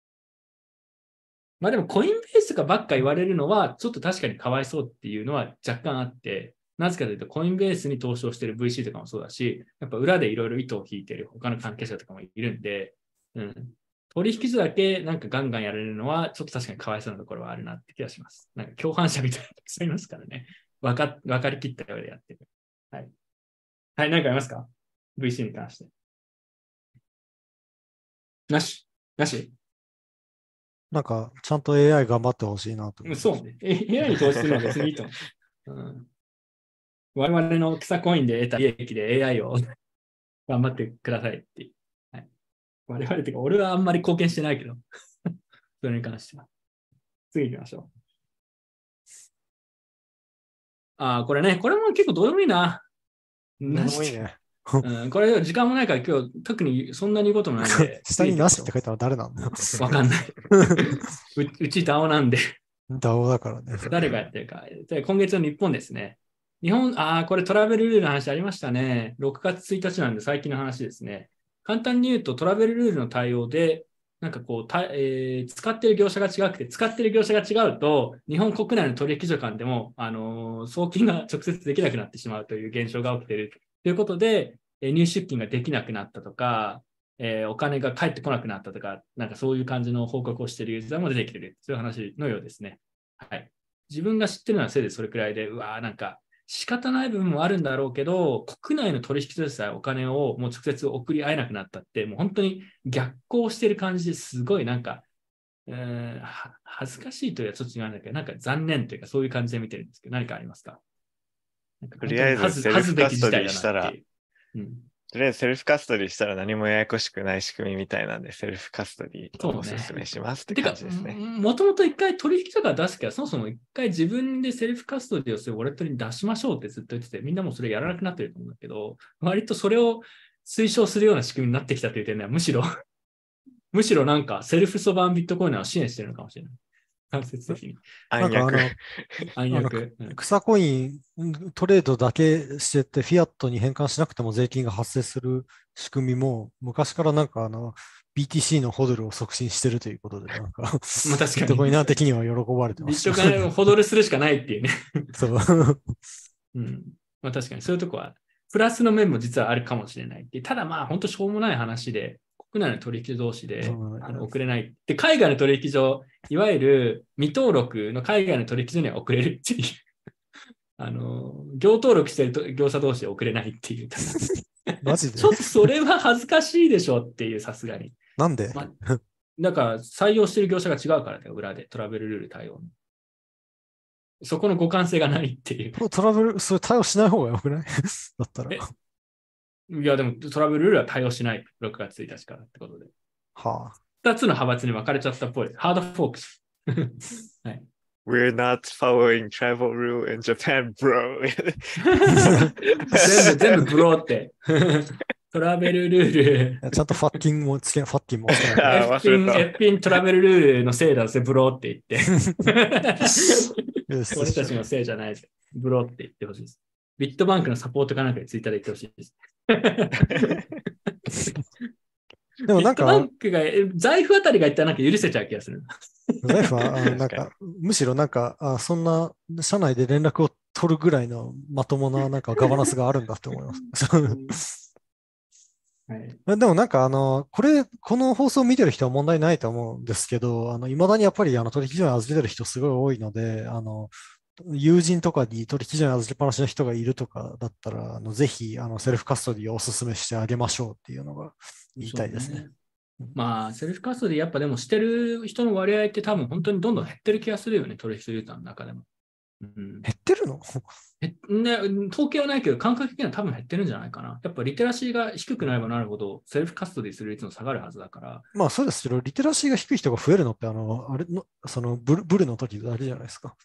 まあでもコインベースがばっか言われるのは、ちょっと確かにかわいそうっていうのは若干あって、なぜかというと、コインベースに投資をしてる VC とかもそうだし、やっぱ裏でいろいろ糸を引いてる他の関係者とかもいるんで、うん、取引所だけなんかガンガンやられるのは、ちょっと確かにかわいそうなところはあるなって気がします。なんか共犯者みたいなのたくさんいますからね。わか、わかりきったようでやってる。はい。はい、何かありますか ?VC に関して。なし？なし？なんか、ちゃんと AI 頑張ってほしいなとそうね。え AI に投資するのは別にいいと思う。うん、我々の草コインで得た利益で AI を 頑張ってくださいって。はい、我々っていうか、俺はあんまり貢献してないけど、それに関しては。次行きましょう。ああ、これね、これも結構どうでもいいな。う。なしもいいね。うん、これ時間もないから今日特にそんなに言うこともないんで。下になしって書いたら誰なんだ？よ。わかんない。ううち DAO なんで。DAO だからね。誰がやってるか。で今月の日本ですね。日本、ああ、これトラベルルールの話ありましたね。6月1日なんで最近の話ですね。簡単に言うとトラベルルールの対応で、なんかこう、たえー使ってる業者が違くて、使ってる業者が違うと、日本国内の取引所間でも、あのー送金が直接できなくなってしまうという現象が起きているということで、えー入出金ができなくなったとか、えーお金が返ってこなくなったとか、なんかそういう感じの報告をしているユーザーも出てきている、そういう話のようですね。はい。自分が知ってるのはせいでそれくらいで、うわーなんか仕方ない部分もあるんだろうけど、国内の取引所でさえお金をもう直接送り合えなくなったって、もう本当に逆行してる感じですごいなんか、えー恥ずかしいというのはちょっと違うんだけど、なんか残念というかそういう感じで見てるんですけど、何かありますか？とりあえずセルフカストディ恥ずべき事態だなっていううんとりあえずセルフカストディしたら何もややこしくない仕組みみたいなんで、セルフカストディをおすすめしますって感じですね。もともと一回取引所から出すけど、そもそも一回自分でセルフカストディをするウォレットに出しましょうってずっと言ってて、みんなもそれやらなくなってると思うんだけど、割とそれを推奨するような仕組みになってきたという点では、むしろ、むしろなんか self-sovereign ビットコインを支援してるのかもしれない。間接的に。暗躍。暗躍。草コイントレードだけしてて、フィアットに変換しなくても税金が発生する仕組みも、昔からなんかあの、BTC のホドルを促進してるということで、なんか、まあ確かにビットコイナー的には喜ばれてまビッ。トコインをホドルするしかないっていうね。そう。うん。まあ確かにそういうとこは、プラスの面も実はあるかもしれない。ただまあ本当しょうもない話で、国内の取引所同士であの送れない。で、海外の取引所、いわゆる未登録の海外の取引所には送れるっていう。あの、業登録してると業者同士で送れないっていう。マジで？ちょっとそれは恥ずかしいでしょっていう、さすがに。なんで？まだから採用してる業者が違うからね、裏でトラベルルール対応の。そこの互換性がないっていう。トラブル、それ対応しない方がよくない？だったらえ。いや、でもトラベルルールは対応しない。6月1日からってことで。はあ。二つの派閥に分かれちゃったっぽい。ハードフォークス。We're not following travel rule in Japan, bro. 全部、全部 bro って。トラベルルール。ちゃんと fucking もつけ、 fucking もつけない。あーエッピン、忘れたエッピントラベルルールのせいだぜ、 bro って言って。俺たちのせいじゃないぜ。ブローって言ってほしいです。ビットバンクのサポートかなんかでツイッターで言ってほしいです。でもなんビットバンか、クが、え財布あたりが言ったらなんか許せちゃう気がする。財布は、なん確か、むしろなんか、あそんな、社内で連絡を取るぐらいのまともな、なんかガバナンスがあるんだって思います。はい、でもなんかあの、これ、この放送を見てる人は問題ないと思うんですけど、あの、未だにやっぱりあの取引所に預けてる人すごい多いので、あの、友人とかに取引所に預けっぱなしの人がいるとかだったら、あのぜひあのセルフカストディをお勧めしてあげましょうっていうのが言いたいですね。まあ、セルフカストディやっぱでもしてる人の割合って多分本当にどんどん減ってる気がするよね、取引所ユーザーの中でも。うん、減ってるの？へね、統計はないけど、感覚的には多分減ってるんじゃないかな。やっぱリテラシーが低くなればなるほど、セルフカストディする率も下がるはずだから、まあそうですけど、リテラシーが低い人が増えるのって、あの、あれの、そのブルブルの時あれじゃないですか。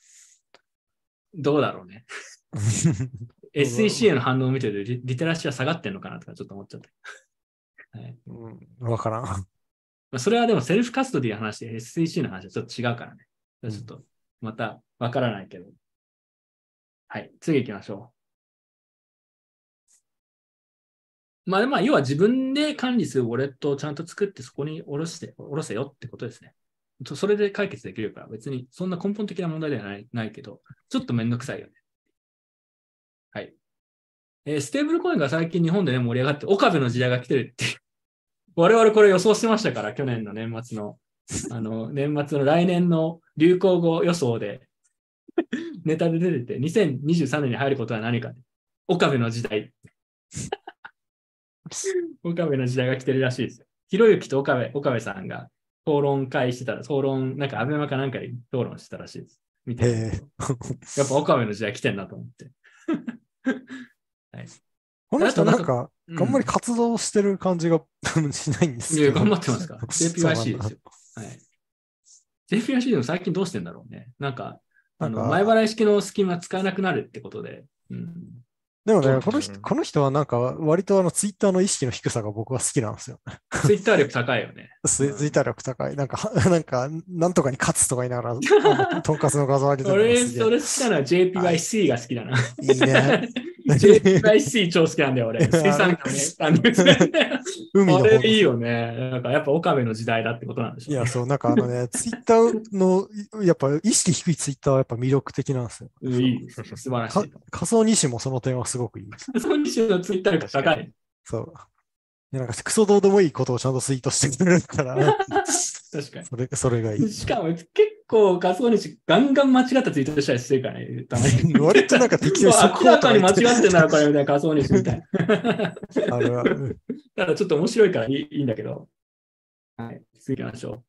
どうだろうね。SEC への反応を見てるとリリテラシーは下がってんのかなとかちょっと思っちゃった。はいうんわからん。まあ、それはでもセルフカストディの話で SEC の話はちょっと違うからね。ちょっとまたわからないけど。はい、次行きましょう。まあ、まあ、要は自分で管理するウォレットをちゃんと作ってそこに下ろして、下ろせよってことですね。そそれで解決できるから別にそんな根本的な問題ではないないけど、ちょっとめんどくさいよね。はい。えーステーブルコインが最近日本でね盛り上がって、岡部の時代が来てるって。我々これ予想してましたから、去年の年末の、あの、年末の来年の流行語予想で、ネタで出てて、2023年に入ることは何か。岡部の時代。岡部の時代が来てるらしいですよ。ひろゆきと岡部岡部さんが討論会してたら、討論、なんかアベマかなんかで討論してたらしいです。見て。やっぱ岡部の時代来てんなと思って。この人なんか、うあんまり活動してる感じがしないんですいや。頑張ってますか JPYC ですよ。はい。JPYC でも最近どうしてんだろうね。なんか、あの前払い式のスキームは使えなくなるってことで。うん、でもね、この人、この人はなんか、割とあの、ツイッターの意識の低さが僕は好きなんですよ。ツイッター力高いよね。ツイッター力高い。なんか、は なんか、なんとかに勝つとか言いながら、とんかつの画像上げてる俺、それ好きなのは JPYC が好きだな。いいね。JPYC 超好きなんだよ、俺。水産業ね。あの 海の方あれいいよね。なんかやっぱ岡部の時代だってことなんでしょうね、いや、そう、なんかあのね、ツイッターの、やっぱ意識低いツイッターはやっぱ魅力的なんですよ。うんいい。素晴らしかい。仮想西もその点はすごくいいです。その西のツイッター力高い。そう。でなんかクソどうでもいいことをちゃんとツイートしてくれるから、確かに。それそれがいい。しかも結構、仮想西ガンガン間違ったツイートしたりしてるからね。たまに割となんか適当に速明らかかに間違ってんだろ、これみたいな仮想西みたいな。ただちょっと面白いからいいいいんだけど。はい、次行きましょう。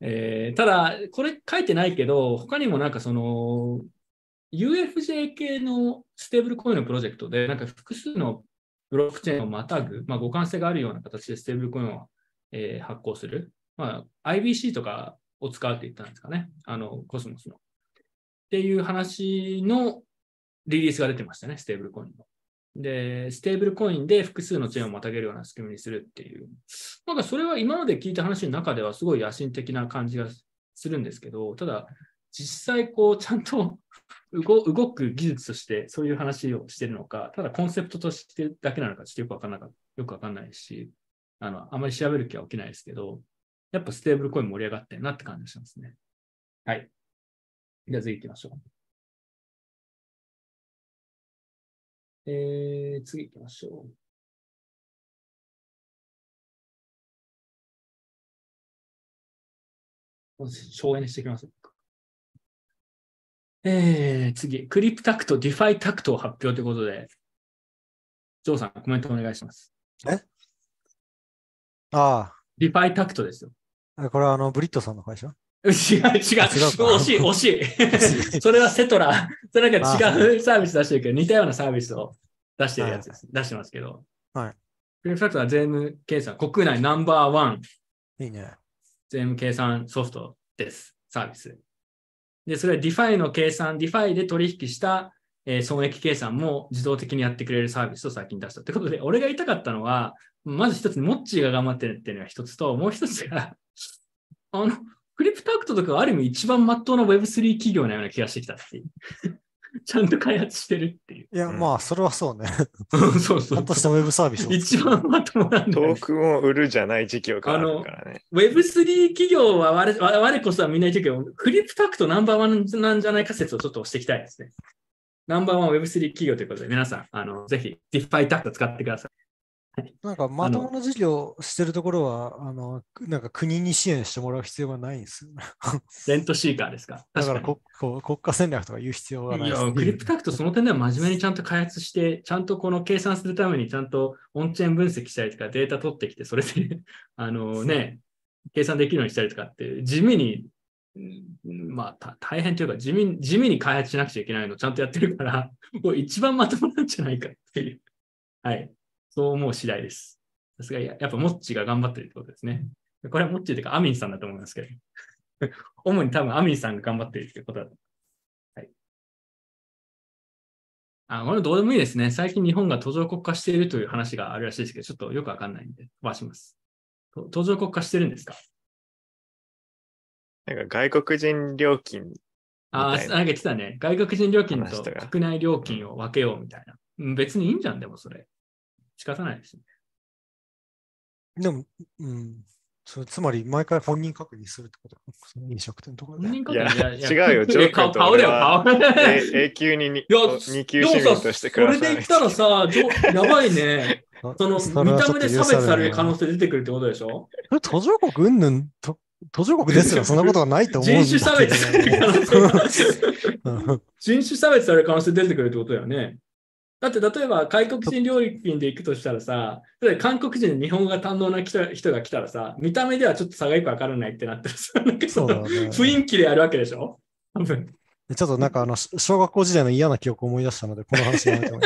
えーただ、これ書いてないけど、他にもなんかその、UFJ 系のステーブルコインのプロジェクトで、なんか複数のブロックチェーンをまたぐ、まあ、互換性があるような形でステーブルコインを、えー発行する。まあ、IBC とかを使うって言ったんですかね。あの、コスモスの。っていう話のリリースが出てましたね、ステーブルコインの。で、ステーブルコインで複数のチェーンをまたげるような仕組みにするっていう。なんかそれは今まで聞いた話の中ではすごい野心的な感じがするんですけど、ただ、実際こう、ちゃんと 動く技術としてそういう話をしてるのか、ただコンセプトとしてだけなのかちょっとよくわかんなかよくわかんないし、あの、あまり調べる気は起きないですけど、やっぱステーブルコイン盛り上がってるなって感じしますね。はい。じゃあ次行きましょう。えー、次行きましょう。省エネしていきます。えー、次、クリプタクト、ディファイタクトを発表ということで、ジョーさん、コメントお願いします。え？あディファイタクトですよ。あ、これはあの、ブリットさんの会社？違う、違う。惜しい、惜しい。それはセトラ。それなんか違うサービス出してるけど、似たようなサービスを出してるやつです。出してますけど。はい。クリプタクトは税務計算、国内ナンバーワン。いいね。税務計算ソフトです。サービス。で、それは DeFi の計算、DeFi で取引した、えー損益計算も自動的にやってくれるサービスを最近出した。ということで、俺が言いたかったのは、まず一つに、モッチーが頑張ってるっていうのが一つと、もう一つが、あの、クリプタクトとかがある意味一番真っ当な Web3 企業なような気がしてきたっていう。ちゃんと開発してるっていう。いや、うんまあ、それはそうね。そうそうちゃんとしたウェブサービスを。一番まともなんだよねトークンを売るじゃない事業があるからね。Web3 企業は我我我こそはみんな言ってるけど、クリプタクトナンバーワンなんじゃないか説をちょっと押していきたいですね。ナンバーワン Web3 企業ということで、皆さん、あのぜひ DeFi タクト使ってください。なんか、まともな事業してるところは、あの、なんか国に支援してもらう必要がないんですよね。レントシーカーですか？だから確かここ国家戦略とか言う必要がないですや、クリプタクトその点では真面目にちゃんと開発して、ちゃんとこの計算するためにちゃんとオンチェーン分析したりとかデータ取ってきて、それで、あのね、計算できるようにしたりとかって、地味に、うんまあ、た大変というか地味、地味に開発しなくちゃいけないのをちゃんとやってるから、もう一番まともなんじゃないかっていう。はい。そう思う次第です。さすがや、やっぱモッチーが頑張ってるってことですね。これはモッチーというかアミンさんだと思いますけど。主に多分アミンさんが頑張ってるってことだと。はい。あ、これどうでもいいですね。最近日本が途上国化しているという話があるらしいですけど、ちょっとよくわかんないんで飛ばします。と途上国化してるんですか？なんか外国人料金、ああ、ななんか言ってたね。外国人料金と国内料金を分けようみたいな。うん別にいいんじゃん、でもそれ。仕方ないですね。でも、うん。それつまり、毎回本人確認するってことその飲食店とかで。本人確いや認違うよジョー君と顔だよ、顔。え永久ににいや、二級でも市としてそ暮らさないれで言ったらさ、やばいね。あその見た目で差別される可能性出てくるってことでしょ？途上国うんぬんと、途上国ですらそんなことはないと思う人種差別される可能性うん人種差別される可能性出てくるってことだよね。だって例えば外国人料金で行くとしたらさ、例えば韓国人で日本語が堪能な人人が来たらさ、見た目ではちょっと差がよくわからないってなったらさ、なんかその。雰囲気でやるわけでしょ？多分。でちょっとなんかあの、し小学校時代の嫌な記憶を思い出したので、この話やめてま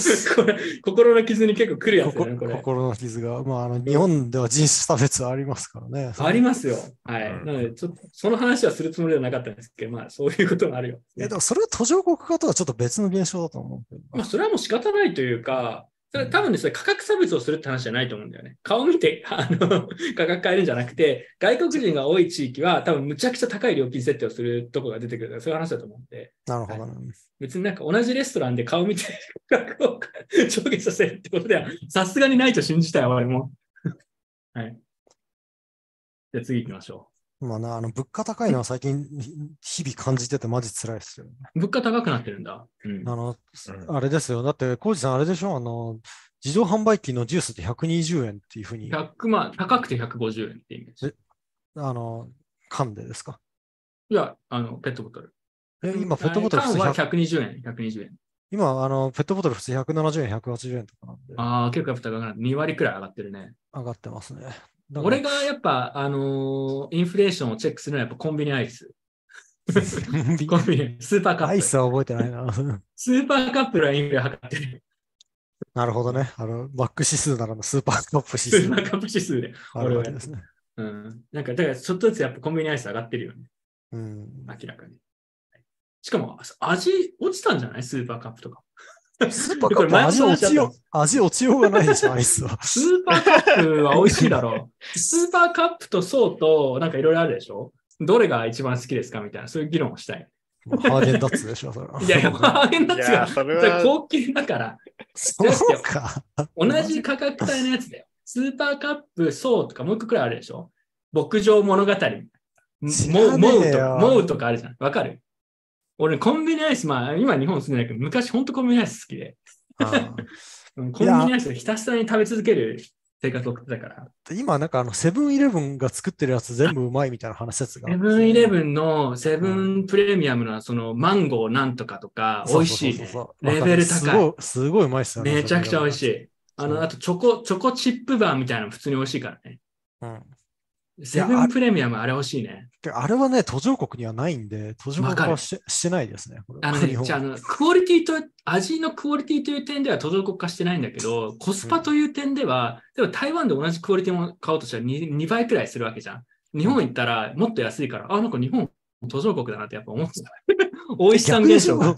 す。これ、心の傷に結構来るやつね、これ。心の傷が。まあ、あの、日本では人種差別はありますからね。ありますよ。はい。うんなので、ちょっと、その話はするつもりではなかったんですけど、まあ、そういうこともあるよ。いや、でもそれは途上国化とはちょっと別の現象だと思う。まあ、それはもう仕方ないというか、それ多分ですね、価格差別をするって話じゃないと思うんだよね。顔見て、あの、価格変えるんじゃなくて、外国人が多い地域は多分むちゃくちゃ高い料金設定をするとこが出てくるから、そういう話だと思うんで、なるほどね。別になんか同じレストランで顔見て価 格を上下させるってことでは、さすがにないと信じたい、俺も。はい。じゃあ次行きましょまあな、あの、物価高いのは最近、日々感じててマジ辛いですよね。う。物価高くなってるんだ。うん。あの、うんあれですよ。だって、コウジさんあれでしょ？あの、自動販売機のジュースって120円っていうふうに、100万、高くて150円ってイメージ。あの、缶でですか？いや、あの、ペットボトル。え、今、ペットボトル普通缶は100 120円、120円。今、あの、ペットボトル普通170円、180円とかなんで、ああ、結構やっぱ高くなって2割くらい上がってるね。上がってますね。俺がやっぱ、あのーインフレーションをチェックするのはやっぱコンビニアイス。コンビニ、スーパーカップ。アイスは覚えてないな。スーパーカップのインフレを測ってる。なるほどね。あの、マック指数ならのスーパーカップ指ス数ーパーカップ指数で。あるわけですね。うん。なんか、だからちょっとずつやっぱコンビニアイス上がってるよね。うん。明らかに。しかも、味落ちたんじゃない？スーパーカップとか。スーパーカップ味落ちよ味落ちようがないでしょ、アイスは。スーパーカップは美味しいだろう。スーパーカップと爽となんかいろいろあるでしょ？どれが一番好きですかみたいな、そういう議論をしたい。まあハーゲンダッツでしょ、それは。いやいや、ハーゲンダッツがは、高級だから、そうか。同じ価格帯のやつだよ。スーパーカップ、爽とかもう一個くらいあるでしょ？牧場物語。モウとモウとかあるじゃん。わかる？俺、コンビニアイス、まあ、今日本住んでないけど、昔本当コンビニアイス好きで、コンビニアイスをひたすらに食べ続ける生活を送ってたから。ー今、なんかあの、セブンイレブンが作ってるやつ全部うまいみたいな話説が。セブンイレブンのセブンプレミアムのそのマンゴーなんとかとか、美味しいレベル高い。すごい、すごいうまいっすよね。めちゃくちゃ美味しい。い。あの、あとチョコ、チョコチップバーみたいなの普通に美味しいからね。うん。セブンプレミアムあれ欲しいね。であれはね、途上国にはないんで、途上国化はししてないですね。あのね、じゃああの、クオリティと、味のクオリティという点では途上国化してないんだけど、コスパという点では、でも台湾で同じクオリティも買おうとしたら 2, 2倍くらいするわけじゃん。日本行ったらもっと安いから、あ、なんか日本途上国だなってやっぱ思ってた。美味しさ現象が。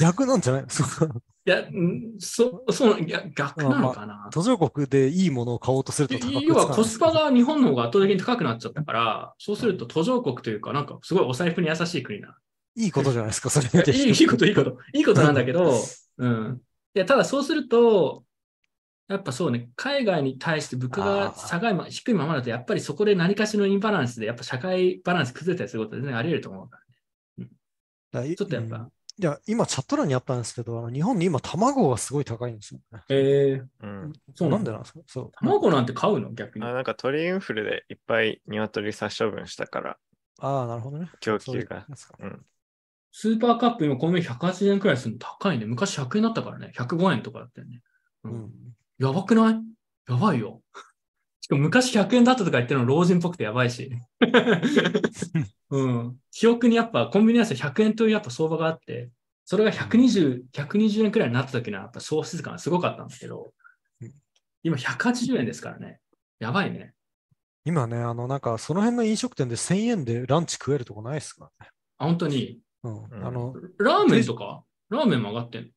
逆なんじゃない？いや、んそ、そう、いや、逆なのかな。途上国でいいものを買おうとすると高く要はコスパが日本の方が圧倒的に高くなっちゃったから、そうすると途上国というか、なんかすごいお財布に優しい国な。いいことじゃないですか、それいいいいいこと、いいこと。いいことなんだけど、うん。いや、ただそうすると、やっぱそうね、海外に対して物価が下がいま低いままだと、やっぱりそこで何かしらのインバランスで、やっぱ社会バランス崩れたりすることは全然あり得ると思うから。ちちょっとやっぱ。いや、今チャット欄にあったんですけど、あの日本に今卵がすごい高いんですよね。ええうん。そうなんんだ。なでなんですか？そう。卵なんて買うの？逆に。あなんか鳥インフルでいっぱい鶏殺処分したから、ああ、なるほどね。供給が。やつかスーパーカップ今この180円くらいするの高いね。昔100円だったからね。105円とかだったよね。ううんん。やばくない？やばいよ。しかも昔100円だったとか言ってるの老人っぽくてやばいし。うん。記憶にやっぱコンビニエンスで100円というやっぱ相場があって、それが120、120円くらいになった時のやっぱ消失感がすごかったんだけどうん、今180円ですからね。やばいね。今ね、あの、なんかその辺の飲食店で1000円でランチ食えるとこないですからね。あ、本当に？うん。うんあの、ラーメンとか？ラーメンも上がってんの？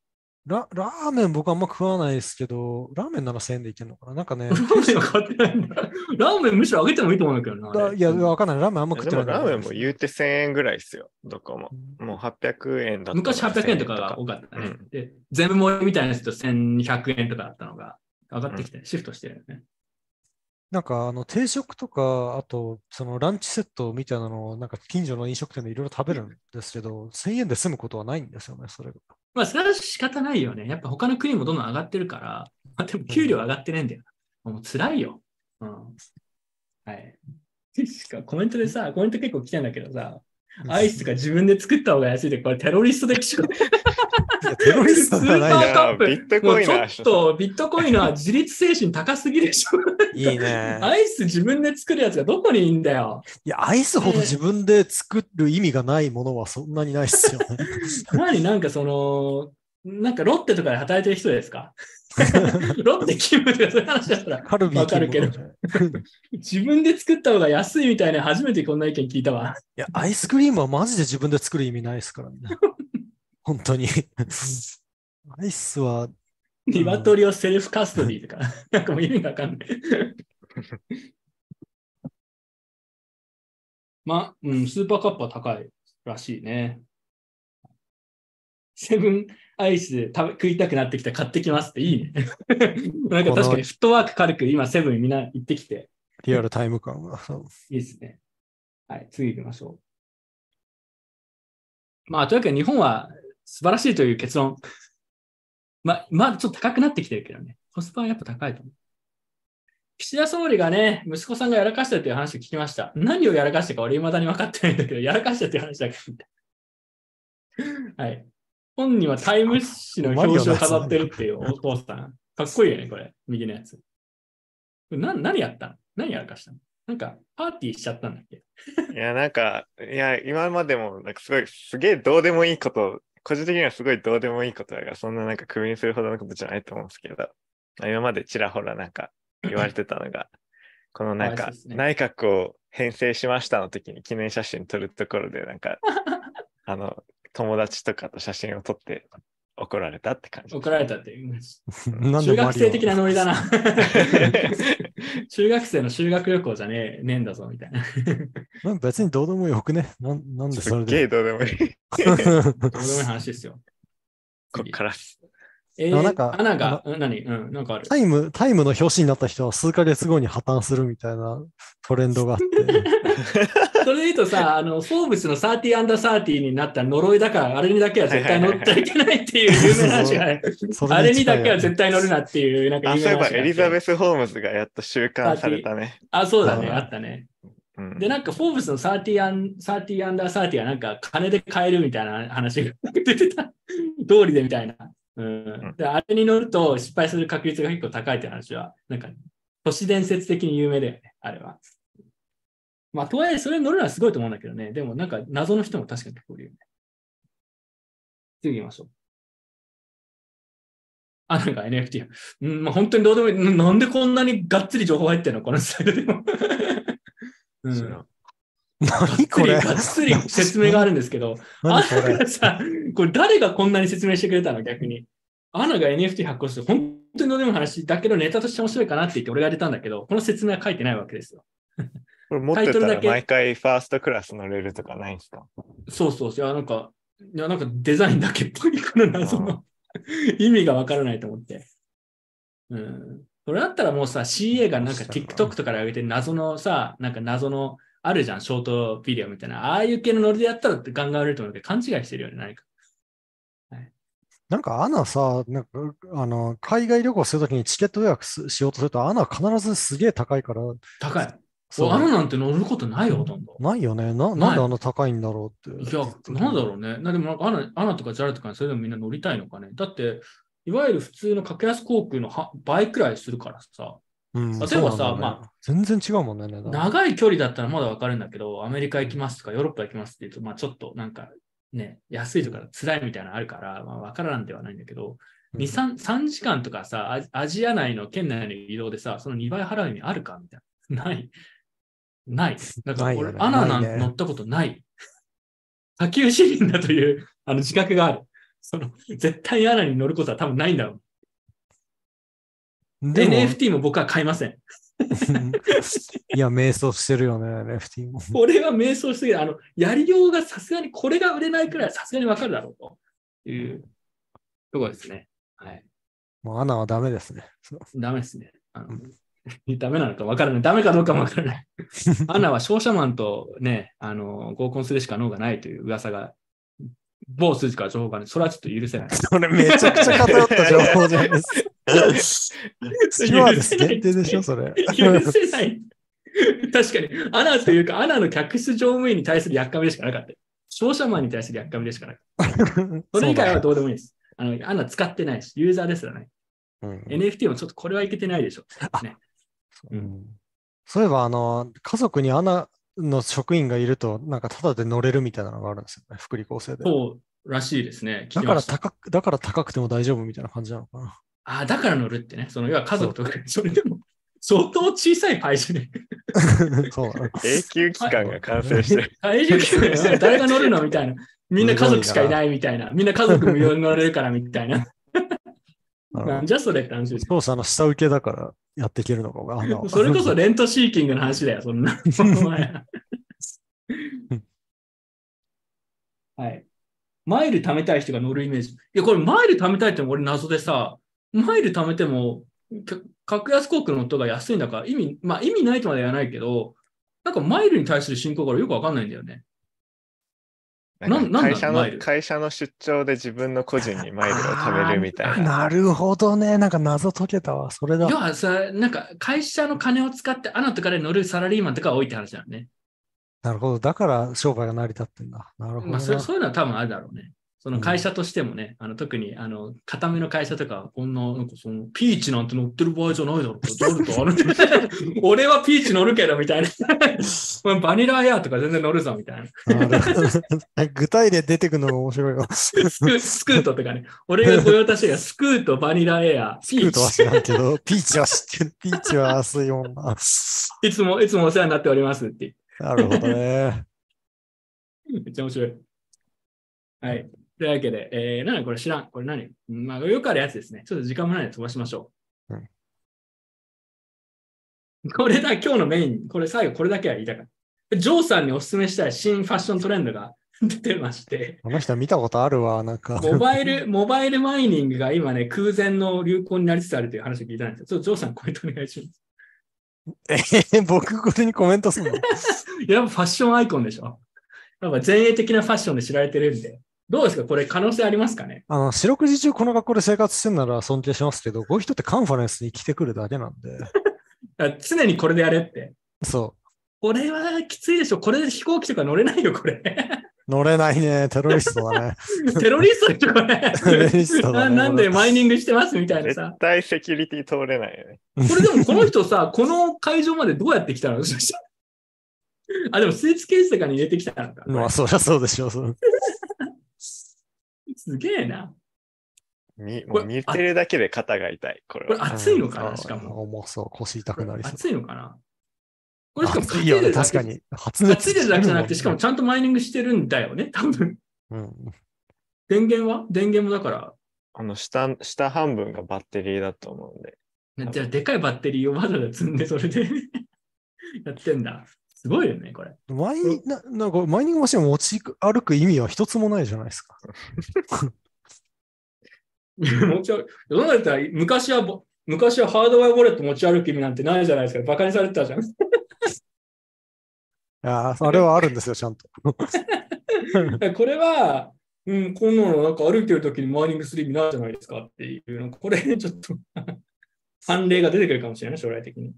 ララーメン僕あんま食わないですけど、ラーメンなら1000円でいけるのかな？なんかね、ラーメンは買ってないんだ。ラーメンむしろ上げてもいいと思うんだけどな。いや、わかんない。ラーメンあんま食ってでないラーメンも言うて1000円ぐらいですよ、どこも。もう800円だった昔800円とか1000が多かったね。うんで、全部盛りみたいなやつと1200円とかだったのが上がってきて、シフトしてるよね。なんか、あの、定食とか、あと、そのランチセットみたいなのを、なんか近所の飲食店でいろいろ食べるんですけど、1000円で済むことはないんですよね、それが。まあ、それは仕方ないよね。やっぱ他の国もどんどん上がってるから、まあ、でも給料上がってねえんだよ。もう辛いよ。うん。はい。しかコメントでさ、コメント結構来てんだけどさ、アイスが自分で作った方が安いで、これテロリスト的しょ。テロリストじゃないスーパ。ーカップビットコインのっとビットコインは自立精神高すぎでしょ。いいね。アイス自分で作るやつがどこにいんだよ。いや、アイスほど自分で作る意味がないものはそんなにないっすよね。何なんかその、なんかロッテとかで働いてる人ですか？ロッテ勤務とかそういう話だったらカルビーわかるけど自分で作った方が安いみたいな初めてこんな意見聞いたわ。いや、アイスクリームはマジで自分で作る意味ないですからね。本当に。アイスは、鶏をセルフカストディとか、なんかもう意味がわかんない。まあ、うん、スーパーカップは高いらしいね。セブンアイスで食べ食いたくなってきたら買ってきますっていいね。なんか確かにフットワーク軽く今セブンみんな行ってきてリアルタイム感が。そういいですね。はい、次行きましょう。まあ、というわけで日本は素晴らしいという結論。まあ、まだちょっと高くなってきてるけどね。コスパはやっぱ高いと思う。岸田総理がね、息子さんがやらかしたっていう話を聞きました。何をやらかしたか俺未だに分かってないんだけど、やらかしたっていう話だけ聞いた。はい。本人はタイム誌の表紙を飾ってるっていうお父さん。かっこいいよね、これ。右のやつ。な何やったの？何やらかしたの？なんか、パーティーしちゃったんだっけ？いや、なんか、いや、今までも、なんかすごい、すげえどうでもいいこと、個人的にはすごいどうでもいいことだから、そんななんか首にするほどのことじゃないと思うんですけど、まあ今までちらほらなんか言われてたのが、このなんか内閣を編成しましたの時に記念写真撮るところで、なんか、あの、友達とかと写真を撮って怒られたって感じ。怒られたっていう。なんで中学生的なマノリだな。中学生の修学旅行じゃねえ、ねえんだぞ、みたいな。リオまあ別にどうでもよくね。なんなんですそれっげえで。どうでもいい。どうでもいい話ですよ。こっから。えー、なんかアナが、うん何？うん、なんかある。タイム、タイムの表紙になった人は数ヶ月後に破綻するみたいなトレンドがあって。それで言うとさ、あの、フォーブスの30アンダー30になったら呪いだから、あれにだけは絶対乗っちゃいけないっていう有名な話がある。そあれにだけは絶対乗るなっていう、なんかえばエリザベス・ホームズがやっと収監されたね。あ、そうだね、ああったね。うんで、なんか、フォーブスの30アン30アンダー30はなんか金で買えるみたいな話が出てた。通りでみたいな。うん。で、あれに乗ると失敗する確率が結構高いって話は、なんか、都市伝説的に有名だよね、あれは。まあ、とはいえ、それに乗るのはすごいと思うんだけどね。でも、なんか、謎の人も確かに結構いるよね。次行きましょう。あ、なんか NFT。うん、まあ、本当にどうでもいい。うんなんでこんなにがっつり情報入ってんの？このスライドでも。うん何これ？がっつり説明があるんですけど、何これ？アナがさ、これ誰がこんなに説明してくれたの？逆に。アナが NFT 発行して、本当にどうでもいい話だけどネタとして面白いかなって言って俺が出たんだけど、この説明は書いてないわけですよ。これ持ってたらタイトルだけ毎回ファーストクラス乗れるとかないんですか？そうそう。いや、なんか、いや、なんかデザインだけっぽい、この謎の意味がわからないと思って。うん。それだったらもうさ、CA がなんか TikTok とかで上げて謎のさ、なんか謎のあるじゃん、ショートビデオみたいな。ああいう系のノリでやったらってガンガン売れると思うけど、勘違いしてるよね、何か。なんかアナさ、なんかあの海外旅行するときにチケット予約すしようとすると、アナ必ずすげえ高いから、高い。そうあのなんて乗ることないよ、ほとんど。ないよね。な、なんであんな高いんだろうって。いや、なんだろうね。なでもアナ、アナとかジャラとかにそれでもみんな乗りたいのかね。だって、いわゆる普通の格安航空のは倍くらいするからさ、うん、例えばさねま全然違うもんね、長い距離だったらまだわかるんだけど、アメリカ行きますとかヨーロッパ行きますって言うと、まあちょっとなんかね、安いとか辛いみたいなのあるから、まあわからんではないんだけど、うん2、3、3時間とかさ、アアジア内の県内の移動でさ、その2倍払う意味あるかみたいな。ない。ない。だから俺、ねアナなんて乗ったことない。下級市民だというあの自覚がある。その、絶対にアナに乗ることは多分ないんだろう。NFT も僕は買いません。いや、迷走してるよね、NFT も。これは迷走しすぎる。あの、やりようがさすがに、これが売れないくらいさすがにわかるだろうというところですね。はい。もうアナはダメですね。ダメですね。あの ダメなのかわからない。ダメかどうかもわからない。アナは商社マンとね、あの、合コンするしか脳がないという噂が、某数字から情報がね、それはちょっと許せない。それめちゃくちゃ偏った情報じゃないです か。スチュワーデス限定でしょ、それ。許せない。確かに、アナというか、アナの客室乗務員に対するやっかみでしかなかった。商社マンに対するやっかみでしかなかった。それ以外はどうでもいいです。あの、アナ使ってないし、ユーザーですらね。そうだね NFT もちょっとこれはいけてないでしょ。ね、うんうんそういえば、あの、家族にアナの職員がいると、なんかタダで乗れるみたいなのがあるんですよね、福利厚生で。そうらしいですね。聞だから高く、だから高くても大丈夫みたいな感じなのかな。あだから乗るってね。その、要は家族とか、それでも、相当小さいパイじゃね。そう。永久期間が完成してる。体重計は誰が乗るのみたいな。みんな家族しかいないみたいな。みんな家族無料に乗れるからみたいな。なんじゃそれって話ですよ。当社の下請けだからやっていけるのかも。アナはそれこそレントシーキングの話だよ、そんな。はい。マイル貯めたい人が乗るイメージ。いや、これマイル貯めたいって俺謎でさ、マイル貯めても、か格安航空の音が安いんだから意味、まあ意味ないとまでは言わないけど、なんかマイルに対する進行がよくわかんないんだよね。なんなんだ会社の会社の出張で自分の個人にマイルを貯めるみたいな。なるほどね。なんか謎解けたわ。それだ。要はさ、なんか会社の金を使ってアナとかで乗るサラリーマンとかは多いって話だよね。なるほど。だから商売が成り立ってんだ。なるほどな。まあそ、そういうのは多分あるだろうね。その会社としてもね、あの特にあの固めの会社とか、こんな、なんかそのピーチなんて乗ってる場合じゃないだろうと、乗るとある 俺はピーチ乗るけどみたいな。まあバニラエアとか全然乗るぞみたいな。具体例出てくるのが面白いわ。ススクートとかね。俺が御用達がスクート、バニラエア、ピークートは知らんけど、ピーチは知ってる。ピーチは熱い女。チ、いつも、いつもお世話になっておりますって。なるほどね。めっちゃ面白い。はい。というわけで、えー、何これ知らん。これ何？まあ、よくあるやつですね。ちょっと時間もないので飛ばしましょう。うんこれだ、今日のメイン、これ最後これだけは言いたかった。ジョーさんにお勧めしたい新ファッショントレンドが 出てまして、この人見たことあるわ。なんか。モバイル、モバイルマイニングが今ね、空前の流行になりつつあるという話を聞いたんですよ。ちょっとジョーさんコメントお願いします。えー僕これにコメントするの？やっぱファッションアイコンでしょやっぱ前衛的なファッションで知られてるんで。どうですか？これ可能性ありますかね？あの、四六時中この学校で生活してんなら尊敬しますけど、こういう人ってカンファレンスに来てくるだけなんで。常にこれでやれって。そこれはきついでしょ。これで飛行機とか乗れないよ、これ。う。乗れないね。テロリストだね。テロリストでしょ、これ。テロリストだねななんでマイニングしてますみたいな絶さ。対セキュリティ通れないよね。これでもこの人さ、この会場までどうやって来たの？あ、でもスーツケースとかに入れてきたのか。まあ、そりゃそうでしょう。すげえな。みこれもう見てるだけで肩が痛い。これこれは。熱いのかな、うんしかも。重そう。腰痛くなりそう。熱いのかな？これしかも熱いよね、担いでるだけ確かに。発熱熱いですだけじゃなくて、しかもちちゃんとマイニングしてるんだよね、多分。うん。電源は？電源もだから、あの下、下半分がバッテリーだと思うんで。ねじゃあでかいバッテリーをわざわざ積んで、それで やってんだ。すごいよね、これ。マイななんかマイニングマシンを持ち歩く意味は一つもないじゃないですか。持ち歩どうなったら昔はぼ、昔はハードウェアウォレット持ち歩く意味なんてないじゃないですか。バカにされてたじゃん。いやー、あれはあるんですよ、ちゃんと。これは、うん、こんなのなんか歩いてる時にマーニングする意味ないじゃないですかっていうの、これちょっと 判例が出てくるかもしれない、将来的に。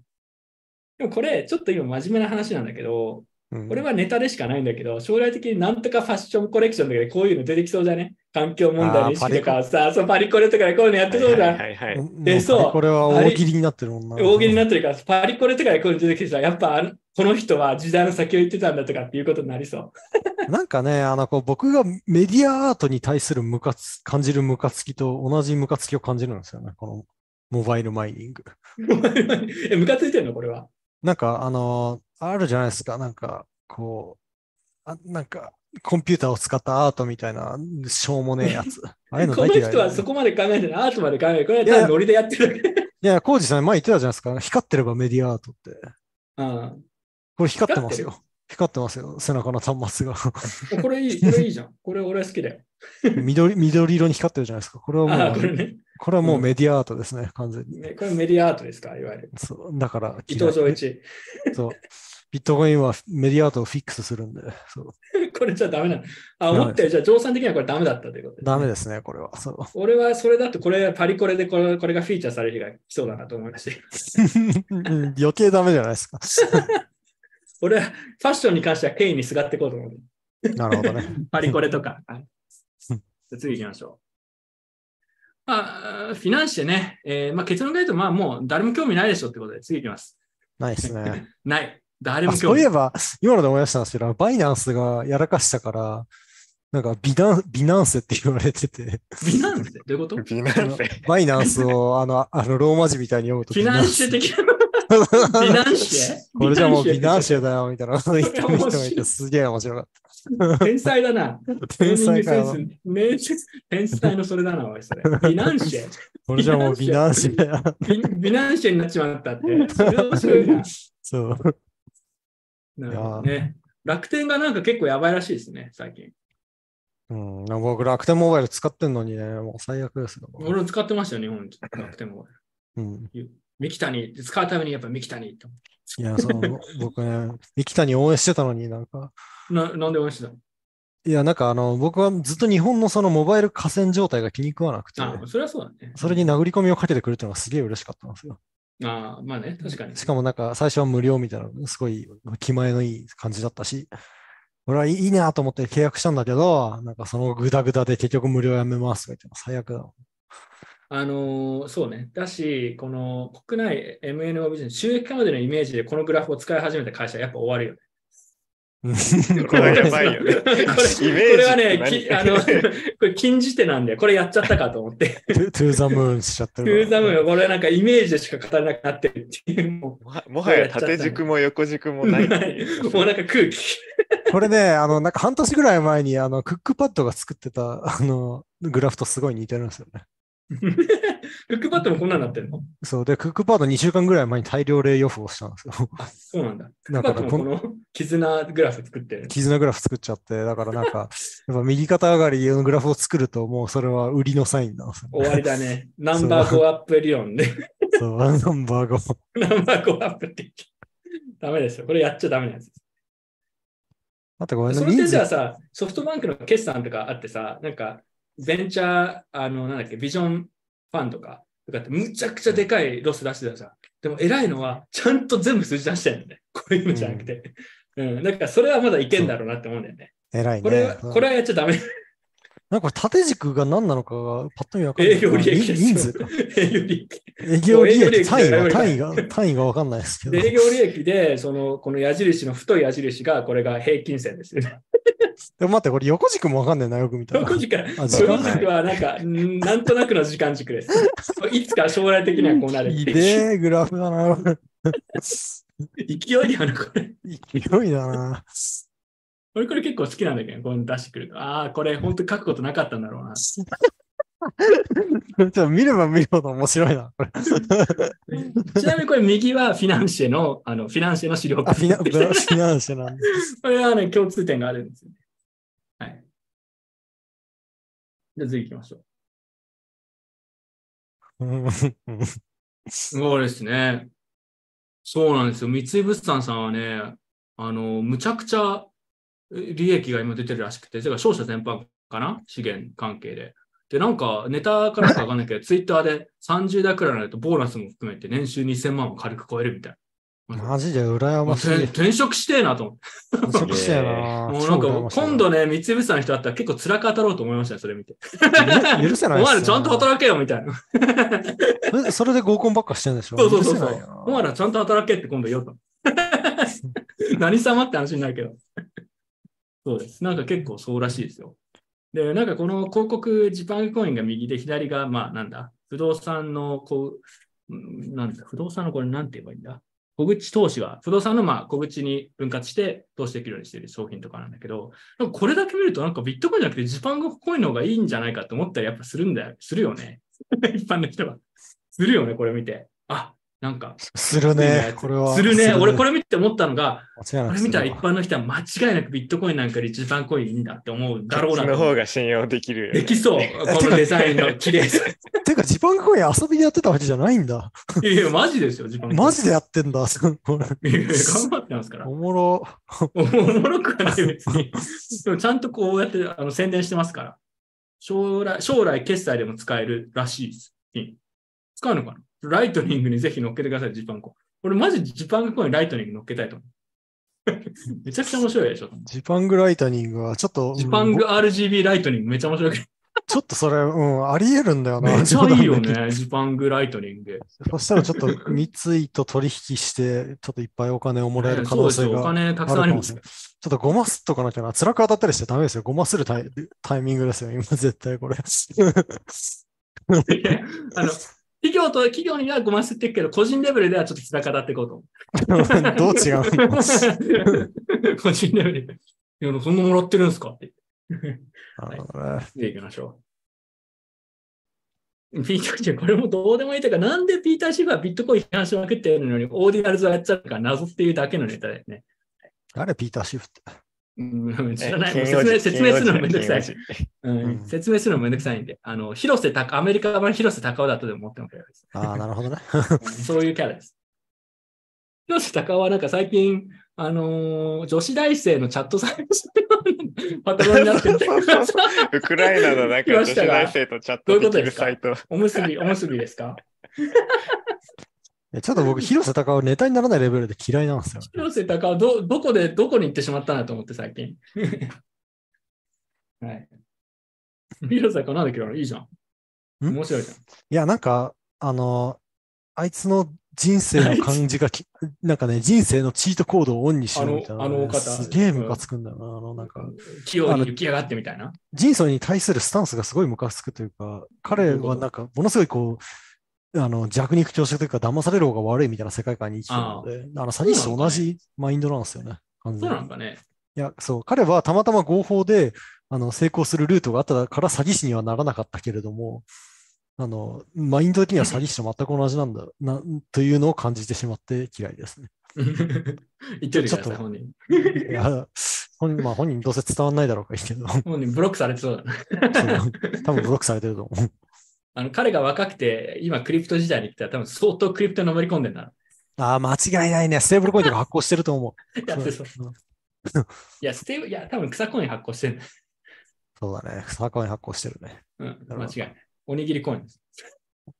でもこれ、ちょっと今真面目な話なんだけど、うんこれはネタでしかないんだけど、将来的になんとかファッションコレクションとかでこういうの出てきそうじゃね？環境問題の意識とかさ、そうパリコレとかでこういうのやってそうじゃん。はいはいはい。うんえそうこれは大喜利になってるもんな。大喜利になってるから、パリコレとかでこういうの出てきてさ、やっぱこの人は時代の先を言ってたんだとかっていうことになりそう。なんかね、あの、こう僕がメディアアートに対するムカつ、感じるムカつきと同じムカつきを感じるんですよね。この モバイルマイニング。え、ムカついてんの？これは。なんか、あの、あるじゃないですか。なんか、こう、あなんか、コンピューターを使ったアートみたいな、しょうもねえやつ。ああいうのこの大嫌い人はそこまで考えてない、アートまで考えてない。これは単にノリでやってるだけ。いや、コウジさん前言ってたじゃないですか。光ってればメディアアートって。うんこれ光ってますよ。光ってますよ。背中の端末が。これいい、これいいじゃん。これ俺好きだよ。緑、緑色に光ってるじゃないですか。これはもう、これね。これはもうメディアアートですね、完全に。ねこれメディアアートですか、いわゆる。そう、だから伊藤浄一。そう。ビットコインはメディアアートをフィックスするんで、そう。これじゃダメなの？あ、思ったよ。じゃあ、乗算的にはこれダメだったということダメですね、これは。そう。俺はそれだと、これパリコレでこれこれがフィーチャーされる日が来そうだなと思いまして。う ん余計ダメじゃないですか。俺はファッションに関しては権威にすがっていこうと思う。なるほどね。パリコレとか。次行きましょう。まあ、フィナンシェね。えーまあ、結論から言うと、まあもう誰も興味ないでしょってことで、次行きます。ないですね。ない。誰もあ興味ない。そういえば、今ので思い出したんですけど、バイナンスがやらかしたから、なんかビナン、ビナンセって言われてて、ビナンセ？どういうこと？フ ビナンセ。バイナンスをあの、あのローマ字みたいに読むとィナンシェ的な？ェビナンシェ？これじゃもうビナンシェェだよ、みたいな言ってる人がいて、すげえ面白かった。天才だな。天才か天才のそれだな、おい、それ。ビナンシェ。これじゃもうビナンシェナンシェになっちまったって。それ面白いな。そう。なるほどね。楽天がなんか結構やばいらしいですね、最近。うん、僕、楽天モバイル使ってんのにね、もう最悪ですよ。俺も使ってましたよ、日本楽天も。うん、三木谷、使うためにやっぱ三木谷と。いや、そう、僕ね、三木谷応援してたのになんか、ななんで応援してたの？いや、なんかあの、僕はずっと日本のそのモバイル河川状態が気に食わなくて、あそれはそうだね。それに殴り込みをかけてくるっていうのがすげえ嬉しかったんですよ。ああ、まあね、確かに。しかもなんか最初は無料みたいな、すごい気前のいい感じだったし、俺はいいなと思って契約したんだけど、なんかそのグダグダで結局無料やめますとか言って最悪だ。あのーそうね。だし、この国内 MNO ビジネス、収益化までのイメージでこのグラフを使い始めた会社はやっぱ終わるよね。これはやばいよね。これはね、きあの、これ禁じ手なんで、これやっちゃったかと思って。トゥーザムーンしちゃってる。トゥーザムーンはこれなんかイメージでしか語れなくなってるっていう。ももはや縦軸も横軸もうない。な いもうなんか空気。これね、あの、なんか半年ぐらい前に、あの、クックパッドが作ってた、あの、グラフとすごい似てるんですよね。フックパッドもこんなんなってるの？そう。で、クックパッド2週間ぐらい前に大量例予報をしたんですよ。あ、そうなんだ。だからこの絆グラフ作ってる？絆グラフ作っちゃって、だからなんか、やっぱ右肩上がりのグラフを作ると、もうそれは売りのサインなんですよ、終わりだね。Number Go Uップ理論で。そう、 Number Go。N umber Go Up ってダメですよ。これやっちゃダメなやつです。あとごめんなその点人数ではさ、ソフトバンクの決算とかあってさ、なんか、ベンチャー、あの、なんだっけ、ビジョンファンドとか、とかってむちゃくちゃでかいロス出してたじゃん。でも偉いのは、ちゃんと全部数字出してるんだね。こういうのじゃなくて。うん。だからそれはまだいけんだろうなって思うんだよね。偉いね。これは、うんこれはやっちゃダメ。なんか縦軸が何なのかがパッと見わかんない。営業利益ですよ人数か。営業利益。営業利益益単位が、単位が、単位がわかんないですけどで。営業利益で、その、この矢印の太い矢印が、これが平均線ですよね。でも待って、これ横軸もわかんないな、よく見たら。横軸あ横時間軸はなんか、んなんとなくの時間軸です。いつか将来的にはこうなるいう。でえグラフだな。勢いやな、これ。勢いだな。俺これ結構好きなんだけど、こういうの出してくると。ああ、これ本当書くことなかったんだろうな。ちょっと見れば見るほど面白いな。ちなみにこれ右はフィナンシェの、あの、フィナンシェの資料あ、フィナ、フィナンシェなんで。これはね、共通点があるんですよね。はい。じゃあ次行きましょう。そうですね。そうなんですよ。三井物産さんはね、あの、むちゃくちゃえ利益が今出てるらしくて、それから商社全般かな？資源関係で。で、なんか、ネタからかわかんないけど、ツイッターで30代くらいになると、ボーナスも含めて年収2000万を軽く超えるみたいな。マジで羨ましい。転転職してえなと思って。転職してえな。もうなんか、今度ね、三井物産の人だったら結構辛く当たろうと思いましたね、それ見て。許せないっすよお前らちゃんと働けよ、みたいな。それで合コンばっかしてるんでしょ？そうそうそうそうよお前らちゃんと働けって今度言おうと。何様って話になるけど。そうです。なんか結構そうらしいですよ。で、なんかこの広告、ジパングコインが右で左が、まあなんだ、不動産の、こう、なんだ、不動産のこれなんて言えばいいんだ？小口投資は、不動産のまあ小口に分割して投資できるようにしている商品とかなんだけど、これだけ見るとなんかビットコインじゃなくてジパングコインの方がいいんじゃないかって思ったりやっぱするんだよ。するよね。一般の人は。するよね、これ見て。あ、なんか、するね、これは。するね。俺これ、れ見て思ったのが、これ見たら一般の人は間違いなくビットコインなんかで一番コインいいんだって思うだろうなそとの方が信用できる。できそう。このデザインの綺麗さ。てか、ジパンコイン遊びでやってたわけじゃないんだ。いやいや、マジですよ、自分マジでやってんだ。これいやいや頑張ってますから。おもろ。おもろくはない別に。でもちゃんとこうやってあの宣伝してますから。将来、将来決済でも使えるらしいです。うん使うのかな？ライトニングにぜひ乗っけてください、ジパングコイン。俺マジジパングコインライトニング乗っけたいと思う。めちゃくちゃ面白いでしょ。ジパングライトニングはちょっと、ジパングうん RGB ライトニングめちゃ面白い。ちょっとそれ、うん、あり得るんだよな。めっちゃいいよね、ジパングライトニング。そしたらちょっと三井と取引して、ちょっといっぱいお金をもらえる可能性がある金たくさんあります。ちょっとごますっとかなきゃな。辛く当たったりしてダメですよ。ごまするタイタイミングですよ。今絶対これ。あの企業と企業にはごませてるけど、個人レベルではちょっと辛かだっていこうと思う。どう違うの？個人レベルで。いや、そんなもらってるんですか？って。なるほどね。で、行きましょう。ピーターシフ、これもどうでもいいというか、なんでピーターシフはビットコイン批判しまくってるのに、オーディナルズをやっちゃうか謎っていうだけのネタだよね。誰ピーターシフって。うん、知らない。金もう説明説明するのめんどくさい。金う説明するのめんどくさいんで、あの、広瀬隆、アメリカ版広瀬隆雄だとでも思ってもらえばいいです。ああ、なるほどね。そういうキャラです。広瀬隆雄はなんか最近、あのー女子大生のチャットサイト パトロンになっててウクライナのなんか女子大生とチャットできるサイト。おむすび、おむすびですか？えちょっと僕、広瀬隆夫ネタにならないレベルで嫌いなんですよ。広瀬高尾、ど、どこで、どこに行ってしまったなと思って最近。はい。広瀬高尾なんだけど、いいじゃん。ん？面白いじゃん。いや、なんか、あの、あいつの人生の感じがき、なんかね、人生のチートコードをオンにしろみたいな、あのあの方すげえムカつくんだよな。あの、なんか、器用に行きやがってみたいな。人生に対するスタンスがすごいムカつくというか、彼はなんか、ものすごいこう、あの、弱肉強食というか、騙される方が悪いみたいな世界観に生きてるので、あの、詐欺師と同じマインドなんですよね。完そうなんかね。いや、そう、彼はたまたま合法で、あの、成功するルートがあったから詐欺師にはならなかったけれども、あの、マインド的には詐欺師と全く同じなんだ、な、というのを感じてしまって嫌いですね。言っといて本人。いや、本人、まあ本人どうせ伝わんないだろうからいいけど、本人ブロックされてそうだな。多分ブロックされてると思う。あの彼が若くて、今クリプト時代に来たら多分相当クリプトにのめり込んでんだああ、間違いないね。ステーブルコインとか発行してると思う。な。やってそう。うんいや、ステーブ、いや、多分草コイン発行してる。そうだね。草コイン発行してるね。うん、間違いない。おにぎりコインです。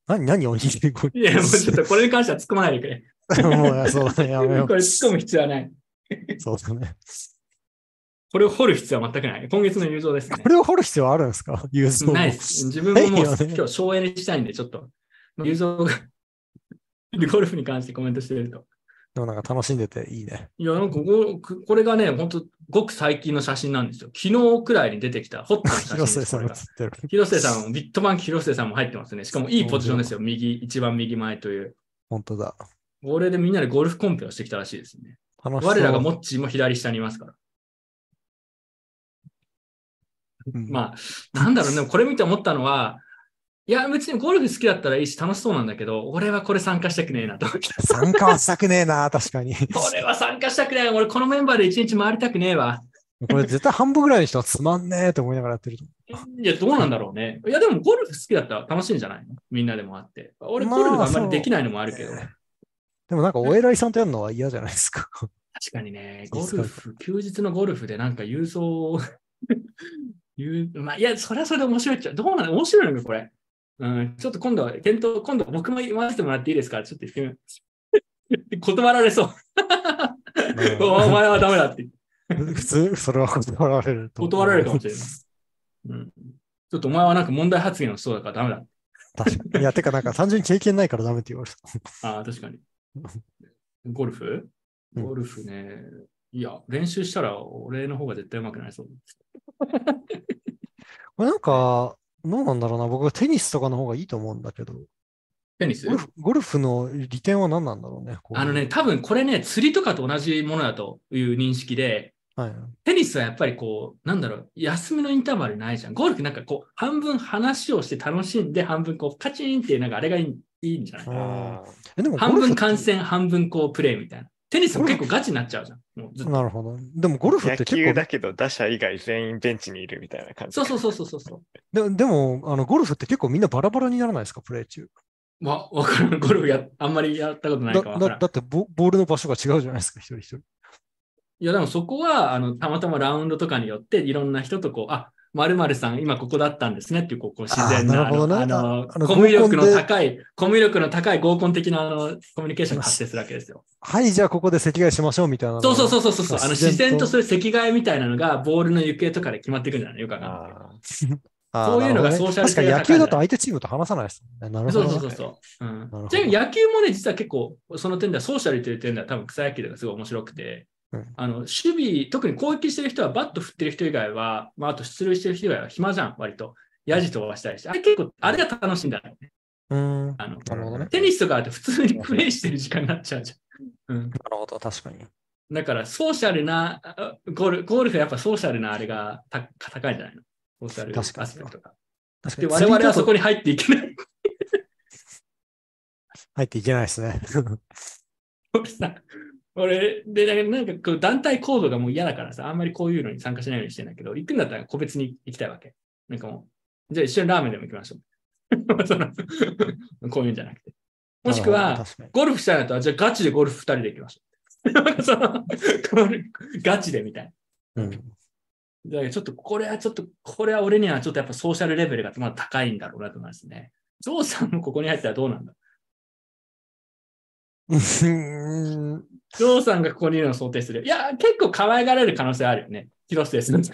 何、何おにぎりコイン？いや、もうちょっとこれに関しては突っ込まないでくれ。もうそうだね。やめよこれ突っ込む必要はない。う。そうだね。これを掘る必要は全くない。今月の友情ですねこ。れを掘る必要あるんですか？ユーズないです。自分ももうね今日省エネしたいんで、ちょっと、友情がゴルフに関してコメントしてると。でもなんか楽しんでていいね。いや、なんかこここれがね、本当ごく最近の写真なんですよ。昨日くらいに出てきたホットな写真広です。末さん。広瀬さんも、ビットバンク広瀬さんも入ってますね。しかもいいポジションですよ。右、一番右前という。本当だ。これでみんなでゴルフコンペをしてきたらしいですね。我らがモッチーも左下にいますから。まあ、なんだろうね、これ見て思ったのは、いや、別にゴルフ好きだったらいいし楽しそうなんだけど、俺はこれ参加したくねえなと思って。参加はしたくねえな、確かに。これは参加したくねえ。俺このメンバーで一日回りたくねえわ。これ絶対半分ぐらいの人はつまんねえと思いながらやってるといや、どうなんだろうね。いや、でもゴルフ好きだったら楽しいんじゃないの？みんなでもあって。俺、まあゴルフがあんまりできないのもあるけど。そうでもなんかお偉いさんとやるのは嫌じゃないですか。確かにね、ゴルフ、休日のゴルフでなんか郵送、言う、まあ、いや、それはそれで面白いっちゃ、どうなの面白いのか、これ。うん、ちょっと今度は、検討、今度僕も言わせてもらっていいですか？ちょっと言ってみよう。断られそう。お前はダメだって普通、それは断られると。断られるかもしれない。うん、ちょっとお前はなんか問題発言をしそうだからダメだ。確かに。いや、てかなんか単純に経験ないからダメって言われた。ああ、確かに。ゴルフ？うんゴルフね。いや、練習したら俺の方が絶対上手くなりそう。これなんか、どうなんだろうな。僕はテニスとかの方がいいと思うんだけど、テニス？ゴルフの利点は何なんだろうね。あのね、、多分これね、釣りとかと同じものだという認識で、はい。テニスはやっぱりこう、なんだろう、休みのインターバルないじゃん。ゴルフなんかこう、半分話をして楽しんで、半分こう、カチンっていう、なんかあれがいいいいんじゃない？あえでも半分観戦、半分こう、プレイみたいな。テニスも結構ガチになっちゃうじゃん。もうずっとなるほど。でもゴルフっ野て結構、球だけど打者以外全員ベンチにいるみたいな感じ。そうそうそうそうそうそう。ででも、あの、ゴルフって結構みんなバラバラにならないですか、プレー中。わ、わかる。ゴルフや、あんまりやったことないだだかわからん。だってボ、ボールの場所が違うじゃないですか、一人一人。いや、でもそこは、あの、たまたまラウンドとかによって、いろんな人とこう、あ、〇〇さん、今ここだったんですねっていう、こう、こう自然な、あーなねあの、コミュ力の高い、コミュ力の高い合コン的な、あの、コミュニケーションが発生するわけですよ。はい、じゃあここで席替えしましょうみたいなのそうそうう。そうそうそう。あの、自然とすれる席替えみたいなのが、ボールの行方とかで決まってくるんじゃないよくわかんないそ ういうのがソーシャル確かに野球だと相手チームと話さないですね。なるほどね。そうそうそうそう。うんちなみに野球もね、実は結構、その点では、ソーシャルという点では多分草野球とかすごい面白くて、うんあの、守備、特に攻撃してる人は、バット振ってる人以外は、まあ、あと出塁してる人以外は暇じゃん、割と。ヤジ飛ばしたりして。あれ結構、あれが楽しいんだよね。うーん。なあの、るほどね。テニスとかだと普通にプレイしてる時間になっちゃうじゃん。うん。なるほど、確かに。だから、ソーシャルな、あゴルゴルフはやっぱソーシャルなあれがた高いんじゃないの？ソーシャルアスペクトが。確かで、に。我々はそこに入っていけない。入っていけないですね。俺さ、俺、で、だなんかこう団体行動がもう嫌だからさ、あんまりこういうのに参加しないようにしてんだけど、行くんだったら個別に行きたいわけ。なんかもう、じゃあ一緒にラーメンでも行きましょう。こういうんじゃなくて。もしくは。ゴルフしたいんだったら、じゃあガチでゴルフ二人で行きましょう。そのガチでみたいうん。な。だからちょっとこれはちょっと、これは俺にはちょっとやっぱソーシャルレベルがまだ高いんだろうなと思いますね。ゾウさんもここに入ったらどうなんだうーん。ゾウさん。がここにいるのを想定する。いや、結構可愛がられる可能性あるよね。広瀬さん。い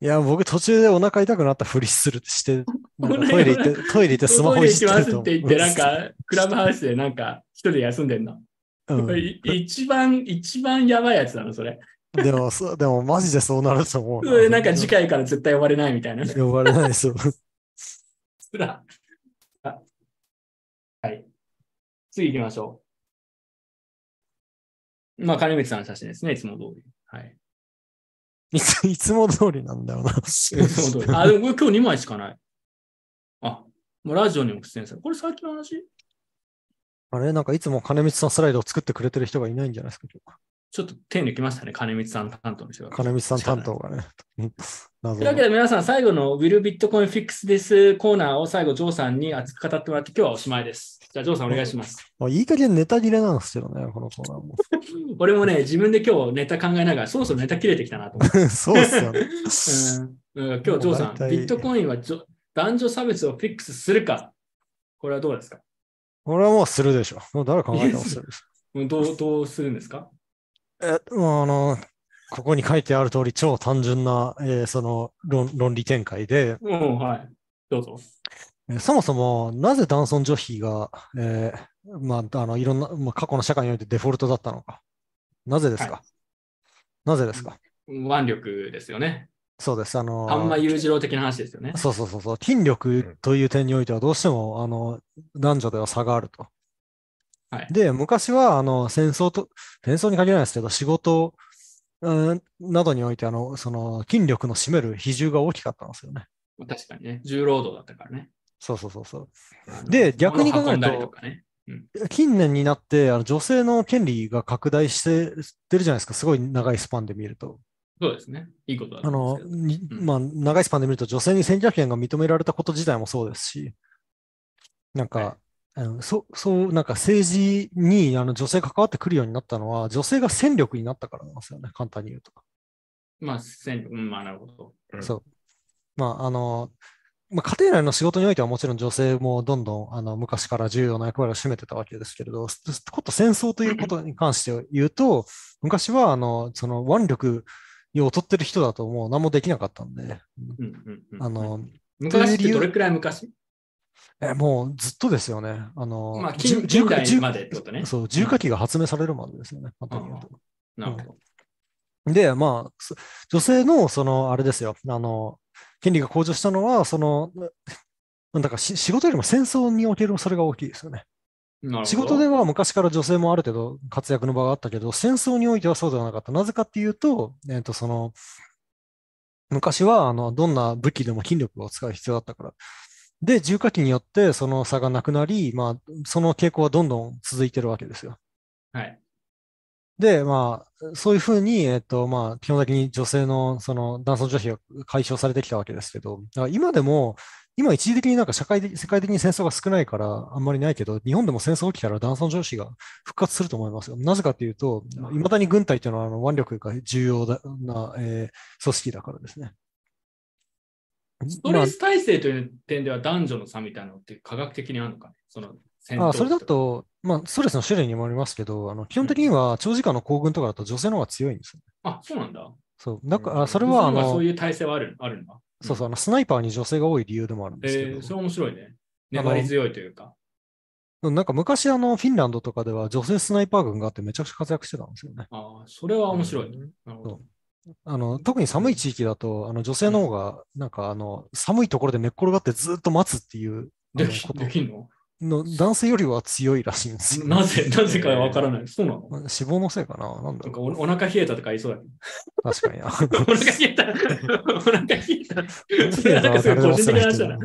や、僕途中でお腹痛くなったふりするして、トイレ行って、トイレ行ってスマホいじってると。トイレ行きますって言って、なん。か、クラブハウスでなん。か、一人休ん。でん。の。うん、一番、一番やばいやつなの、それ。でも、そうでもマジでそうなると思うなん。か次回から絶対呼ばれないみたいな。呼ばれないですよ。つら。あはい。次行きましょう。まあ、金光さんの写真ですね、いつも通り。はい。いついつも通りなんだよな。いつも通り。あ、でも今日2枚しかない。あ、もうラジオにも出演される。これ最近の話？あれ？なんかいつも金光さんスライドを作ってくれてる人がいないんじゃないですか。ちょっと手抜きましたね、金光さん担当の人が。金光さん担当がね。謎というわけで皆さん、最後の Will Bitcoin Fix This コーナーを最後、ジョーさんに熱く語ってもらって、今日はおしまいです。じゃあ、ジョーさんお願いします。あいい加減ネタ切れなんですけどね、このコーナーも。俺もね、自分で今日ネタ考えながら、そろそろネタ切れてきたなと思って。そうっすよね。うん、うん今日、ジョーさん、ビットコインはじょ男女差別をフィックスするか、これはどうですか？これはもうするでしょ。もう誰考えてもするでしょ。うんどうどうするんですか？え、もうあの、ここに書いてある通り、超単純な、えーその論論理展開で、うん、はい。どうぞ。えーそもそもなぜ男尊女卑が、えーまあ、あのいろんな、まあ、過去の社会においてデフォルトだったのか。なぜですか、はなぜですか？腕力ですよね。そうです。あのーあんま裕次郎的な話ですよね。そうそうそうそう。筋力という点においてはどうしても、あの、男女では差があると。はいで、昔は、あの、戦争と、戦争に限らないですけど、仕事、うんなどにおいて、あの、その、筋力の占める比重が大きかったんですよね。確かにね。重労働だったからね。そうそうそうそう。で逆に考えると物運ん。近年になって、あの女性の権利が拡大してってるじゃないですか。すごい長いスパンで見ると。そうですね。いいことだあの、うんまあ、長いスパンで見ると、女性に選挙権が認められたこと自体もそうですし、なんか、はいあのそそう、なんか政治にあの女性が関わってくるようになったのは、女性が戦力になったからなんですよね、簡単に言うと。まあ、戦うん、まあ、なるほど。うんそう。まあ、あの、まあ、家庭内の仕事においてはもちろん女性もどんどんあの昔から重要な役割を占めてたわけですけれど、すこと戦争ということに関して言うと、昔はあのその腕力を劣ってる人だともう何もできなかったんで、昔ってどれくらい昔？え、もうずっとですよね。あの、まあ、近近代重までってことね。そう、重火器が発明されるまでですよね、うと。なるほど。で、まあ、そ女性の、その、あれですよ、あの、権利が向上したのは、その、なんだかし仕事よりも戦争におけるそれが大きいですよね。仕事では昔から女性もある程度活躍の場があったけど、戦争においてはそうではなかった。なぜかっていうと、えっと、その、昔は、あの、どんな武器でも筋力を使う必要だったから。で、重火器によってその差がなくなり、まあ、その傾向はどんどん続いてるわけですよ。はい。で、まあ、そういうふうに、えっと、まあ、基本的に女性の、その、男尊女卑が解消されてきたわけですけど、今でも、今一時的になんか社会的、世界的に戦争が少ないから、あんまりないけど、日本でも戦争起きたら男尊女卑が復活すると思いますよ。なぜかというと、いまだに軍隊というのは、あの、腕力が重要だな、えー組織だからですね。ストレス耐性という点では男女の差みたいなのって科学的にあるのかね？そのあそれだと、まあ、ストレスの種類にもありますけど、あの基本的には長時間の行軍とかだと女性の方が強いんですよ。あ、そうなんだ。そう。だから、それは、あのそ、ういう体制はあるあるんだ。そうそう、あの、スナイパーに女性が多い理由でもあるんですけどえー、、それ面白いね。粘り強いというか。なんか昔、あの、フィンランドとかでは女性スナイパー軍があってめちゃくちゃ活躍してたんですよね。ああ、それは面白いね。なるほど。あの、特に寒い地域だと、あの、女性の方が、なんか、あの、寒いところで寝っ転がってずっと待つっていう、あできできんの？の男性よりは強いらしいんですよ。なぜ、なぜかわからない。そうなの？まあ脂肪のせいかな？なんだなんかろう。おお腹冷えたとか言いそうだけど。確かにな。お腹冷えた。お腹冷えた。それはなんかすごい個人的な話だな。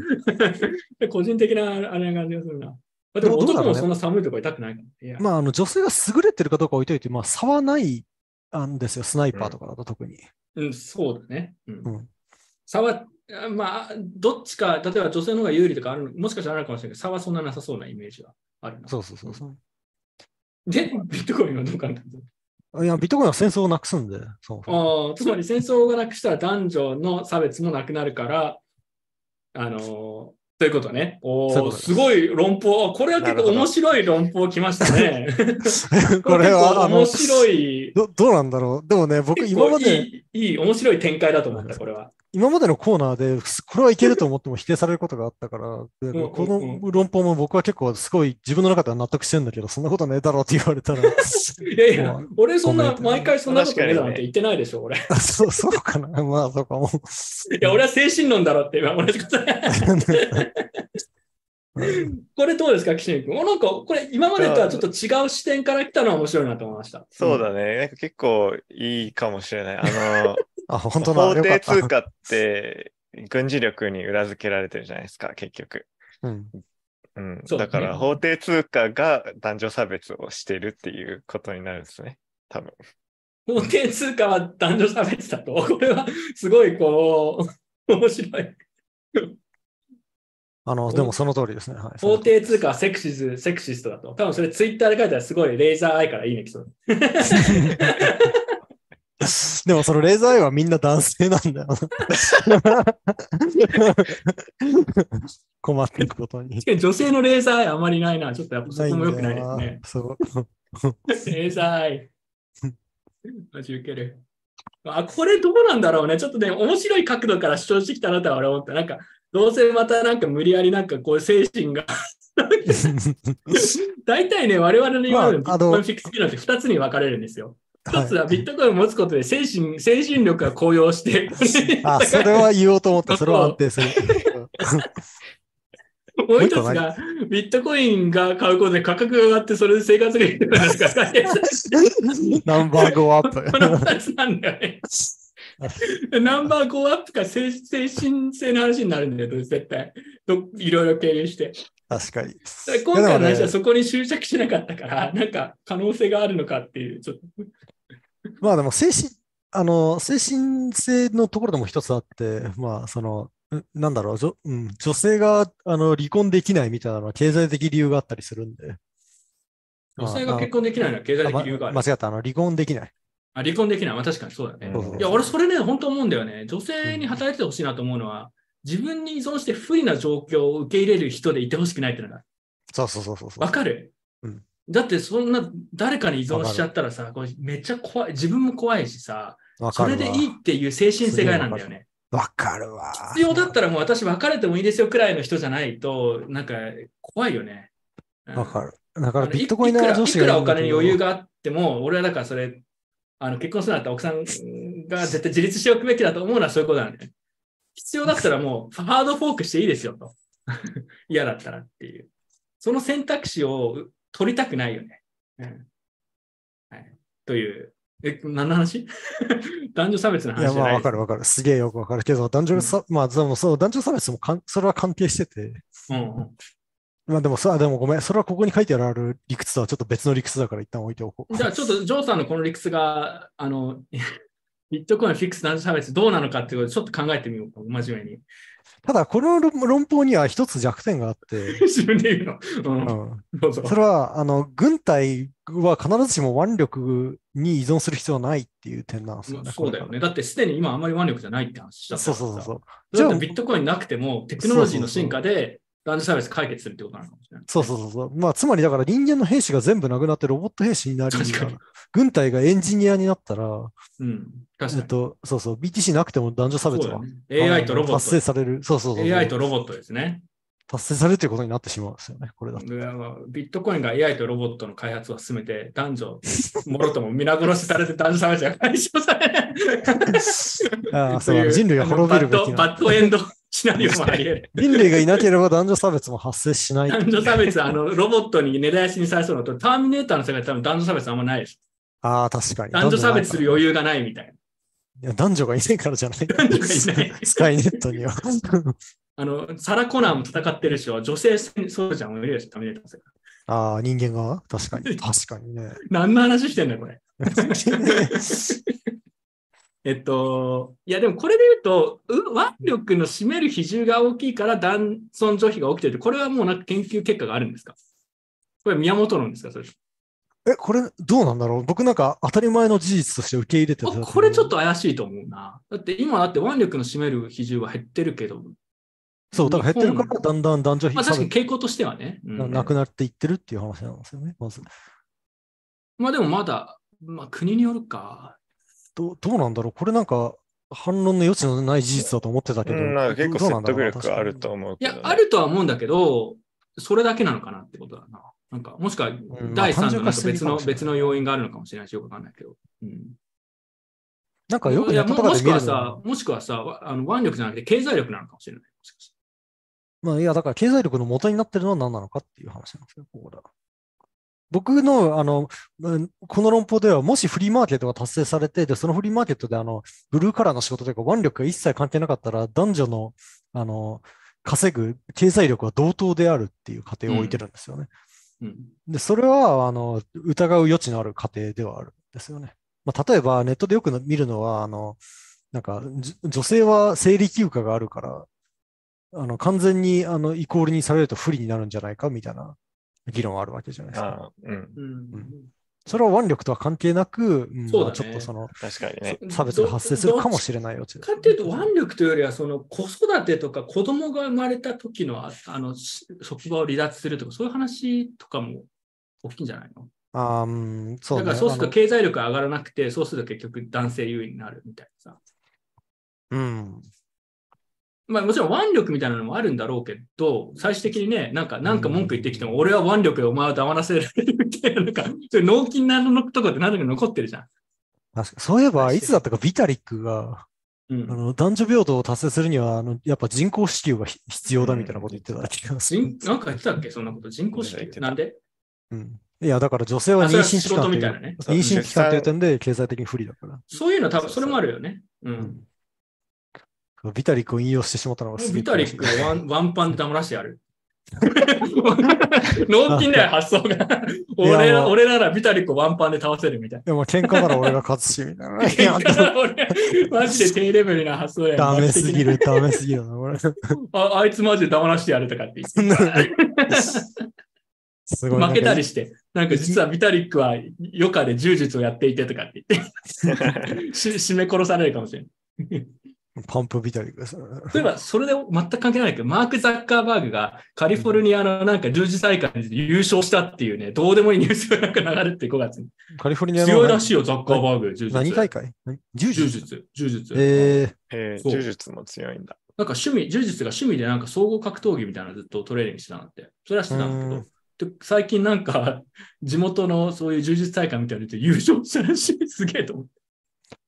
個人的なあれな感じがするな。あでも男もそんな寒いとこ痛くないから。いやまあ、あの、女性が優れてるかどうか置いといて、まあ、差はないんですよ。スナイパーとかだと特に。うん、そうだね。うんうん差は、あまあ、どっちか、例えば女性の方が有利とかあるの、もしかしたらあるかもしれないけど、差はそんななさそうなイメージはあるな。そうそうそうそう。で、ビットコインはどうかないや、ビットコインは戦争をなくすんで、そうああ、つまり戦争がなくしたら男女の差別もなくなるから、あのーということね。おーそういうことですすごい論法。これは結構面白い論法きましたね。これは、面、白い。どどうなんだろう。でもね、僕、今まで、いい、いい、面白い展開だと思った、これは。今までのコーナーで、これはいけると思っても否定されることがあったから、この論法も僕は結構すごい自分の中では納得してるんだけど、そんなことねえだろうって言われたら、いやいやまあ、俺そんな、毎回そんなことねえだろ確かにねって言ってないでしょ、俺。そうそうかな。まあ、そうかも。や、俺は精神論だろって今同じこと。これどうですか、岸見君？おなんか、これ今までとはちょっと違う視点から来たのは面白いなと思いました。そうだね。なんか結構いいかもしれない。あの、あ、本当だ。法。定通貨って軍事力に裏付けられてるじゃないですか、結局。うん。うん、だねだから法定通貨が男女差別をしてるっていうことになるんですね。多分。法定通貨は男女差別だと？これはすごいこう、面白い。あの、でもその通りですね。はい。法定通貨はセクシズ、セクシストだと。多分それツイッターで書いたらすごいレーザーアイからいいねきそう。でもそのレーザーアイはみんな男性なんだよな。困っていくことに。女性のレーザーアイあまりないな。ちょっとやっぱそこも良くないですね。そう。レーザーアイ。マジウケる。あ、これどうなんだろうね。ちょっとね、面白い角度から主張してきたなとは俺思った。なんか、どうせまたなんか無理やりなんかこう精神が 大体ね、我々の今までのビットコインフィックス機能って2つに分かれるんですよ。一つはビットコインを持つことで精神、精神力が高揚して、あ、それは言おうと思った。それは安定する。もう一つが、ビットコインが買うことで価格が上がって、それで生活がいいとか、なんか、ナンバーゴーアップ。この2つなんだよね。ナンバー5アップか精精神性の話になるんだよ、絶対。どいろいろ経由して。確かに。今回の話はそこに執着しなかったから、なんか可能性があるのかっていう、ちょっと。まあでも精神、あの、精神性のところでも一つあって、まあその、うなんだろう、うん、女性があの離婚できないみたいなのは経済的理由があったりするんで。女性が結婚できないのは経済的理由がある。間違った、あの離婚できない。あ離婚できない。まあ確かにそうだね。いや、俺それね、本当思うんだよね。女性に働いててほしいなと思うのは、自分に依存して不利な状況を受け入れる人でいてほしくないっていうのがそうそうそうそう。わかる、うんだってそんな誰かに依存しちゃったらさ、これめっちゃ怖い。自分も怖いしさ、そ。れでいいっていう精神性が嫌なんだよね。わかるわ。必要だったらもう私別れてもいいですよくらいの人じゃないと、なんか怖いよね。うんわかる。だからビットコインいくらの女子いくらおがいるんだけど金に余裕があっても、俺はだからそれ、あの結婚するんだっ奥さんが絶対自立しておくべきだと思うのはそういうことなんだよね。必要だったらもうハードフォークしていいですよと。嫌だったらっていう。その選択肢を取りたくないよね。うんはい、という。え、何の話？男女差別のいや、まあ、わかるわかる。すげえよくわかるけど、男女差、まあ、でもそう、男女差別もかん、それは関係してて、うんうんまあでもさ、でもごめん、それはここに書いてある理屈とはちょっと別の理屈だから一旦置いておこう。じゃあちょっとジョーさんのこの理屈が、あの、ビットコインフィックス男女差別どうなのかっていうことをちょっと考えてみようか、真面目に。ただ、この論論法には一つ弱点があって、自分で言うの？ううん、うぞ。それは、あの、軍隊は必ずしも腕力に依存する必要はないっていう点なんですよね。そうだよね。だってすでに今あんまり腕力じゃないって話しちゃったそうそうそうそう。それだってビットコインなくてもテクノロジーの進化で男女差別解決するってことなのかもしれない。そうそうそうそう。まあ、つまりだから人間の兵士が全部なくなってロボット兵士になり、軍隊がエンジニアになったら、うん。確かに。えっと、そうそう、BTC なくても男女差別は、ね AI とロボ達成ッされる。そうそうト。そうそう。AI とロボットですね。達成されるということになってしまうんですよね、これだビットコインが AI とロボットの開発を進めて、男女、もろとも皆殺しされて男女差別が解消される。ああ、そう人類が滅びるべきな。バッドエンドシナリオもあり得る。人類がいなければ男女差別も発生しない。男女差別、あの、ロボットに根絶やしにされそうなのと、ターミネーターの世界で多分男女差別あんまないです。ああ、確かに。男女差別する余裕。裕がないみたいな。いや男女がいないからじゃない。男女がいないスカイネットには。あの、サラ・コナーも戦ってるし、女性ソルジャーもいるでしょ、ターミネーターの世界。ああ、人間が？確かに。確かにね。何の話してんだよ、これ。えっと、いやでもこれで言うと、う腕力の占める比重が大きいから男尊女卑が起きてるって、これはもうなんか研究結果があるんですか？これ宮本論ですかそれえ、これどうなんだろう？僕なんか当たり前の事実として受け入れてた。これちょっと怪しいと思うな。だって今だって腕力の占める比重は減ってるけど、そう、だから減ってるからだんだん男女比まあ確かに差傾向としてはね。うん別なくなっていってるっていう話なんですよね。まず。まあでもまだ、まあ国によるか。どうどうなんだろう？これなんか反論の余地のない事実だと思ってたけど。うん、なんか結構説どうなんだろ得力あると。思ういやけどね、、あるとは思うんだけど、それだけなのかなってことだな。なんか、もしくはん第三のなんか別の、別の要因があるのかもしれないし、よくわかんないけど。うんなんかよくいやももネットとかでしくはさもしくはさ、わあの腕力じゃなくて経済力なのかもしれない。まあいや、だから経済力の元になってるのは何なのかっていう話なんですよ、ここだ。僕の、あの、うんこの論法では、もしフリーマーケットが達成されて、で、そのフリーマーケットで、あの、ブルーカラーの仕事というか、腕力が一切関係なかったら、男女の、あの、稼ぐ経済力は同等であるっていう過程を置いてるんですよね。うん。で、それは、あの、疑う余地のある過程ではあるんですよね。まあ、例えば、ネットでよく見るのは、あの、なんか、じ女性は生理休暇があるから、あの、完全に、あの、イコールにされると不利になるんじゃないかみたいな議論があるわけじゃないですか。ああうん、うんそれは腕力とは関係なく、うんそうだねまあちょっとその、確かにね。差別が発生するかもしれない余地ですかっていうと、腕力というよりは、その子育てとか子供が生まれた時のああのし職場を離脱するとか、そういう話とかも大きいんじゃないの？あそうね。だからそうすると経済力上がらなくて、そうすると結局男性優位になるみたいなさ。うん。まあもちろん腕力みたいなのもあるんだろうけど、最終的にね、なんか、なんか文句言ってきても、俺は腕力でお前を黙らせられるみたいな、なんか、そういう脳筋なのとこって何だか残ってるじゃん。確かそういえば、いつだったかビタリックが、うんあ。の男女平等を達成するには、あのやっぱ人工子宮がひ必要だみたいなこと言ってた気がする。人なんか言ってたっけ？そんなこと？人工子宮？言っなんで？うんいや、だから女性は妊娠期間というみたいなね妊娠期間という点で経済的に不利だから。そういうの多分、それもあるよね。うん。ビタリックを引用してしまったのがすげえビタリックをワン ワンパンで黙らしてやる。脳筋だよ、発想が。俺ら俺ならビタリックをワンパンで倒せるみたいな。でも喧嘩なら俺が勝つし、みたいな。いや俺、マジで低レベルな発想やんダメすぎる、ダメすぎる。ああいつマジで黙らしてやるとかって言って。すごい。負けたりしして、なんか実はビタリックは余暇で柔術をやっていてとかって言って、し締め殺されるかもしれない。パンプビタリックですね。例えば、それで全く関係ないけど、マーク・ザッカーバーグがカリフォルニアのなんか十字大会で優勝したっていうね、どうでもいいニュースがなんか流れて5月に。カリフォルニアの強いらしいよ、ザッカーバーグ、柔術。何大会？何？柔術？柔術。柔術。えへえ、そう柔術も強いんだ。なんか趣味、柔術が趣味でなんか総合格闘技みたいなのずっとトレーニングしてたんだって。それはしてたんだけど、で最近なんか地元のそういう柔術大会みたいなので優勝したらしい。すげえと思って。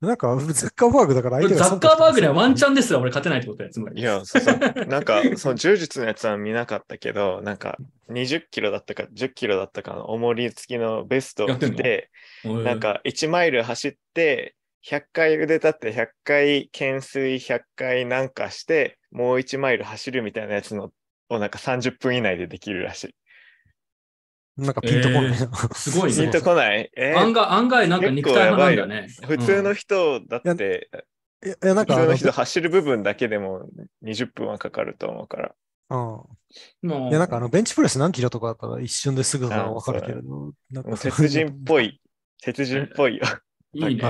ー、なんか、ザッカーバーグだから相手がザッカーバーグにはワンチャンン。ですら俺勝てないってことや、つまり。いや、そうそう。なんか、その柔術のやつは見なかったけど、なんか、20キロだったか10キロだったかの重り付きのベストを着て、うんなんか1マイル走って、100回腕立って100回懸垂100回なんかして、もう1マイル走るみたいなやつのをなんか30分以内でできるらしい。なんかピンとこないな。すごいねピン。とこない？えー案外、案外なんか肉体派なんだね。普通のうん人だって、いや、いやなんか普通の人走る部分だけでも20分はかかると思うから。うん。もういや、なんかあの、ベンチプレス何キロとかだったら一瞬ですぐさあわかるけれど、なんか鉄人っぽい、鉄人っぽいよ。いいね。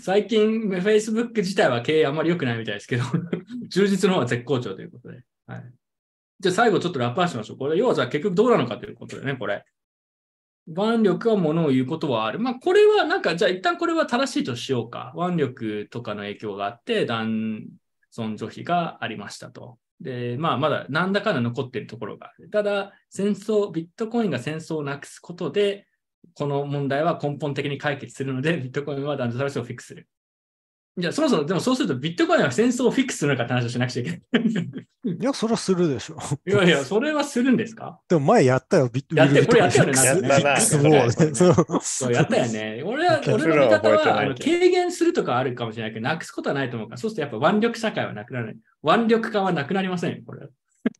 最近、Facebook 自体は経営あんまり良くないみたいですけど、充実の方は絶好調ということで。はい。じゃあ最後ちょっとラッパーしましょう。これ、要はじゃあ結局どうなのかということでね、これ。腕力はものを言うことはある。まあ、これはなんか、じゃあ一旦これは正しいとしようか。腕力とかの影響があって、男尊女卑がありましたと。で、まあ、まだ何だかの残っているところがある。ただ、戦争、ビットコインが戦争をなくすことで、この問題は根本的に解決するので、ビットコインは男女差別をフィックスする。じゃあ、そもそも、でもそうすると、ビットコインは戦争をフィックスするのかって話をしなくちゃいけない。いや、それはするでしょ。いやいや、それはするんですか？でも前やったよ、ビットコインこれやったよねやったなビックスウォーね そうやったよね。俺は、俺の見方はあの軽減するとかあるかもしれないけど、なくすことはないと思うから、そうするとやっぱ腕力社会はなくならない。腕力化はなくなりませんよ、これは。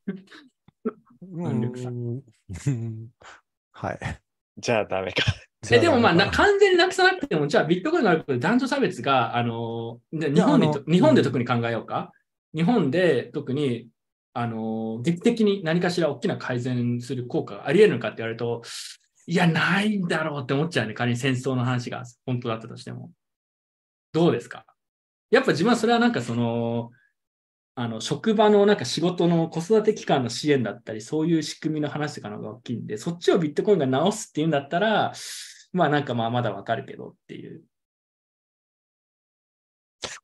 腕力差うんうんはい。じゃあダメか。えでもまあ完全になくさなくても、じゃあビットコインがあることで男女差別が、あの、で日本に日本で特に考えようか？日本で特に、あの、劇的に何かしら大きな改善する効果があり得るのかって言われると、いや、ないんだろうって思っちゃうね。仮に戦争の話が本当だったとしても。どうですか？やっぱ自分はそれはなんかその、あの、職場のなんか仕事の子育て期間の支援だったり、そういう仕組みの話とかの方が大きいんで、そっちをビットコインが直すっていうんだったら、まあなんかまあまだわかるけどっていう。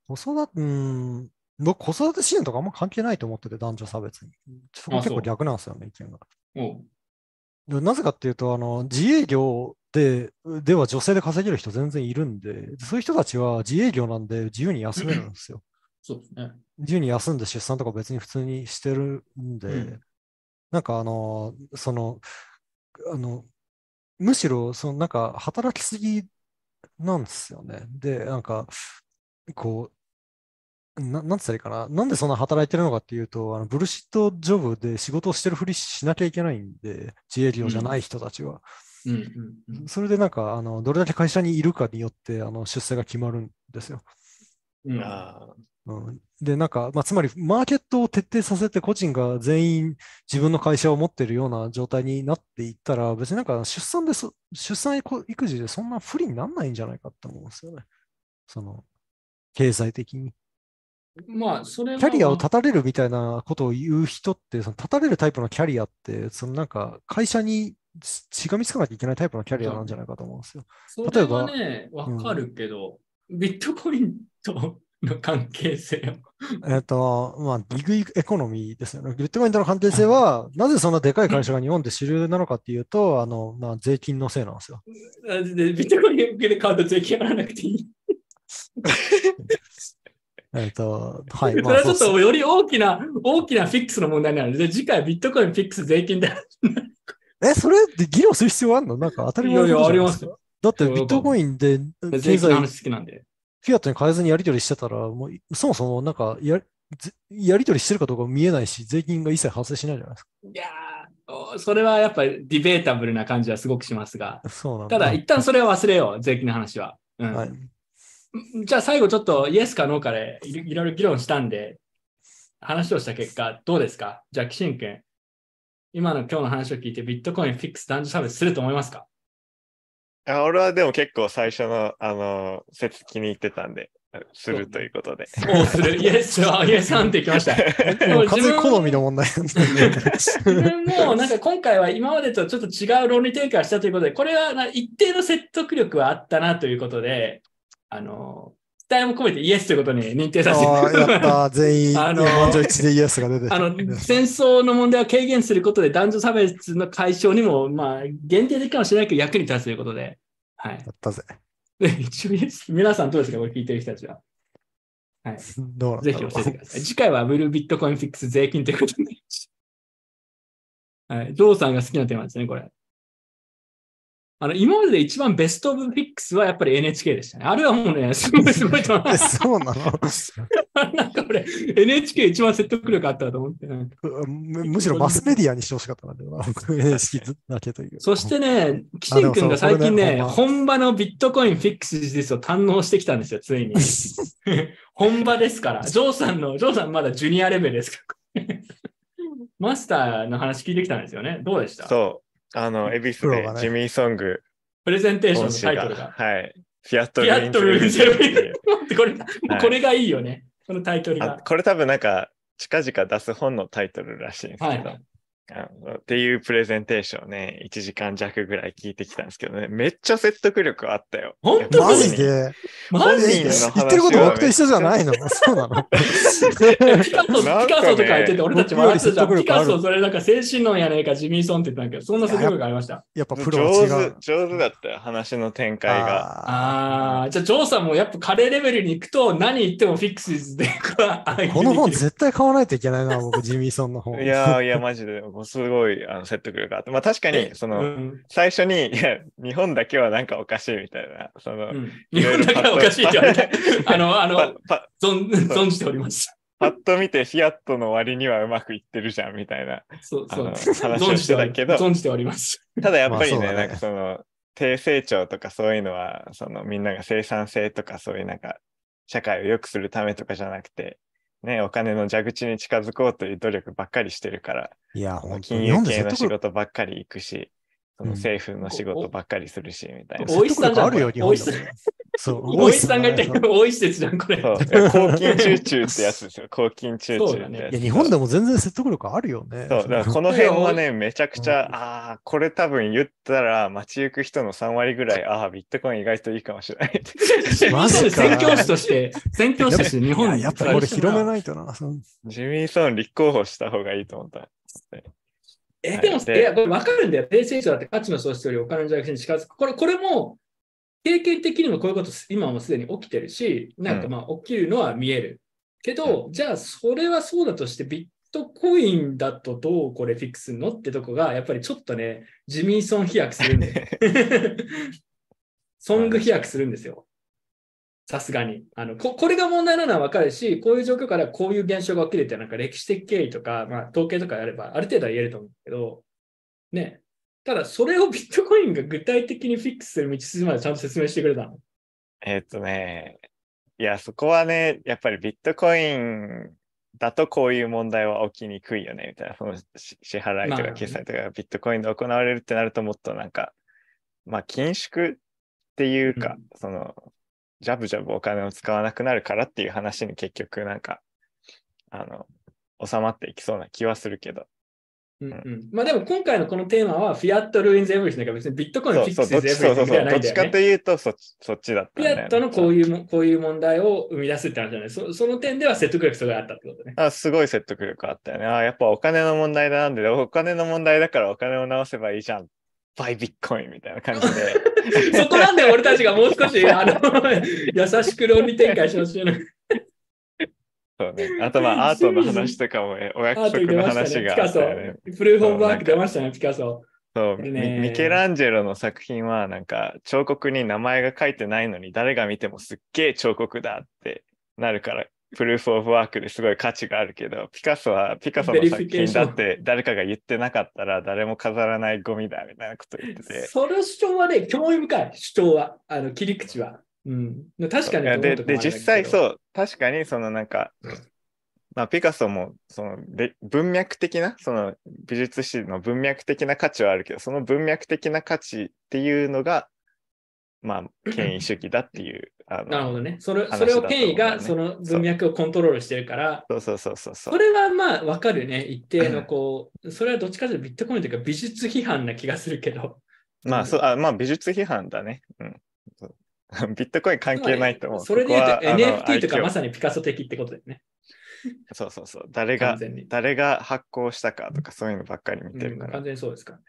子育て、うん、僕、子育て支援とかあんま関係ないと思ってて、男女差別に。そこ結構逆なんですよね、意見が。なぜかっていうと、あの、自営業で、では女性で稼げる人全然いるんで、そういう人たちは自営業なんで自由に休めるんですよ。そうですね。自由に休んで出産とか別に普通にしてるんで、うんなんかあの、その、あの、むしろ、そのなんか働きすぎなんですよね。で、なんか、こう、ななんつったらいいかな。なんでそんな働いてるのかっていうと、あのブルシットジョブで仕事をしてるふりしなきゃいけないんで、自営業じゃない人たちは。うんうんうんそれでなんか、あの、どれだけ会社にいるかによって、あの、出世が決まるんですよ。うん。あうん、で、なんか、まあ、つまり、マーケットを徹底させて、個人が全員自分の会社を持ってるような状態になっていったら、別になんか出産でそ、出産育育児でそんな不利にならないんじゃないかって思うんですよね。その、経済的に。まあ、それは。キャリアを断たれるみたいなことを言う人って、その断たれるタイプのキャリアって、そのなんか会社にししがみつかなきゃいけないタイプのキャリアなんじゃないかと思うんですよ。それはね、わかるけど、ビットコインとの関係性を。えっと、まあ、ギグエコノミーですよね。ビットコインとの関係性は、なぜそんなでかい会社が日本で主流なのかっていうと、あの、まあ、税金のせいなんですよ。でビットコインで買うと税金払わなくていい。えっと、はい。それまあはちょっとより大きな、大きなフィックスの問題になるので、次回ビットコインフィックス税金で。え、それで議論する必要あるの？なんか当たり前いやいやありますよだってビットコインで経済、好きなんで。フィアットに変えずにやり取りしてたら、もうそもそもなんかやぜやり取りしてるかどうか見えないし、税金が一切発生しないじゃないですいやー、おそれはやっぱりディベータブルな感じはすごくしますが、か。そうなんだ。ただ一旦それは忘れよう、税金の話は。うんはい。じゃあ最後ちょっとイエスかノーかでいろいろいろ議論したんで、話をした結果、どうですか？じゃあ、キシン君、今の今日の話を聞いてビットコインフィックス男女差別すると思いますか？あ俺はでも結構最初の、あの、説気に入ってたんで、するということで。おうする。イエスは、イエス判定きました。でも完全に好みの問題なんで。自分もなんか今回は今までとちょっと違う論理展開をしたということで、これはな一定の説得力はあったなということで、あの、期待も込めてイエスということに認定させてやった。全員、あの満場一致でイエスが出てあの、戦争の問題を軽減することで男女差別の解消にも、まあ、限定的かもしれないけど役に立つということで、はい。やったぜ。皆さんどうですかこれ聞いてる人たちは。はい。どうぜひ教えてください。次回はブルービットコインフィックス税金ということで。はい。ジョーさんが好きなテーマですね、これ。あの、今までで一番ベストオブフィックスはやっぱり NHK でしたね。あれはもうね、すごいすごいと思いまえ、す。そうなの？なんかこれ、NHK 一番説得力あったと思って。なんかむむしろマスメディアにしてほしかったんだけどな。僕 NHK だけという。そしてね、キシン君が最近ね、ね本場のビットコインフィックスですを堪能してきたんですよ、ついに。本場ですから。ジョーさんの、ジョーさんまだジュニアレベルですか？ら。マスターの話聞いてきたんですよね。どうでした？そう。あの、恵比寿プロがね。でジミーソング。プレゼンテーションのタイトルが。はい。フィアットフィアットルーンゼロっていう。待ってこれ、もうこれがいいよね。このタイトルあが。これ多分なんか、近々出す本のタイトルらしいんですけど、はいはいあのっていうプレゼンテーションをね、1時間弱ぐらい聞いてきたんですけどね、めっちゃ説得力あったよ。本当マジで？マジで？言ってること僕と一緒じゃないの？そうなの？ピカソ、ねピカソとか言ってて、俺たち笑ってたじゃん。ピカソ、それなんか精神論やねえか、ジミーソンって言ったんだけど、そんな説得力ありました？やっぱプロは違上う。手、。上手だったよ、話の展開が。あああ、じゃあ、ジョーさんもやっぱカレーレベルに行くと、何言ってもフィックスで、ーこの本絶対買わないといけないな、僕、ジミーソンの本。いやーいや、マジで、もうすごいあの説得力があって。まあ確かに、その、うん最初に、いや、日本だけはなんかおかしいみたいな、その、うん日本だけはおかしいって言われて、あの、あパの、パ存存じております。パッと見て、フィアットの割にはうまくいってるじゃん、みたいなそう、そう。話をしてたけど、存じております。ただやっぱりね、ねなんかその、低成長とかそういうのは、そのみんなが生産性とかそういうなんか、社会を良くするためとかじゃなくて、ね、お金の蛇口に近づこうという努力ばっかりしてるから、いや、本当金融系の仕事ばっかり行くし、そのうん政府の仕事ばっかりするし、みたいな。お大石さんじゃん説得力あるよ、日本。そう、大石さんが言って大石さんがね大石説じゃん、これ。抗菌チューチューってやつですよ。抗菌チューチューってやつ。いや、日本でも全然説得力あるよね。そう、だからこの辺はね、めちゃくちゃ、うんああ、これ多分言ったら、街行く人の3割ぐらい、ああ、ビットコイン意外といいかもしれないって。マジか宣教師として、宣教師として日本に。やっぱこれ広めないとな。そうジミーソン立候補した方がいいと思った。え、でも、でいや、これ分かるんだよ。低成長だって価値の創出よりお金の弱点に近づく。これ、これも、経験的にもこういうこと、今はもうすでに起きてるし、なんかまあ、起きるのは見える。けど、じゃあ、それはそうだとして、ビットコインだとどうこれフィックスするのってとこが、やっぱりちょっとね、ジミーソン飛躍するんで。ソング飛躍するんですよ。さすがにあのこ。これが問題なのは分かるし、こういう状況からこういう現象が起きるって、なんか歴史的経緯とか、まあ、統計とかやれば、ある程度は言えると思うけど、ね。ただ、それをビットコインが具体的にフィックスする道筋までちゃんと説明してくれたの？えーっとね、いや、そこはね、やっぱりビットコインだとこういう問題は起きにくいよね、みたいな。そのし支払いとまあか決済とかがビットコインで行われるってなるともっとなんか、まあ、緊縮っていうか、うんその、ジャブジャブお金を使わなくなるからっていう話に結局なんか、あの、収まっていきそうな気はするけど、うんうん、まあでも今回のこのテーマは、 Fiat Ruins Everything だから別にビットコインそうそう、フィックス・エブリスではそうそうそう、どっちかないんだよね。というとそっちそっちだったんフィだよねアッ t のこういうもこういう問題を生み出すって話じゃない。そその点では説得力すごいあったってことね。あすごい説得力あったよね。あやっぱお金の問題なんで、お金の問題だからお金を直せばいいじゃん。 Buy Bitcoin みたいな感じで。そこなんで俺たちがもう少しあの 優しく論理展開してほしいの。そうね。あとまあ アートの話とかもね、お約束の。話がピカソあったよね。。プルーフ・オブ・ワーク出ましたね、ピカソ。そうミケランジェロの作品はなんか彫刻に名前が書いてないのに誰が見てもすっげえ彫刻だってなるからプルーフ・オブ・ワークですごい価値があるけどピカソはピカソの作品だって誰かが言ってなかったら誰も飾らないゴミだみたいなこと言ってて。その主張はね、興味深い、主張は、あの切り口は。うん、確かにでで実際う。そう確かにそのなんか、まあ、ピカソもそので文脈的なその美術史の文脈的な価値はあるけどその文脈的な価値っていうのがまあ権威主義だっていう あのなるほどね。それ話それを権威がねその文脈をコントロールしてるから、そうそうそうそうそうそれはまあわかるね。一定のこう、それはどっちかというとビットコインというか美術批判な気がするけど。まあそうあまあ美術批判だねうん ビットコイン関係ないと思うそれで言うと NFT とかまさにピカソ的ってことだよね。そうそうそう誰が。誰が発行したかとかそういうのばっかり見てうんるから、完全にそうですからね。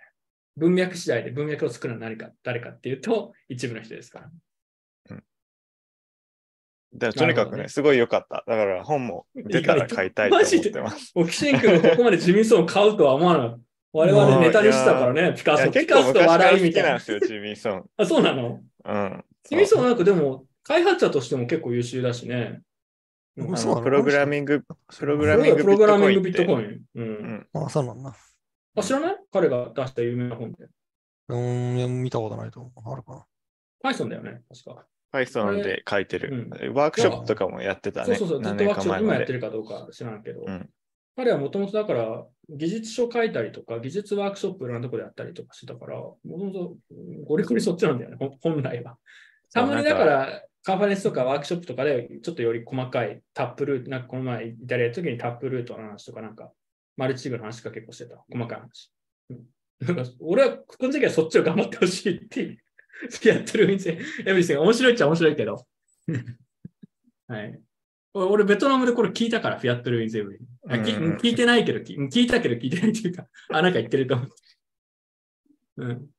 文脈次第で文脈を作るのは何か、誰かっていうと、一部の人ですから。だからとにかくねねすごい良かっただから本も出たら買いたいと思ってますオキシン君がここまでジミーソンを買うとは思わなかった。我々ネタにしてたからね、ピカソ。ピカソと笑いみたいな好きなんで。すよ、ジミー・ソン。あ、そうなの？うん。ジミーソンはなんかでも、開発者としても結構優秀だしね。うんあそうなの？のプログラミング、プログラプミングログラミングビットインコイン。あ、そうなんだ。あ、知らない？彼が出した有名な本で。うーん見たことないと思う。あるかな。Python だよね、確か。Python で書いてる。ワークショップとかもやってたね。そうそうそう、ずっ何とワークショップ今。やってるかどうか知らんけど、うん彼はもともとだから、技術書書いたりとか、技術ワークショップいろんなところでやったりとかしてたから、もともとゴリゴリそっちなんだよね、ほ本来は。たまにだから、カンファレンスとかワークショップとかで、ちょっとより細かいタップルート、なんかこの前イタリアの時にタップルートの話とか、なんか、マルチチームの話とか結構してた。細かい話。うんなんか俺は、この時はそっちを頑張ってほしいっていう。やってる店、エブリスが面白いっちゃ面白いけど。はい。お俺、ベトナムでこれ聞いたから、フィアットルインゼブリ聞いてないけど、き聞いたけど聞いてないっていうか、あ、なんか言ってると思う。うん。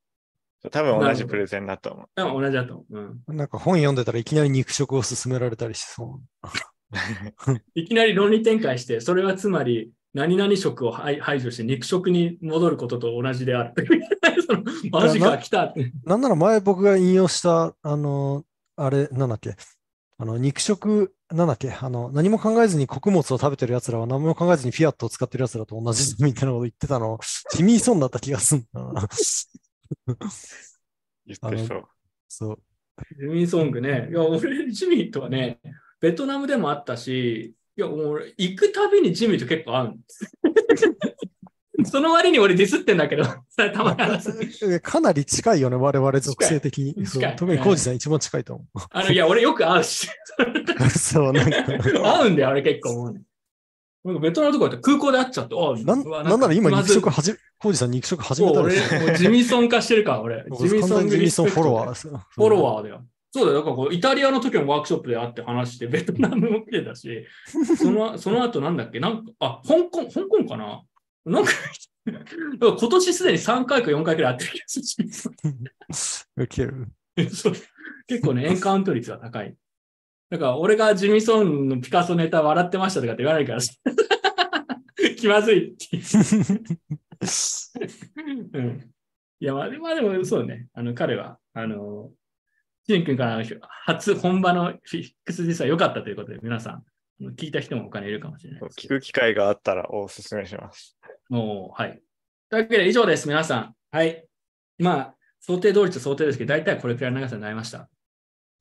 多分同じプレゼンだと思う。でも同じだと思う。うん。なんか本読んでたらいきなり肉食を勧められたりしそ いきなり論理展開して、それはつまり、何々食を排排除して肉食に戻ることと同じである。そのマジか、来た。う。なんなら前僕が引用した、あの、あれ、なんだっけ。あの、肉食、なんだっけ。あの、何も考えずに穀物を食べてる奴らは何も考えずにフィアットを使ってる奴らと同じみたいなこと言ってたの、ジミーソンだった気がすんだな。言ってそう。そう。ジミーソングね。いや、俺、ジミーとはね、ベトナムでもあったし、いや、もう俺、行くたびにジミーと結構会うんです。その割に俺ディスってんだけど、それたまに話す。えかなり近いよね、我々属性的に。特にコウジさん一番近いと思あの、いや、俺よく会うし。う。そう、なんか。会うんだよ、あれ結構もうね。ベトナムとか行って空港で会っちゃって、あなんなんなら今肉食はじめ、コウジさん肉食始めたでし俺、ジミソン化してるから、俺。ょ。完全にジミーソンフォロワー。フォロワーだよ。そうだよ。だからこう、イタリアの時のワークショップで会って話して、ベトナムも来てたし、その、その後なんだっけ？なんか、あ、香港、香港かな？なんか、今年すでに3回か4回くらい会ってる気がする。ウケる。結構ね、エンカウント率が高い。だから、俺がジミソンのピカソネタ笑ってましたとかって言わないから、気まずいっていう。うん。いや、まあ、まあでもそうね。あの、彼は、あの、シン君からの初本場のフィックス実は良かったということで、皆さん、聞いた人も他にいるかもしれない。聞く機会があったらお勧めします。もう、はい。というわけで以上です、皆さん。はい。まあ、想定通りと想定ですけど、大体これくらいの長さになりました。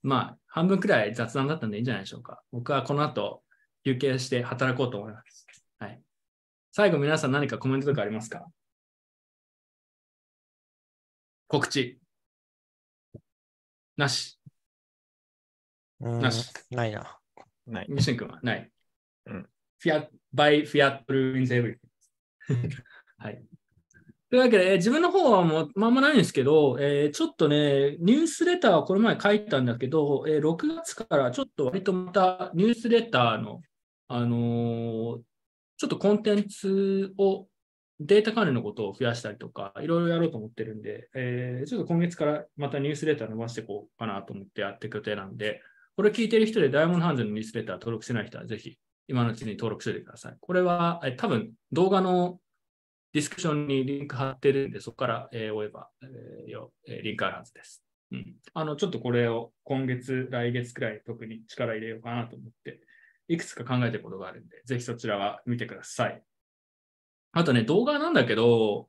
まあ、半分くらい雑談だったんでいいんじゃないでしょうか。僕はこの後、休憩して働こうと思います。はい。最後、皆さん何かコメントとかありますか？告知。なし。うんなし。ないな。ない。ミシン君はない。うんフィア、バイフィアットルインゼブリ。はい。というわけで、自分の方はもうまんまないんですけど、えーちょっとね、ニュースレターをこの前書いたんだけど、えー6月からちょっと割とまたニュースレターの、あのーちょっとコンテンツを、データ関連のことを増やしたりとか、いろいろやろうと思ってるんで、えーちょっと今月からまたニュースレター伸ばしていこうかなと思ってやっていく予定なんで、これ聞いてる人でダイヤモンドハンズのニュースレター登録してない人はぜひ今のうちに登録しておいてください。これはえ多分動画のディスクションにリンク貼ってるんで、そこから、えー追えば、えーよえーリンクあるはずです。うん。あの、ちょっとこれを今月、来月くらい特に力入れようかなと思って、いくつか考えてることがあるんで、ぜひそちらは見てください。あとね、動画なんだけど、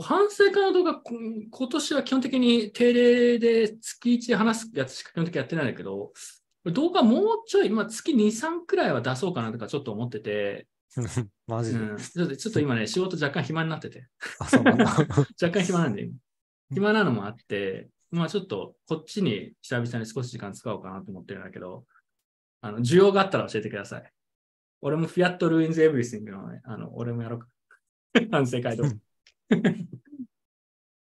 反省会の動画、今年は基本的に定例で月1で話すやつしか基本的にやってないんだけど、動画もうちょい、まあ、月2、3くらいは出そうかなとかちょっと思ってて、マジで。うん、ちょっとちょっと今ね、仕事若干暇になってて、あ、そうなんだ。若干暇なんで、今暇なのもあって、まあちょっとこっちに久々に少し時間使おうかなと思ってるんだけど、あの、需要があったら教えてください。俺も Fiat Ruins Everything のね、あの、俺もやろうか。反省会とか。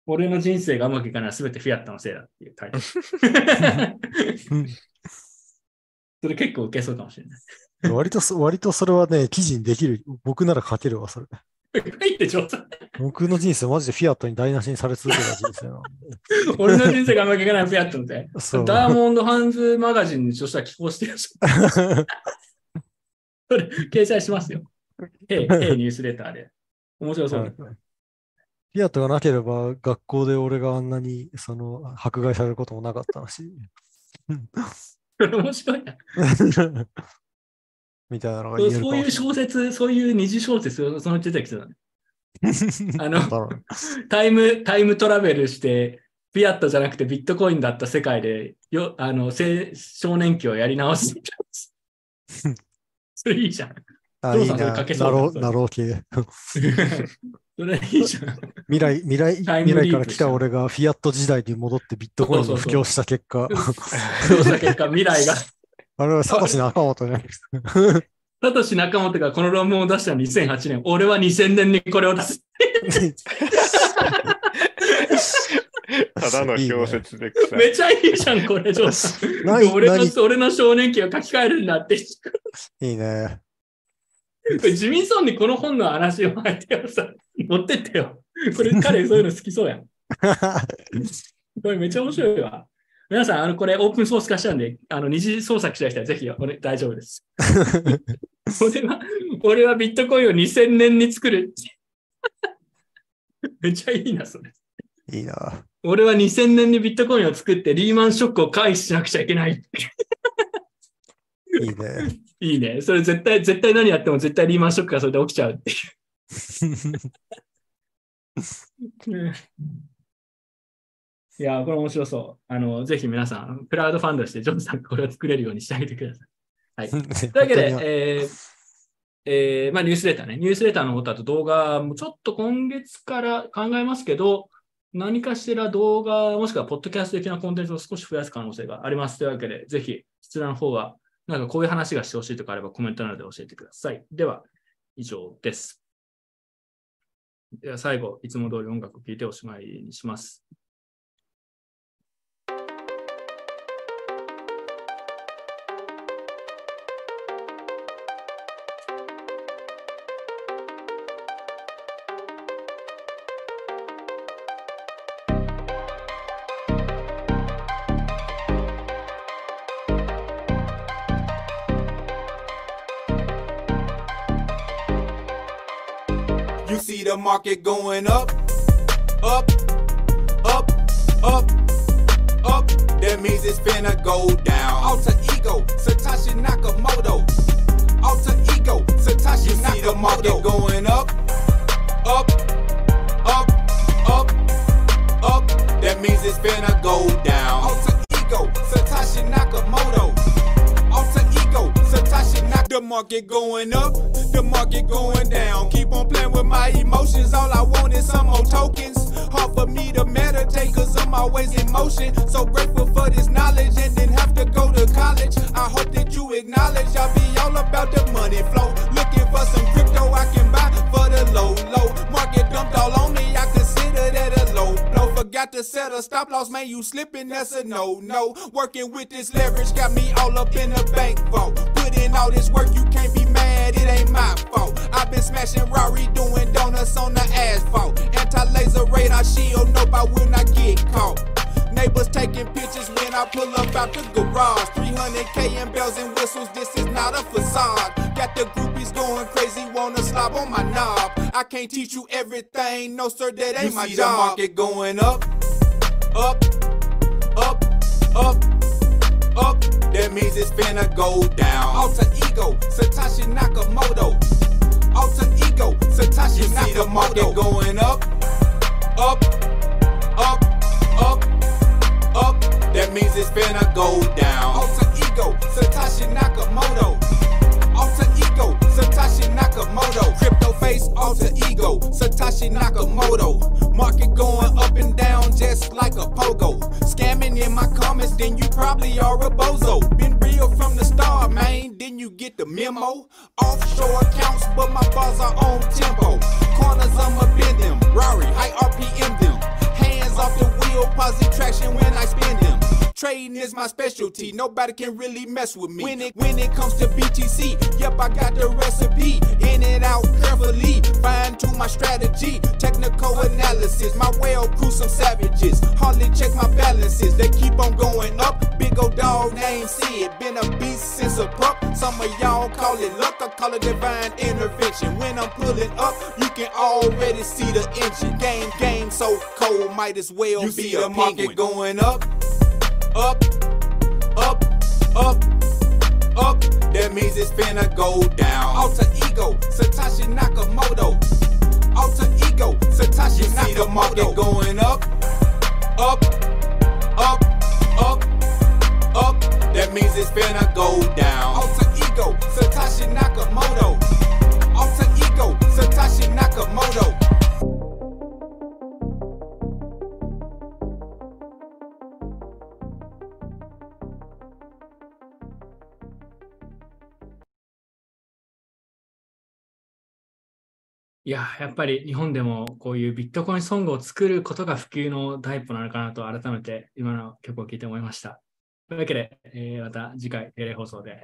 俺の人生がうまくいかないのは全てフィアットのせいだっていうタイトル。それ結構受けそうかもしれない。割とそ、割とそれはね、記事にできる。僕なら書けるわ、それ。書いて上手。僕の人生、マジでフィアットに台無しにされ続けた人生なん俺の人生がうまくいかないフィアットのせい。ダーモンドハンズマガジンに著者寄稿してるし、それ掲載しますよ。へい、へいニュースレターで。面白そうだ。フィアットがなければ、学校で俺があんなに、その、迫害されることもなかったし。それ面白いな。みたいなのがそう言えるかそういう小説、そういう二次小説をそのうち出てきそうだね。あのタイム、タイムトラベルして、フィアットじゃなくてビットコインだった世界で、よあの青少年期をやり直す。それいいじゃん。あ、いいな。なろう、なろう系。それいいじゃん。未来、未来、未来から来た俺がフィアット時代に戻ってビットコインに布教した結果、そうした結果、未来が。あれはサトシ仲本ね。サトシ仲本がこの論文を出したの2008年。俺は2000年にこれを出す。ただの小説で臭い。めちゃいいじゃん、これ、ジョ俺の何俺の少年期を書き換えるんだって。いいね。ジミンソンにこの本の話を入ってよさ、持ってってよ。これ、彼そういうの好きそうやん。これめっちゃ面白いわ。皆さん、あの、これオープンソース化したんで、あの、二次創作したい人はぜひ、大丈夫です。俺は、俺はビットコインを2000年に作る。めっちゃいいな、それ。いいな。俺は2000年にビットコインを作ってリーマンショックを回避しなくちゃいけない。いいね。いいね。それ絶対、絶対何やっても絶対リーマンショックがそれで起きちゃうっていう。いや、これ面白そう。あの、ぜひ皆さん、クラウドファンドしてジョンさんがこれを作れるようにしてあげてください。という というわけで、えーえーまあ、ニュースレターね。ニュースレターのことだと動画もちょっと今月から考えますけど、何かしら動画、もしくはポッドキャスト的なコンテンツを少し増やす可能性があります。というわけで、ぜひ、そちらの方は、なんかこういう話がしてほしいとかあればコメントなどで教えてください。では、以上です。では最後、いつも通り音楽を聴いておしまいにします。Market going up, up, up, up, up. That means it's finna go down. Alter ego, Satoshi Nakamoto. Alter ego, Satoshi you Nakamoto. See the market going up, up, up, up, up. That means it's finna go down. Alter ego, Satoshi Nakamoto. Alter ego, Satoshi Nakamoto. The market going up, the market going down. Keep on playing with my emotions. All I want is some more tokens. Hard for me to meditate, cause I'm always in motion. So grateful for this knowledge and then have to go to college. I hope that you acknowledge I'll be all about the money flow. Looking for some a stop loss, man, you slipping, that's a no no. Working with this leverage got me all up in the bank vault. Put in all this work, you can't be mad, it ain't my fault. I've been smashing Rari, doing donuts on the asphalt. Anti laser radar shield, nope, I will not get caught. Neighbors taking pictures when I pull up out the garage. 300k in bells and whistles, this is not a facade. Got the groupies going crazy, wanna slob on my knob. I can't teach you everything, no sir, that ain't You my see the market going up, up, up, up, up. That means it's finna go down. Alter ego, Satoshi Nakamoto. Alter ego, Satoshi You see the market going up, up, up, up. Means it's finna go down. Alter ego, Satoshi Nakamoto. Alter ego, Satoshi Nakamoto. Crypto face, alter ego, Satoshi Nakamoto. Market going up and down just like a pogo. Scamming in my comments, then you probably are a bozo. Been real from the start, man. Then you get the memo. Offshore accounts, but my bars are on tempo. Corners, I'ma bend them. Rari, high RPM them. Hands off the wheel, positive traction when I spin them. Trading is my specialty. Nobody can really mess with me. When it when it comes to BTC, yep, I got the recipe. In and out carefully, fine tune my strategy. Technical analysis, my whale crew some savages. Hardly check my balances, they keep on going up. Big old dog named Sid, been a beast since a pup. Some of y'all call it luck, I call it divine intervention. When I'm pulling up, you can already see the engine. Game, game so cold, might as well You be see a the market going up, up, up, up, up. That means it's finna go down. Alter ego, Satoshi Nakamoto. Alter ego, Satoshi You see the market going up, up, up, up, up. That means it's finna go down. Alter ego, Satoshi Nakamoto. Alter ego, Satoshi Nakamoto. いや、やっぱり日本でもこういうビットコインソングを作ることが普及の第一歩なのかなと改めて今の曲を聴いて思いました。というわけで、えーまた次回テレ放送で